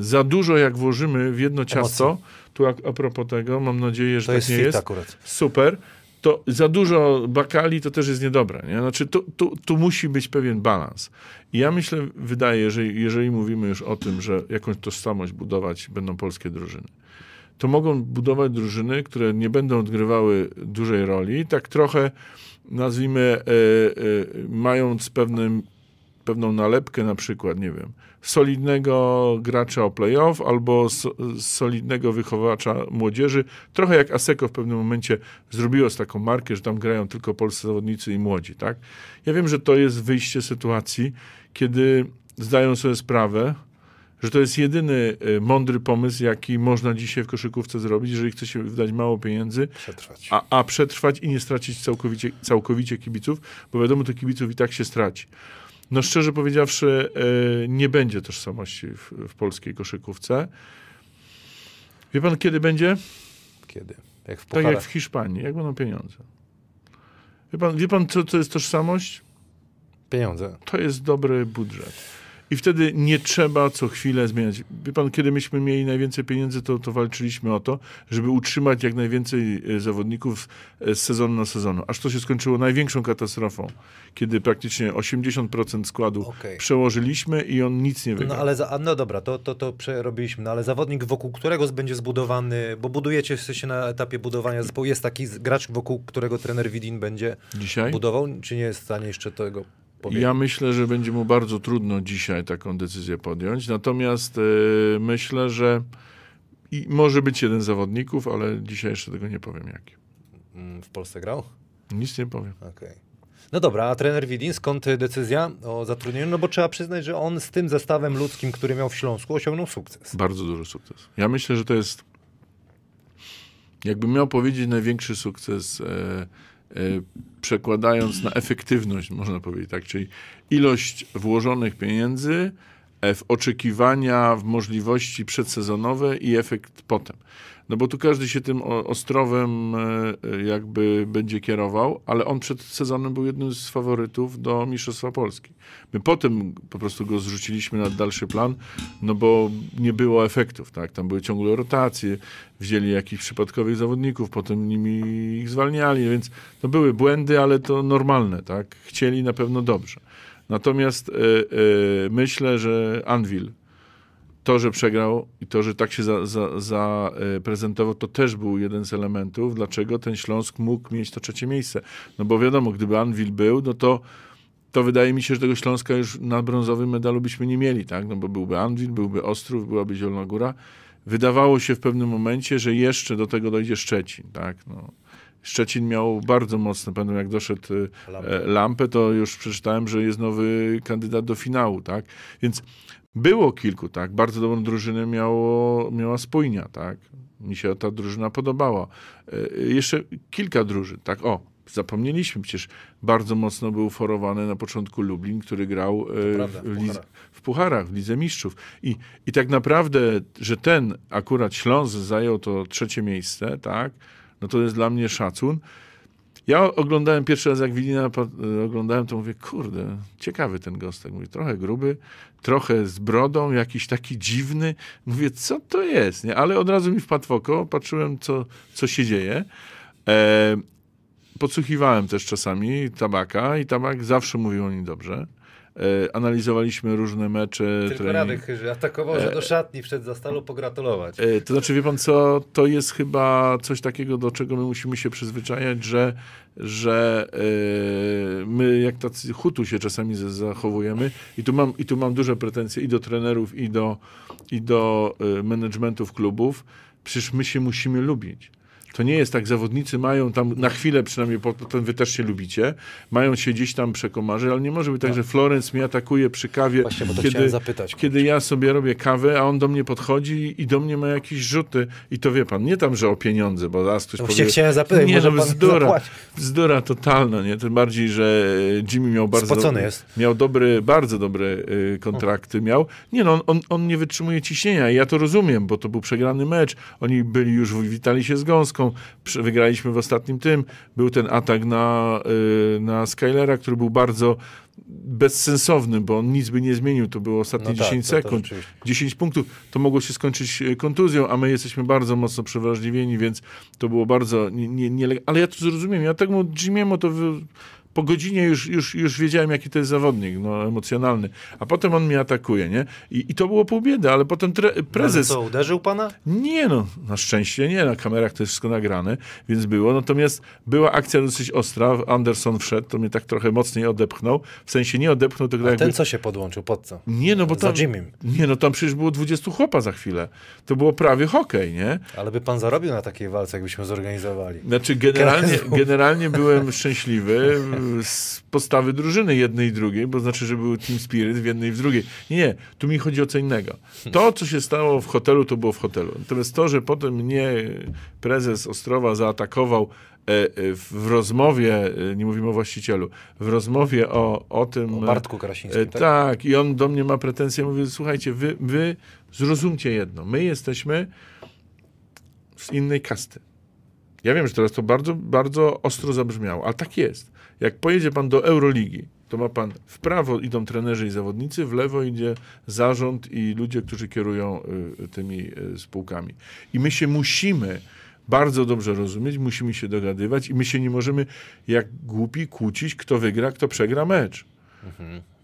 za dużo jak włożymy w jedno ciasto, tu a, a propos tego, mam nadzieję, że to tak jest nie jest, akurat. super, to za dużo bakali to też jest niedobre. Nie? Znaczy, tu, tu, tu musi być pewien balans. I ja myślę, wydaje, że jeżeli mówimy już o tym, że jakąś tożsamość budować będą polskie drużyny, to mogą budować drużyny, które nie będą odgrywały dużej roli, tak trochę nazwijmy, e, e, mając pewnym, pewną nalepkę na przykład, nie wiem, solidnego gracza o playoff albo so, solidnego wychowacza młodzieży. Trochę jak Aseko w pewnym momencie zrobiło z taką markę, że tam grają tylko polscy zawodnicy i młodzi, tak? Ja wiem, że to jest wyjście z sytuacji, kiedy zdają sobie sprawę, że to jest jedyny e, mądry pomysł, jaki można dzisiaj w koszykówce zrobić, jeżeli chce się wydać mało pieniędzy, Przetrwać. a, a przetrwać i nie stracić całkowicie, całkowicie kibiców, bo wiadomo, to kibiców i tak się straci. No szczerze powiedziawszy, e, nie będzie tożsamości w, w polskiej koszykówce. Wie pan, kiedy będzie? Kiedy? Jak w Tak jak w Hiszpanii, jak będą pieniądze. Wie pan, wie pan co to jest tożsamość? Pieniądze. To jest dobry budżet. I wtedy nie trzeba co chwilę zmieniać. Wie pan, kiedy myśmy mieli najwięcej pieniędzy, to, to walczyliśmy o to, żeby utrzymać jak najwięcej e, zawodników e, z sezonu na sezonu. Aż to się skończyło największą katastrofą, kiedy praktycznie 80% składu Okej. przełożyliśmy i on nic nie No wygrał. ale za, no dobra, to, to, to przerobiliśmy, no ale zawodnik wokół którego będzie zbudowany, bo budujecie się na etapie budowania zespołu, jest taki gracz wokół którego trener Widin będzie Dzisiaj? budował, czy nie jest w stanie jeszcze tego powiedzieć? Ja myślę, że będzie mu bardzo trudno dzisiaj taką decyzję podjąć. Natomiast e, myślę, że i może być jeden z zawodników, ale dzisiaj jeszcze tego nie powiem jaki. Mm, W Polsce grał? Nic nie powiem. Okej. No dobra, a trener Widin, skąd decyzja o zatrudnieniu? No bo trzeba przyznać, że on z tym zestawem ludzkim, który miał w Śląsku, osiągnął sukces. Bardzo duży sukces. Ja myślę, że to jest, jakbym miał powiedzieć, największy sukces, e, przekładając na efektywność, można powiedzieć tak, czyli ilość włożonych pieniędzy e, w oczekiwania, w możliwości przedsezonowe i efekt potem. No bo tu każdy się tym Ostrowem e, jakby będzie kierował, ale on przed sezonem był jednym z faworytów do Mistrzostwa Polski. My potem po prostu go zrzuciliśmy na dalszy plan, no bo nie było efektów, tak? Tam były ciągle rotacje, wzięli jakichś przypadkowych zawodników, potem nimi ich zwalniali, więc to były błędy, ale to normalne, tak? Chcieli na pewno dobrze. Natomiast e, e, myślę, że Anvil to, że przegrał i to, że tak się zaprezentował, za, za, e, to też był jeden z elementów, dlaczego ten Śląsk mógł mieć to trzecie miejsce. No bo wiadomo, gdyby Anvil był, no to, to wydaje mi się, że tego Śląska już na brązowym medalu byśmy nie mieli, tak? No bo byłby Anvil, byłby Ostrów, byłaby Zielona Góra. Wydawało się w pewnym momencie, że jeszcze do tego dojdzie Szczecin, tak? No. Szczecin miał bardzo mocno, pamiętam jak doszedł e, Lampę. lampę, to już przeczytałem, że jest nowy kandydat do finału, tak? Więc było kilku, tak? Bardzo dobrą drużynę miało, miała Spójnia, tak? Mi się ta drużyna podobała. E, Jeszcze kilka drużyn, tak? O, zapomnieliśmy, przecież bardzo mocno był forowany na początku Lublin, który grał e, prawda, w, w lidze, pucharach. w pucharach, w Lidze Mistrzów. I, I tak naprawdę, że ten akurat Śląsk zajął to trzecie miejsce, tak? No to jest dla mnie szacun. Ja oglądałem pierwszy raz, jak Wilina e, oglądałem, to mówię, kurde, ciekawy ten gostek. Mówię, trochę gruby, trochę z brodą, jakiś taki dziwny. Mówię, co to jest? Nie? Ale od razu mi wpadł w oko, patrzyłem, co, co się dzieje. E, podsłuchiwałem też czasami tabaka i tabak zawsze mówił o nim dobrze. E, analizowaliśmy różne mecze. Tylko trening- Radek że atakował, że do szatni wszedł za stalu pogratulować. E, To znaczy, wie pan co, to jest chyba coś takiego, do czego my musimy się przyzwyczajać, że, że e, my jak tacy hutu się czasami zachowujemy i tu mam, i tu mam duże pretensje i do trenerów, i do, i do e, managementów klubów. Przecież my się musimy lubić. To nie jest tak, zawodnicy mają tam na chwilę przynajmniej, po- potem wy też się lubicie, mają się gdzieś tam przekomarzyć, ale nie może być tak, że Florence mnie atakuje przy kawie, Właśnie, kiedy, zapytać. kiedy ja sobie robię kawę, a on do mnie podchodzi i do mnie ma jakieś rzuty. I to wie pan, nie tam, że o pieniądze, bo zaraz ktoś No powie... chciałem zapytać, nie, może no bzdura, zapłaci. bzdura totalna, nie? Tym bardziej, że Jimmy miał bardzo... Spocony jest. Miał dobry, bardzo dobre y, kontrakty miał. Nie no, on, on, on nie wytrzymuje ciśnienia i ja to rozumiem, bo to był przegrany mecz. Oni byli już, witali się z gąską, Wygraliśmy w ostatnim tym. Był ten atak na, y, na Skylera, który był bardzo bezsensowny, bo on nic by nie zmienił. To było ostatnie No tak, 10 to- to sekund. rzeczywiście. 10 punktów. To mogło się skończyć e, kontuzją, a my jesteśmy bardzo mocno przewrażliwieni, więc to było bardzo nie, nie, nie, Ale ja to zrozumiem. Ja temu Jimiemu to... Wy... Po godzinie już, już, już wiedziałem, jaki to jest zawodnik, no, emocjonalny. A potem on mnie atakuje, nie? I, i to było pół biedy, ale potem tre, Ale prezes... co, uderzył pana? Nie no, na szczęście nie, na kamerach to jest wszystko nagrane, więc było. Natomiast była akcja dosyć ostra, Anderson wszedł, to mnie tak trochę mocniej odepchnął. W sensie nie odepchnął, tylko A jakby... ten co się podłączył, pod co? Nie no, bo Za tam... Jimmym. Nie no, tam przecież było 20 chłopa za chwilę. To było prawie hokej, nie? Ale by pan zarobił na takiej walce, jakbyśmy zorganizowali. Znaczy generalnie, generalnie byłem szczęśliwy z postawy drużyny jednej i drugiej, bo znaczy, że był team spirit w jednej i w drugiej. Nie, nie, tu mi chodzi o co innego. To, co się stało w hotelu, to było w hotelu. Natomiast to, że potem mnie prezes Ostrowa zaatakował e, e, w rozmowie, e, nie mówimy o właścicielu, w rozmowie o, o tym... O Bartku Krasińskim, tak? tak, i on do mnie ma pretensje, mówi, słuchajcie, wy, wy zrozumcie jedno, my jesteśmy z innej kasty. Ja wiem, że teraz to bardzo, bardzo ostro zabrzmiało, ale tak jest. Jak pojedzie pan do Euroligi, to ma pan w prawo idą trenerzy i zawodnicy, w lewo idzie zarząd i ludzie, którzy kierują y, tymi y, spółkami. I my się musimy bardzo dobrze rozumieć, musimy się dogadywać i my się nie możemy jak głupi kłócić, kto wygra, kto przegra mecz.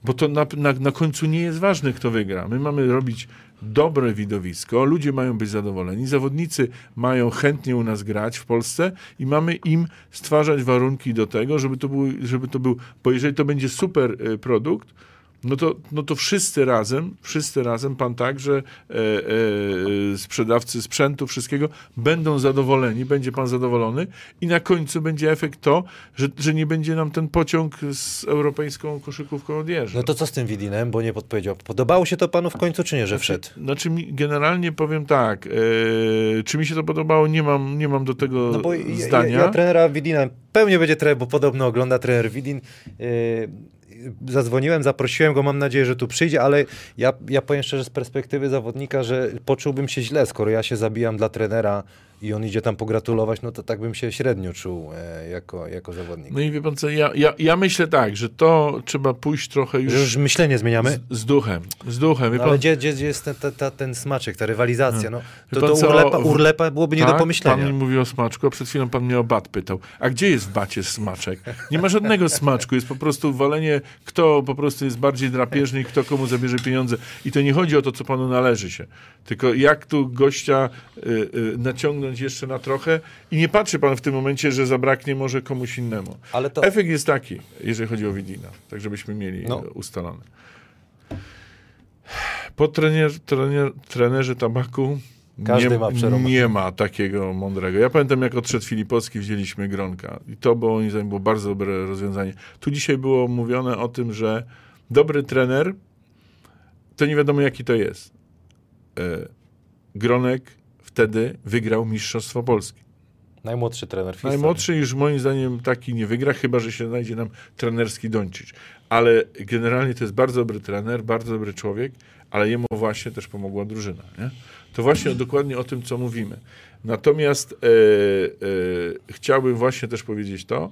Bo to na, na, na końcu nie jest ważne, kto wygra. My mamy robić dobre widowisko, ludzie mają być zadowoleni, zawodnicy mają chętnie u nas grać w Polsce i mamy im stwarzać warunki do tego, żeby to był, żeby to był bo jeżeli to będzie super y, produkt, no to, no to wszyscy razem, wszyscy razem, pan także, e, e, sprzedawcy sprzętu, wszystkiego, będą zadowoleni, będzie pan zadowolony i na końcu będzie efekt to, że, że nie będzie nam ten pociąg z europejską koszykówką odjeżdżał. No to co z tym Widinem, bo nie podpowiedział. Podobało się to panu w końcu, czy nie, że wszedł? Znaczy, mi, generalnie powiem tak, e, czy mi się to podobało, nie mam, nie mam do tego No bo ja, zdania. ja, ja trenera Widina pewnie będzie trener, bo podobno ogląda trener Widin. Zadzwoniłem, zaprosiłem go, mam nadzieję, że tu przyjdzie, ale ja, ja powiem szczerze z perspektywy zawodnika, że poczułbym się źle, skoro ja się zabijam dla trenera i on idzie tam pogratulować, no to tak bym się średnio czuł e, jako, jako zawodnik. No i wie pan co, ja, ja, ja myślę tak, że to trzeba pójść trochę już Że już myślenie zmieniamy? z, z duchem, z duchem. Wie No, pan, ale gdzie, gdzie, gdzie jest ten, ten, ten, ten smaczek, ta rywalizacja? No, to, co, urlepa, urlepa byłoby nie do Tak, pomyślenia. Pan mi mówi o smaczku, a przed chwilą pan mnie o bat pytał. A gdzie jest w bacie smaczek? Nie ma żadnego smaczku, jest po prostu walenie, kto po prostu jest bardziej drapieżny i kto komu zabierze pieniądze. I to nie chodzi o to, co panu należy się, tylko jak tu gościa y, y, naciągnąć jeszcze na trochę i nie patrzy pan w tym momencie, że zabraknie może komuś innemu. Ale to- Efekt jest taki, jeżeli chodzi o Widina, tak żebyśmy mieli No. no. ustalone. Po trener, trener, trenerze tabaku Każdy nie, ma przerobę. nie ma takiego mądrego. Ja pamiętam, jak odszedł Filipowski, wzięliśmy Gronka. I to było, moim zdaniem, było bardzo dobre rozwiązanie. Tu dzisiaj było mówione o tym, że dobry trener to nie wiadomo, jaki to jest. E, Gronek wtedy wygrał Mistrzostwo Polski. Najmłodszy trener w. Najmłodszy już moim zdaniem taki nie wygra, chyba że się znajdzie nam trenerski Doncic. Ale generalnie to jest bardzo dobry trener, bardzo dobry człowiek, ale jemu właśnie też pomogła drużyna. Nie? To właśnie dokładnie o tym, co mówimy. Natomiast e, e, chciałbym właśnie też powiedzieć to,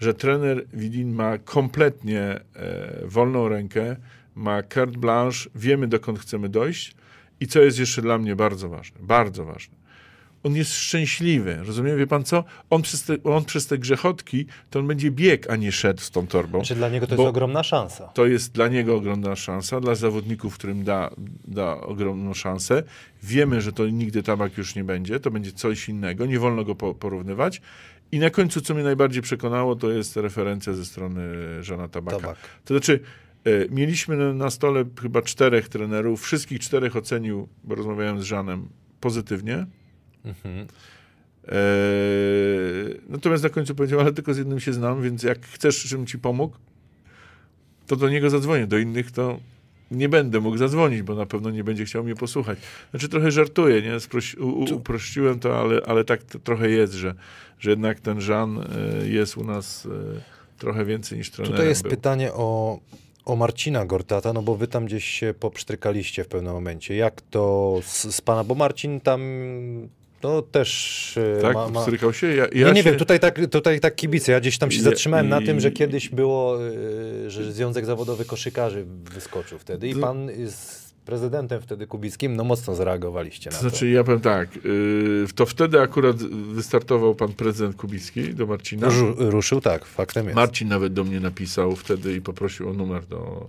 że trener Widin ma kompletnie e, wolną rękę, ma carte blanche, wiemy dokąd chcemy dojść i co jest jeszcze dla mnie bardzo ważne, bardzo ważne on jest szczęśliwy. Rozumiem, wie pan co? On przez te, on przez te grzechotki, to on będzie bieg, a nie szedł z tą torbą. Czy dla niego to jest ogromna szansa? To jest dla niego ogromna szansa, dla zawodników, którym da, da ogromną szansę. Wiemy, że to nigdy tabak już nie będzie, to będzie coś innego, nie wolno go po, porównywać. I na końcu, co mnie najbardziej przekonało, to jest referencja ze strony Żana Tabaka. Tabak. To znaczy, mieliśmy na, stole chyba czterech trenerów, wszystkich czterech ocenił, bo rozmawiałem z Żanem, pozytywnie. Eee, natomiast na końcu powiedział, ale tylko z jednym się znam, więc jak chcesz, żebym ci pomógł, to do niego zadzwonię. Do innych to nie będę mógł zadzwonić, bo na pewno nie będzie chciał mnie posłuchać. Znaczy trochę żartuję, nie? Sproś, u, u, uprościłem to, ale, ale tak trochę jest, że, że jednak ten Żan e, jest u nas e, trochę więcej niż trenerem Tutaj jest był. pytanie o, o Marcina Gortata, no bo wy tam gdzieś się popsztrykaliście w pewnym momencie. Jak to z, z pana, bo Marcin tam no też e, Tak, ma, ma... się? Ja, ja Ja nie się... wiem, tutaj tak, tutaj tak kibice. Ja gdzieś tam się zatrzymałem na tym, że kiedyś było, y, że Związek Zawodowy Koszykarzy wyskoczył wtedy i pan z prezydentem wtedy Kubickim, no mocno zareagowaliście na To znaczy, ja powiem tak, yy, to wtedy akurat wystartował pan prezydent Kubicki do Marcina. Ru, ruszył, tak, faktem jest. Marcin nawet do mnie napisał wtedy i poprosił o numer do,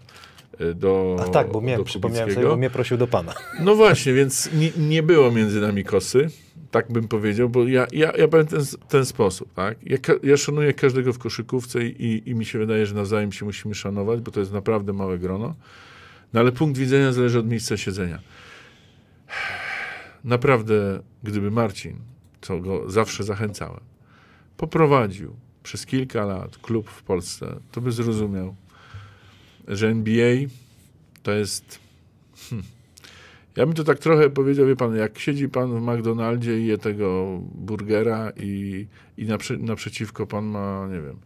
y, do A tak, bo mnie, do przypomniałem sobie, bo mnie prosił do pana. No właśnie, więc nie, nie było między nami kosy, tak bym powiedział, bo ja, ja, ja powiem ten, ten sposób, tak? Ja, ja szanuję każdego w koszykówce i, i mi się wydaje, że nawzajem się musimy szanować, bo to jest naprawdę małe grono. No ale punkt widzenia zależy od miejsca siedzenia. Naprawdę, gdyby Marcin, co go zawsze zachęcałem, poprowadził przez kilka lat klub w Polsce, to by zrozumiał, że NBA to jest ja bym to tak trochę powiedział, wie pan, jak siedzi pan w McDonaldzie i je tego burgera i, i naprze, naprzeciwko pan ma, nie wiem,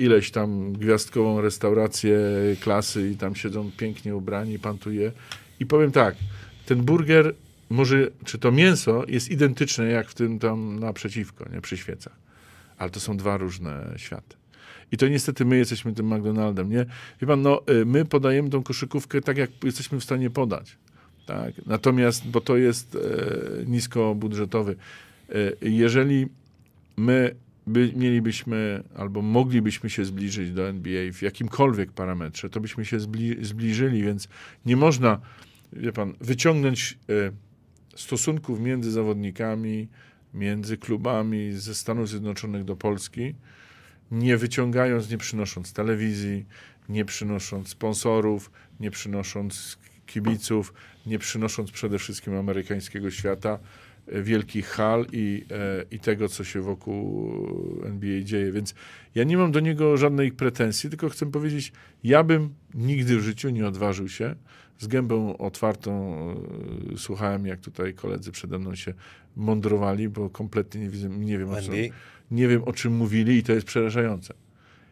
ileś tam gwiazdkową restaurację klasy i tam siedzą pięknie ubrani, pan tu je. I powiem tak, ten burger może, czy to mięso jest identyczne jak w tym tam naprzeciwko, nie, przy świecach. Ale to są dwa różne światy. I to niestety my jesteśmy tym McDonaldem, nie? Wie pan, no, y, my podajemy tą koszykówkę tak, jak jesteśmy w stanie podać. Tak? Natomiast, bo to jest e, niskobudżetowy. E, jeżeli my by, mielibyśmy albo moglibyśmy się zbliżyć do NBA w jakimkolwiek parametrze, to byśmy się zbli, zbliżyli, więc nie można, wie pan, wyciągnąć e, stosunków między zawodnikami, między klubami ze Stanów Zjednoczonych do Polski, nie wyciągając, nie przynosząc telewizji, nie przynosząc sponsorów, nie przynosząc kibiców, nie przynosząc przede wszystkim amerykańskiego świata, wielkich hal i, e, i tego, co się wokół NBA dzieje. Więc ja nie mam do niego żadnej pretensji, tylko chcę powiedzieć, ja bym nigdy w życiu nie odważył się. Z gębą otwartą e, słuchałem, jak tutaj koledzy przede mną się mądrowali, bo kompletnie nie, widzę, nie wiem, o co, nie wiem, o czym mówili i to jest przerażające.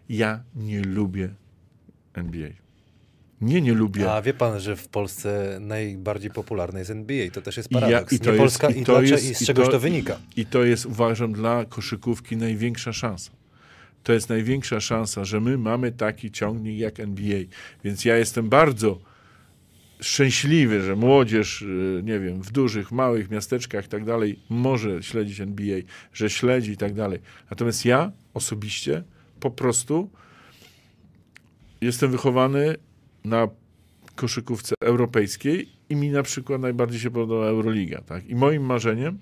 Ja nie lubię NBA. Nie, nie lubię. A wie pan, że w Polsce najbardziej popularny jest NBA. To też jest I ja- paradoks. i to nie jest- Polska i i, to jest- i z i czegoś to- to, wynika. I to jest, uważam, dla koszykówki największa szansa. To jest największa szansa, że my mamy taki ciągnik jak NBA. Więc ja jestem bardzo szczęśliwy, że młodzież, y, nie wiem, w dużych, małych miasteczkach i tak dalej może śledzić NBA, że śledzi i tak dalej. Natomiast ja osobiście po prostu jestem wychowany na koszykówce europejskiej i mi na przykład najbardziej się podoba Euroliga. Tak? I moim marzeniem,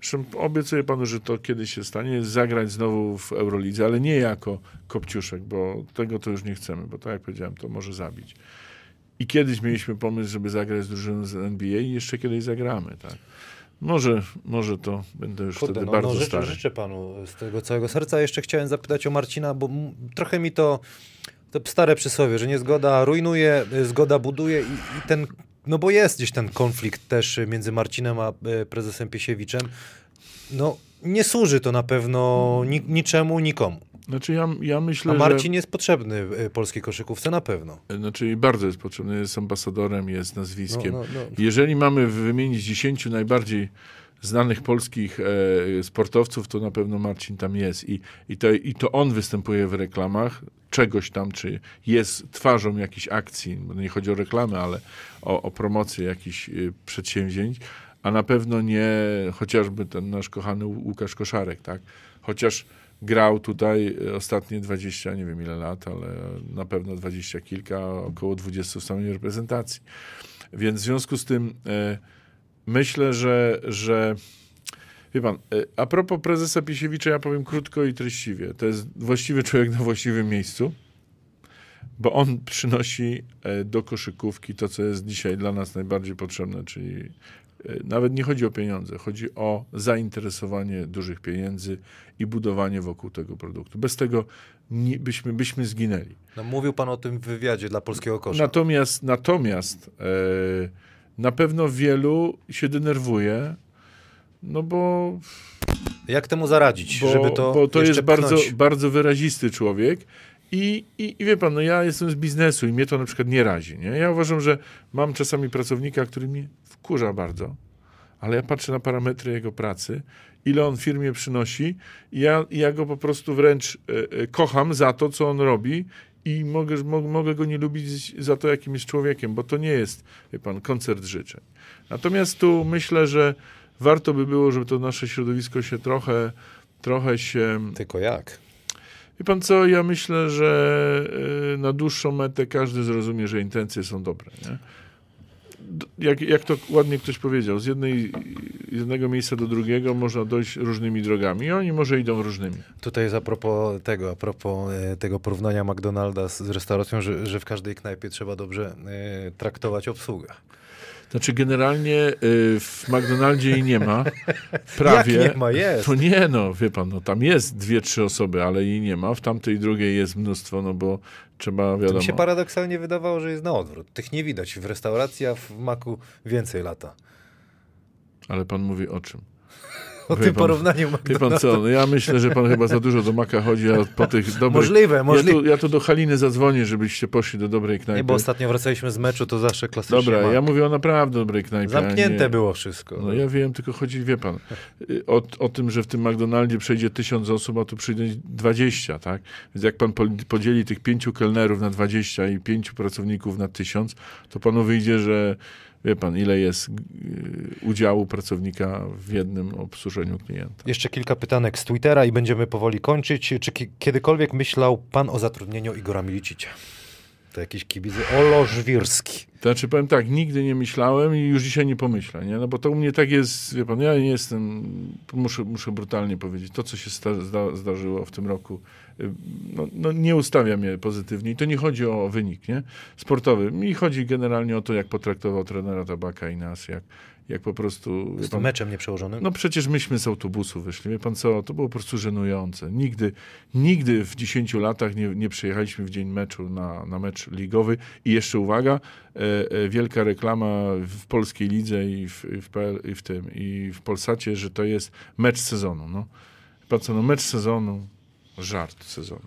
zresztą obiecuję panu, że to kiedyś się stanie, jest zagrać znowu w Eurolidze, ale nie jako kopciuszek, bo tego to już nie chcemy, bo tak jak powiedziałem, to może zabić. I kiedyś mieliśmy pomysł, żeby zagrać z drużyną z NBA i jeszcze kiedyś zagramy, tak. Może, może to będę już Kurde, wtedy no, bardzo no, życzę, stary. życzę panu z tego całego serca. Jeszcze chciałem zapytać o Marcina, bo trochę mi to, to stare przysłowie, że niezgoda rujnuje, y, zgoda buduje i, i ten, no bo jest gdzieś ten konflikt też między Marcinem a y, prezesem Piesiewiczem. No nie służy to na pewno ni, niczemu, nikomu. Znaczy ja, ja myślę, A że... Marcin jest potrzebny y, polskiej koszykówce na pewno. Znaczy bardzo jest potrzebny, jest ambasadorem, jest No, nazwiskiem. no, no. Jeżeli mamy wymienić 10 najbardziej znanych polskich e, sportowców, to na pewno Marcin tam jest. I, i, to, I to on występuje w reklamach czegoś tam, czy jest twarzą jakiejś akcji, nie chodzi o reklamę, ale o, o promocję jakichś y, przedsięwzięć, a na pewno nie chociażby ten nasz kochany Łu- Łukasz Koszarek, tak? Chociaż grał tutaj y, ostatnie 20, nie wiem ile lat, ale na pewno 20 kilka, około 20 w samej reprezentacji. Więc w związku z tym e, myślę, że, że wie pan, e, a propos prezesa Pisiewicza, ja powiem krótko i treściwie. To jest właściwy człowiek na właściwym miejscu, bo on przynosi e, do koszykówki to, co jest dzisiaj dla nas najbardziej potrzebne, czyli e, nawet nie chodzi o pieniądze, chodzi o zainteresowanie dużych pieniędzy i budowanie wokół tego produktu. Bez tego nie, byśmy, byśmy zginęli. No, mówił pan o tym w wywiadzie dla Polskiego Kosza. Natomiast, natomiast e, na pewno wielu się denerwuje, no bo Jak temu zaradzić, bo, żeby to bo to jest bardzo, pchnąć? bardzo wyrazisty człowiek. I, i, I wie pan, no ja jestem z biznesu i mnie to na przykład nie razi. Nie? Ja uważam, że mam czasami pracownika, który mnie wkurza bardzo, ale ja patrzę na parametry jego pracy, ile on firmie przynosi i ja, ja go po prostu wręcz e, e, kocham za to, co on robi i mogę, mo, mogę go nie lubić za to, jakim jest człowiekiem, bo to nie jest, wie pan, koncert życzeń. Natomiast tu myślę, że warto by było, żeby to nasze środowisko się trochę, trochę się Tylko jak? Wie pan co, ja myślę, że y, na dłuższą metę każdy zrozumie, że intencje są dobre. Nie? Jak, jak to ładnie ktoś powiedział, z, jednej, jednego miejsca do drugiego można dojść różnymi drogami. I oni może idą różnymi. Tutaj jest a propos tego, a propos e, tego porównania McDonalda z, z restauracją, że, że w każdej knajpie trzeba dobrze e, traktować obsługę. Znaczy generalnie y, w McDonaldzie jej nie ma. Prawie. Jak nie ma? Jest. To nie no, wie pan, no tam jest dwie, trzy osoby, ale jej nie ma. W tamtej drugiej jest mnóstwo, no bo trzeba, To wiadomo... mi się paradoksalnie wydawało, że jest na odwrót. Tych nie widać w restauracji, a w maku więcej lata. Ale pan mówi o czym? O tym pan- porównaniu Wie pan co, no ja myślę, że pan chyba za dużo do Maka chodzi, a po tych dobrych... Możliwe, Ja możliwe. tu, ja tu do Haliny zadzwonię, żebyście poszli do dobrej knajpy. Nie, bo ostatnio wracaliśmy z meczu, to zawsze klasycznie Dobra, mak. ja mówię o naprawdę dobrej knajpie. Zamknięte nie... było wszystko. No ja wiem, tylko chodzi, wie pan, y, o, o tym, że w tym McDonaldzie przejdzie tysiąc osób, a tu przyjdzie 20, tak? Więc jak pan podzieli tych pięciu kelnerów na 20 i pięciu pracowników na tysiąc, to panu wyjdzie, że wie pan, ile jest y, udziału pracownika w jednym obsłużeniu klienta. Jeszcze kilka pytanek z Twittera i będziemy powoli kończyć. Czy ki- kiedykolwiek myślał pan o zatrudnieniu Igora Milicicia? To jakiś kibic Olo Żwirski. To znaczy, powiem tak, nigdy nie myślałem i już dzisiaj nie pomyślę, nie? No bo to u mnie tak jest, wie pan, ja nie jestem, muszę, muszę brutalnie powiedzieć, to co się sta, zda, zdarzyło w tym roku, no, no nie ustawia mnie pozytywnie i to nie chodzi o wynik, nie? Sportowy. Mi chodzi generalnie o to, jak potraktował trenera Tabaka i nas, jak, jak po prostu... Z tym pan, meczem nieprzełożonym? no przecież myśmy z autobusu wyszli. Wie pan co, to było po prostu żenujące. Nigdy, nigdy w 10 latach nie, nie przyjechaliśmy w dzień meczu na, na mecz ligowy. I jeszcze uwaga, e, e, wielka reklama w polskiej lidze i w, i w, PL, i w tym, i w Polsacie, że to jest mecz sezonu. No. Pan co, no mecz sezonu, żart sezonu.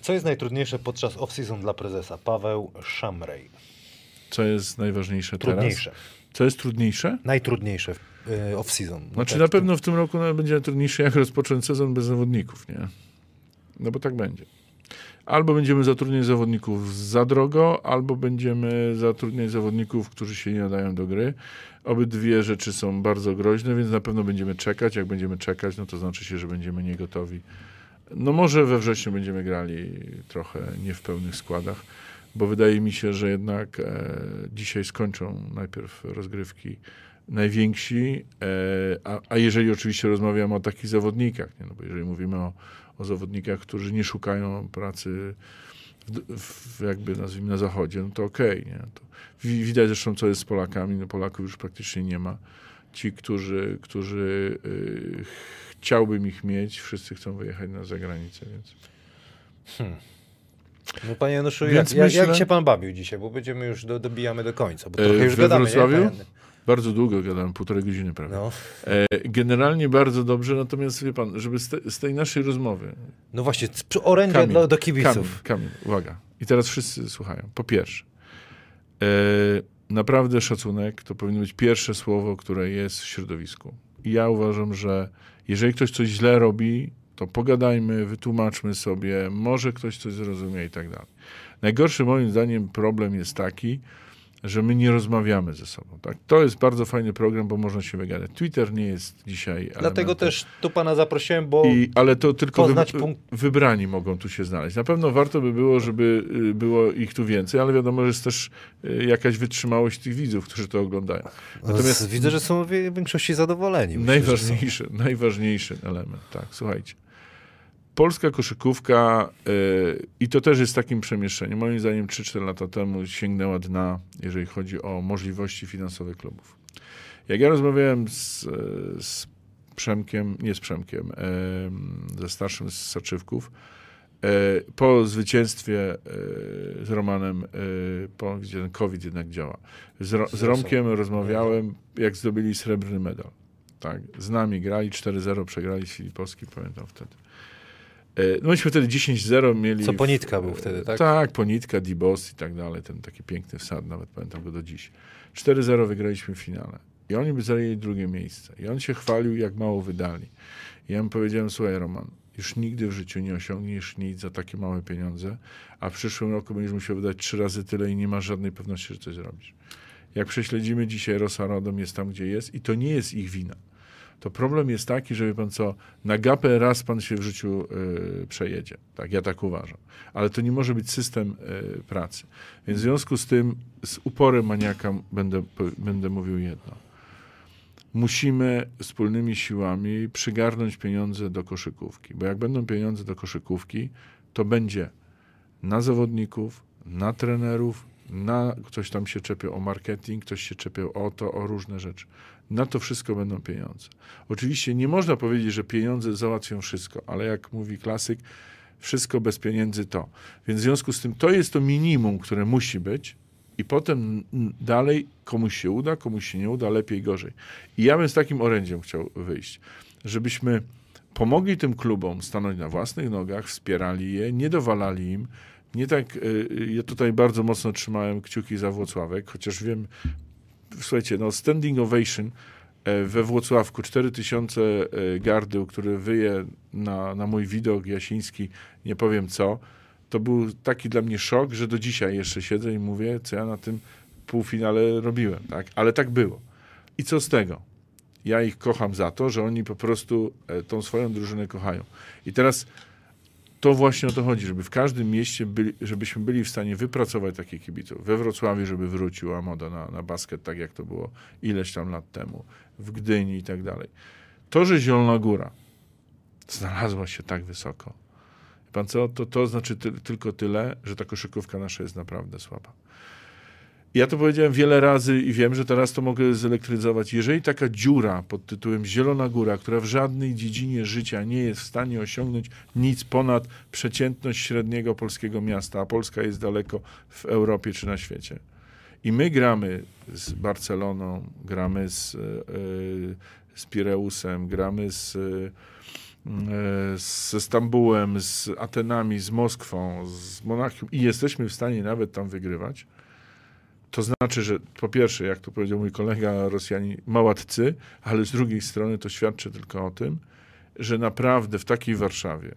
Co jest najtrudniejsze podczas off-season dla prezesa? Paweł Szamrej. Co jest najważniejsze Trudniejsze. teraz? Co jest trudniejsze? Najtrudniejsze y, off-season. No Znaczy tak, na pewno w tym roku będzie trudniejsze, jak rozpocząć sezon bez zawodników, nie? No bo tak będzie. Albo będziemy zatrudniać zawodników za drogo, albo będziemy zatrudniać zawodników, którzy się nie nadają do gry. Obydwie rzeczy są bardzo groźne, więc na pewno będziemy czekać. Jak będziemy czekać, no to znaczy się, że będziemy niegotowi. No może we wrześniu będziemy grali trochę nie w pełnych składach, bo wydaje mi się, że jednak e, dzisiaj skończą najpierw rozgrywki najwięksi, e, a, a jeżeli oczywiście rozmawiamy o takich zawodnikach, nie? No bo jeżeli mówimy o, o zawodnikach, którzy nie szukają pracy w, w, jakby nazwijmy na zachodzie, no to okej, nie? To wi- widać zresztą, co jest z Polakami, no Polaków już praktycznie nie ma. Ci, którzy, którzy y, chciałbym ich mieć, wszyscy chcą wyjechać na zagranicę, więc No panie Januszu, jak, myślę- jak się pan bawił dzisiaj? Bo będziemy już, do, dobijamy do końca. Bo E, trochę już we gadamy, Wrocławiu? bardzo długo gadałem, półtorej godziny prawie. No. E, generalnie bardzo dobrze, natomiast wie pan, żeby z, te, z tej naszej rozmowy no właśnie, orędzie Kamil, do Kamil, kibiców. Kamil, uwaga. I teraz wszyscy słuchają. Po pierwsze, e, naprawdę szacunek to powinno być pierwsze słowo, które jest w środowisku. I ja uważam, że jeżeli ktoś coś źle robi, to pogadajmy, wytłumaczmy sobie, może ktoś coś zrozumie i tak dalej. Najgorszy moim zdaniem problem jest taki, że my nie rozmawiamy ze sobą. Tak? To jest bardzo fajny program, bo można się wygadać. Twitter nie jest dzisiaj Dlatego elementem. też tu pana zaprosiłem, bo I, ale to tylko poznać wy, punkt- wybrani mogą tu się znaleźć. Na pewno warto by było, żeby y, było ich tu więcej, ale wiadomo, że jest też y, jakaś wytrzymałość tych widzów, którzy to oglądają. Natomiast widzę, że są w większości zadowoleni. Myślę, Najważniejszy, najważniejszy element, tak, słuchajcie. Polska koszykówka y, i to też jest takim przemieszczeniem. Moim zdaniem 3-4 lata temu sięgnęła dna, jeżeli chodzi o możliwości finansowe klubów. Jak ja rozmawiałem z, z Przemkiem, nie z Przemkiem, em, ze starszym z Saczywków, e, po zwycięstwie e, z Romanem, e, po, gdzie ten COVID jednak działa, z, z Romkiem rozmawiałem, jak zdobyli srebrny medal. Tak, z nami grali 4-0, przegrali z Filipowskim, pamiętam wtedy. E, No myśmy wtedy 10-0 mieli. Co w- Ponitka był wtedy, tak? Tak, Ponitka, Dibos i tak dalej. Ten taki piękny wsad, nawet pamiętam go do dziś. 4-0 wygraliśmy w finale. I oni by zajęli drugie miejsce. I on się chwalił, jak mało wydali. I ja mu powiedziałem, słuchaj Roman, już nigdy w życiu nie osiągniesz nic za takie małe pieniądze, a w przyszłym roku będziesz musiał wydać trzy razy tyle i nie masz żadnej pewności, że coś zrobisz. Jak prześledzimy dzisiaj, Rosa Rodom jest tam, gdzie jest i to nie jest ich wina. To problem jest taki, że wie pan co, na gapę raz pan się w życiu y, przejedzie. Tak, ja tak uważam. Ale to nie może być system y, pracy. Więc w związku z tym, z uporem maniaka będę, będę mówił jedno. Musimy wspólnymi siłami przygarnąć pieniądze do koszykówki. Bo jak będą pieniądze do koszykówki, to będzie na zawodników, na trenerów, na ktoś tam się czepiał o marketing, ktoś się czepiał o to, o różne rzeczy. Na to wszystko będą pieniądze. Oczywiście nie można powiedzieć, że pieniądze załatwią wszystko, ale jak mówi klasyk, wszystko bez pieniędzy to. Więc w związku z tym to jest to minimum, które musi być i potem dalej komuś się uda, komuś się nie uda, lepiej, gorzej. I ja bym z takim orędziem chciał wyjść, żebyśmy pomogli tym klubom stanąć na własnych nogach, wspierali je, nie dowalali im. Nie tak, y, y, ja tutaj bardzo mocno trzymałem kciuki za Włocławek, chociaż wiem, słuchajcie, no standing ovation e, we Włocławku, 4000 e, gardeł, który wyje na, na mój widok jasiński, nie powiem co, to był taki dla mnie szok, że do dzisiaj jeszcze siedzę i mówię, co ja na tym półfinale robiłem, tak? Ale tak było. I co z tego? Ja ich kocham za to, że oni po prostu e, tą swoją drużynę kochają. I teraz to właśnie o to chodzi, żeby w każdym mieście, byli, żebyśmy byli w stanie wypracować takich kibiców. We Wrocławiu, żeby wróciła moda na, na basket, tak jak to było ileś tam lat temu, w Gdyni i tak dalej. To, że Zielona Góra znalazła się tak wysoko, pan co, to, to znaczy ty, tylko tyle, że ta koszykówka nasza jest naprawdę słaba. Ja to powiedziałem wiele razy i wiem, że teraz to mogę zelektryzować. Jeżeli taka dziura pod tytułem Zielona Góra, która w żadnej dziedzinie życia nie jest w stanie osiągnąć nic ponad przeciętność średniego polskiego miasta, a Polska jest daleko w Europie czy na świecie. I my gramy z Barceloną, gramy z, e, z Pireusem, gramy z, e, ze Stambułem, z Atenami, z Moskwą, z Monachium i jesteśmy w stanie nawet tam wygrywać. To znaczy, że po pierwsze, jak to powiedział mój kolega Rosjanie, małatcy, ale z drugiej strony to świadczy tylko o tym, że naprawdę w takiej Warszawie, e,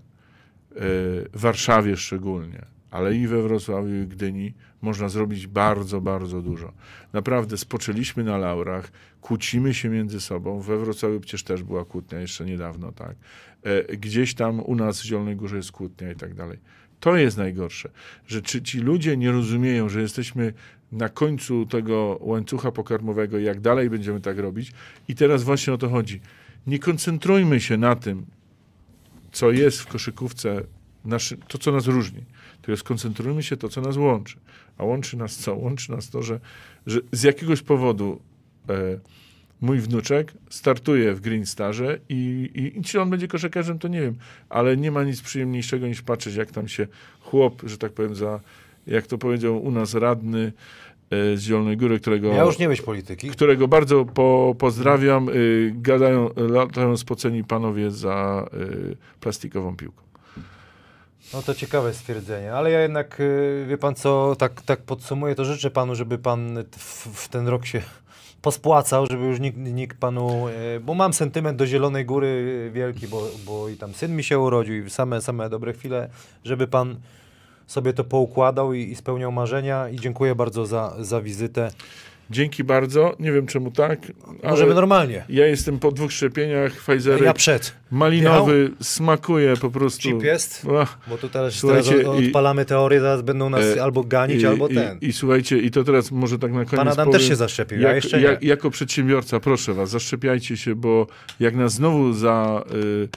w Warszawie szczególnie, ale i we Wrocławiu i Gdyni można zrobić bardzo, bardzo dużo. Naprawdę spoczęliśmy na laurach, kłócimy się między sobą. We Wrocławiu przecież też była kłótnia jeszcze niedawno, tak. E, Gdzieś tam u nas w Zielonej Górze jest kłótnia i tak dalej. To jest najgorsze, że ci ludzie nie rozumieją, że jesteśmy na końcu tego łańcucha pokarmowego, jak dalej będziemy tak robić. I teraz właśnie o to chodzi. Nie koncentrujmy się na tym, co jest w koszykówce, naszy, to co nas różni, tylko skoncentrujmy się to, co nas łączy. A łączy nas co? Łączy nas to, że, że z jakiegoś powodu e, mój wnuczek startuje w Green Starze i, i, i czy on będzie koszykarzem, to nie wiem, ale nie ma nic przyjemniejszego niż patrzeć, jak tam się chłop, że tak powiem, za, jak to powiedział u nas radny e, z Zielonej Góry, którego Ja już nie być polityki. którego bardzo po, pozdrawiam. Y, gadają, latają spoceni panowie za y, plastikową piłką. No to ciekawe stwierdzenie, ale ja jednak, y, wie pan co, tak, tak podsumuję, to życzę panu, żeby pan w, w ten rok się pospłacał, żeby już nikt, nikt panu, bo mam sentyment do Zielonej Góry wielki, bo, bo i tam syn mi się urodził i same, same dobre chwile, żeby pan sobie to poukładał i, i spełniał marzenia i dziękuję bardzo za, za wizytę. Dzięki bardzo. Nie wiem czemu tak. Możemy normalnie. Ja jestem po dwóch szczepieniach. Pfizer Ja przed. malinowy smakuje po prostu. Chip jest? Ach, Bo tu teraz, teraz od- i- odpalamy teorię, zaraz będą nas E, albo ganić, i, albo i, ten. I, słuchajcie, i to teraz może tak na koniec Pan Adam powiem, też się zaszczepił, ja jeszcze nie. jak, Jako przedsiębiorca, proszę was, zaszczepiajcie się, bo jak nas znowu za... Y,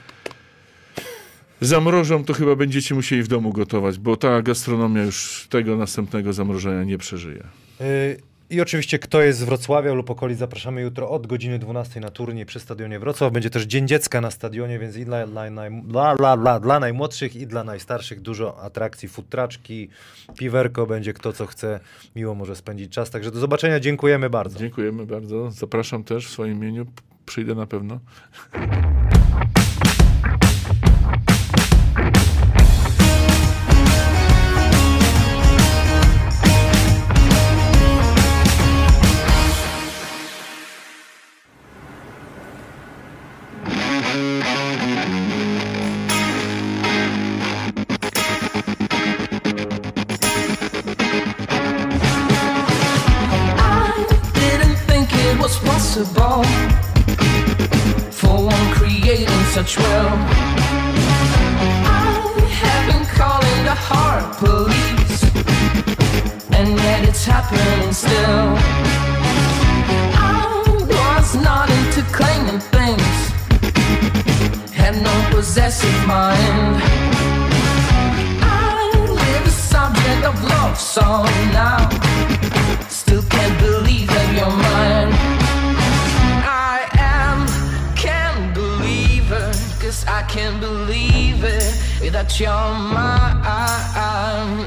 zamrożą, to chyba będziecie musieli w domu gotować, bo ta gastronomia już tego następnego zamrożenia nie przeżyje. Y, I oczywiście kto jest z Wrocławia lub okolic, zapraszamy jutro od godziny 12 na turniej przy Stadionie Wrocław. Będzie też Dzień Dziecka na stadionie, więc i dla, dla, dla, dla, dla, najmłodszych i dla najstarszych dużo atrakcji, futraczki, piwerko, będzie kto co chce, miło może spędzić czas. Także do zobaczenia, dziękujemy bardzo. Dziękujemy bardzo. Zapraszam też w swoim imieniu. Przyjdę na pewno. Was possible for one creating such will. I have been calling the heart police, and yet it's happening still. I was not into claiming things, had no possessive mind. I live a subject of love song now. Still can't believe that you're mine. Can't believe it that you're mine.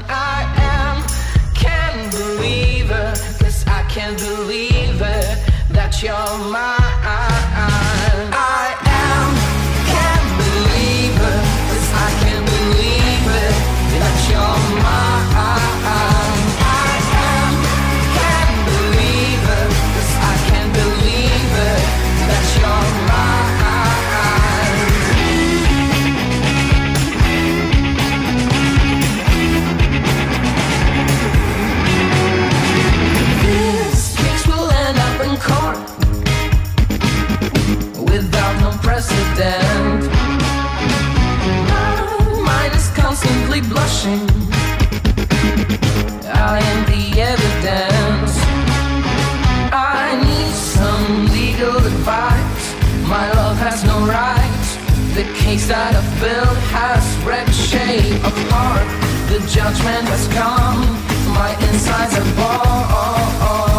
I am, can't believe it, cause I can't believe it that you're mine. Blushing. I am the evidence. I need some legal advice. My love has no right. The case that I've built has ricochet apart. The judgment has come. My insides are born.